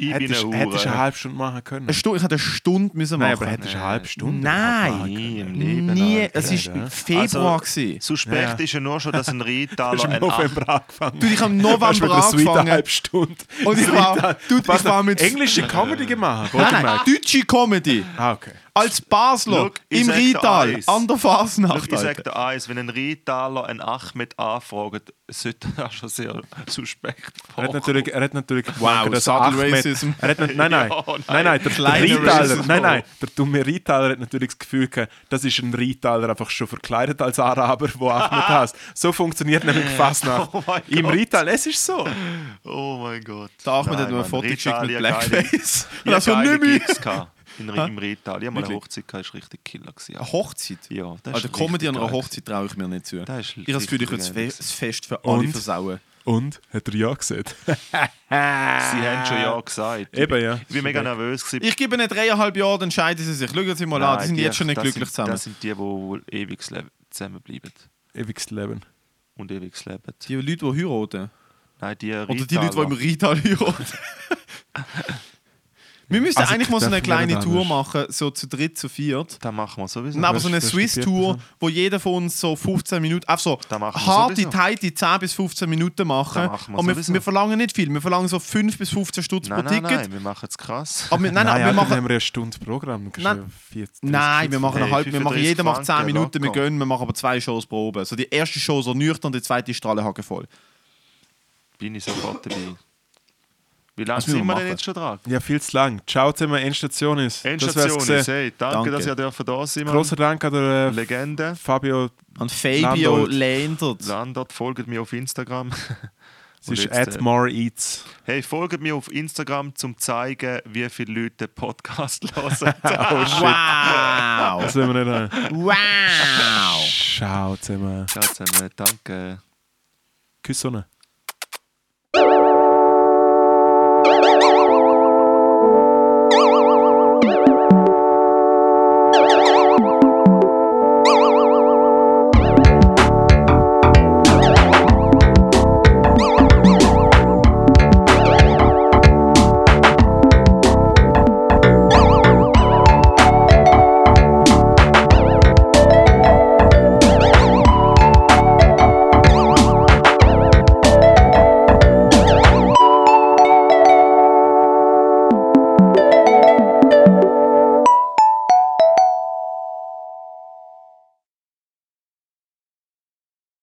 Ich bin Hättest eine hättest eine halbe Stunde machen können. eine Stunde, ich hätte eine Stunde müssen Nein, machen. aber hättest eine halbe Stunde Nein. machen Nie Leben. Es war Februar. gewesen. Suspekt Ja. ist ja nur schon, dass ein Du hast im ein November angefangen. Du, ich habe im Du November Suite eine angefangen. halbe Stunde. Und ich war, dude, ich war mit... englische Comedy gemacht. Nein, nein, deutsche Comedy. Ah, okay. Als Basler, Look, im Rital, eins. an der Fasnacht. ich sage dir eins, wenn ein Ritaler einen Ahmed anfragt, sollte er schon sehr suspekt Er hat natürlich, er hat natürlich Wow, Ahmed, racism. Er hat nicht, nein, nein, Ja, nein. nein, nein, der Ritaler, Racism. nein, nein, der dumme Ritaler hat natürlich das Gefühl gehabt, das ist ein Ritaler einfach schon verkleidet als Araber, wo Ahmed heißt. So funktioniert nämlich Fastnacht. Oh mein Im Gott. Rital, es ist so. Oh mein Gott. Der Ahmed hat mir ein Foto geschickt mit ja, Blackface. Ich Das war hatte nicht mehr. In, im Rital. Mal eine? Hochzeit gehabt, das war richtig Killer. Gewesen. Eine Hochzeit? Ja, das Also Comedy an einer Hochzeit traue ich mir nicht zu. Das ist Ich habe das Gefühl, ich würde richtig das Fest für alle Und? versauen. Und? Hat er ja gesagt? Sie haben schon ja gesagt. Eben, ja. Ich bin mega nervös. Gewesen. Ich gebe ihnen dreieinhalb Jahre, dann entscheiden sie sich. Schauen Sie mal an, die sind jetzt schon nicht glücklich sind, zusammen. Das sind die, die wohl ewig zusammenbleiben. Ewiges Leben. Und ewig leben. Die Leute, die heiraten. Nein, die Oder die Leute, die im. Rital heiraten. Wir müssen Also, eigentlich mal so eine kleine Tour machen, so zu dritt, zu viert. Das machen wir sowieso. Nein, aber so eine Swiss-Tour, wo jeder von uns so 15 Minuten, einfach so harte, tighte 10 bis 15 Minuten machen. Machen wir Und wir, wir verlangen nicht viel, wir verlangen so 5 bis 15 Stutz pro Ticket. nein, wir machen es krass. Aber wir, nein, nein, Nein, wir machen, haben wir eine Stunde Programm. Nein. ja 40, 30 Nein, wir machen eine halbe, wir machen, 35 jeder macht 10 Franken Minuten, wir gönnen, wir machen aber zwei Shows pro oben. So die erste Show so nüchtern, die zweite ist strahlenhaken voll. Bin ich sofort dabei. Wie lange wir sind wir denn machen. jetzt schon dran? Ja, viel zu lang. Ciao zusammen, Endstation ist. Endstation Das ist, hey, danke, Danke. dass ihr dürfen da sein. Großer Dank an der äh, Legende. Fabio. Und Fabio. Landert. Landert, folgt mir auf Instagram. Sie Und ist jetzt, at äh, more eats. Hey, folgt mir auf Instagram, um zu zeigen, wie viele Leute den Podcast hören. Oh shit. Wow! Das wollen wir nicht haben. wow! Ciao zusammen. Ciao zusammen, danke. Küss Sonne.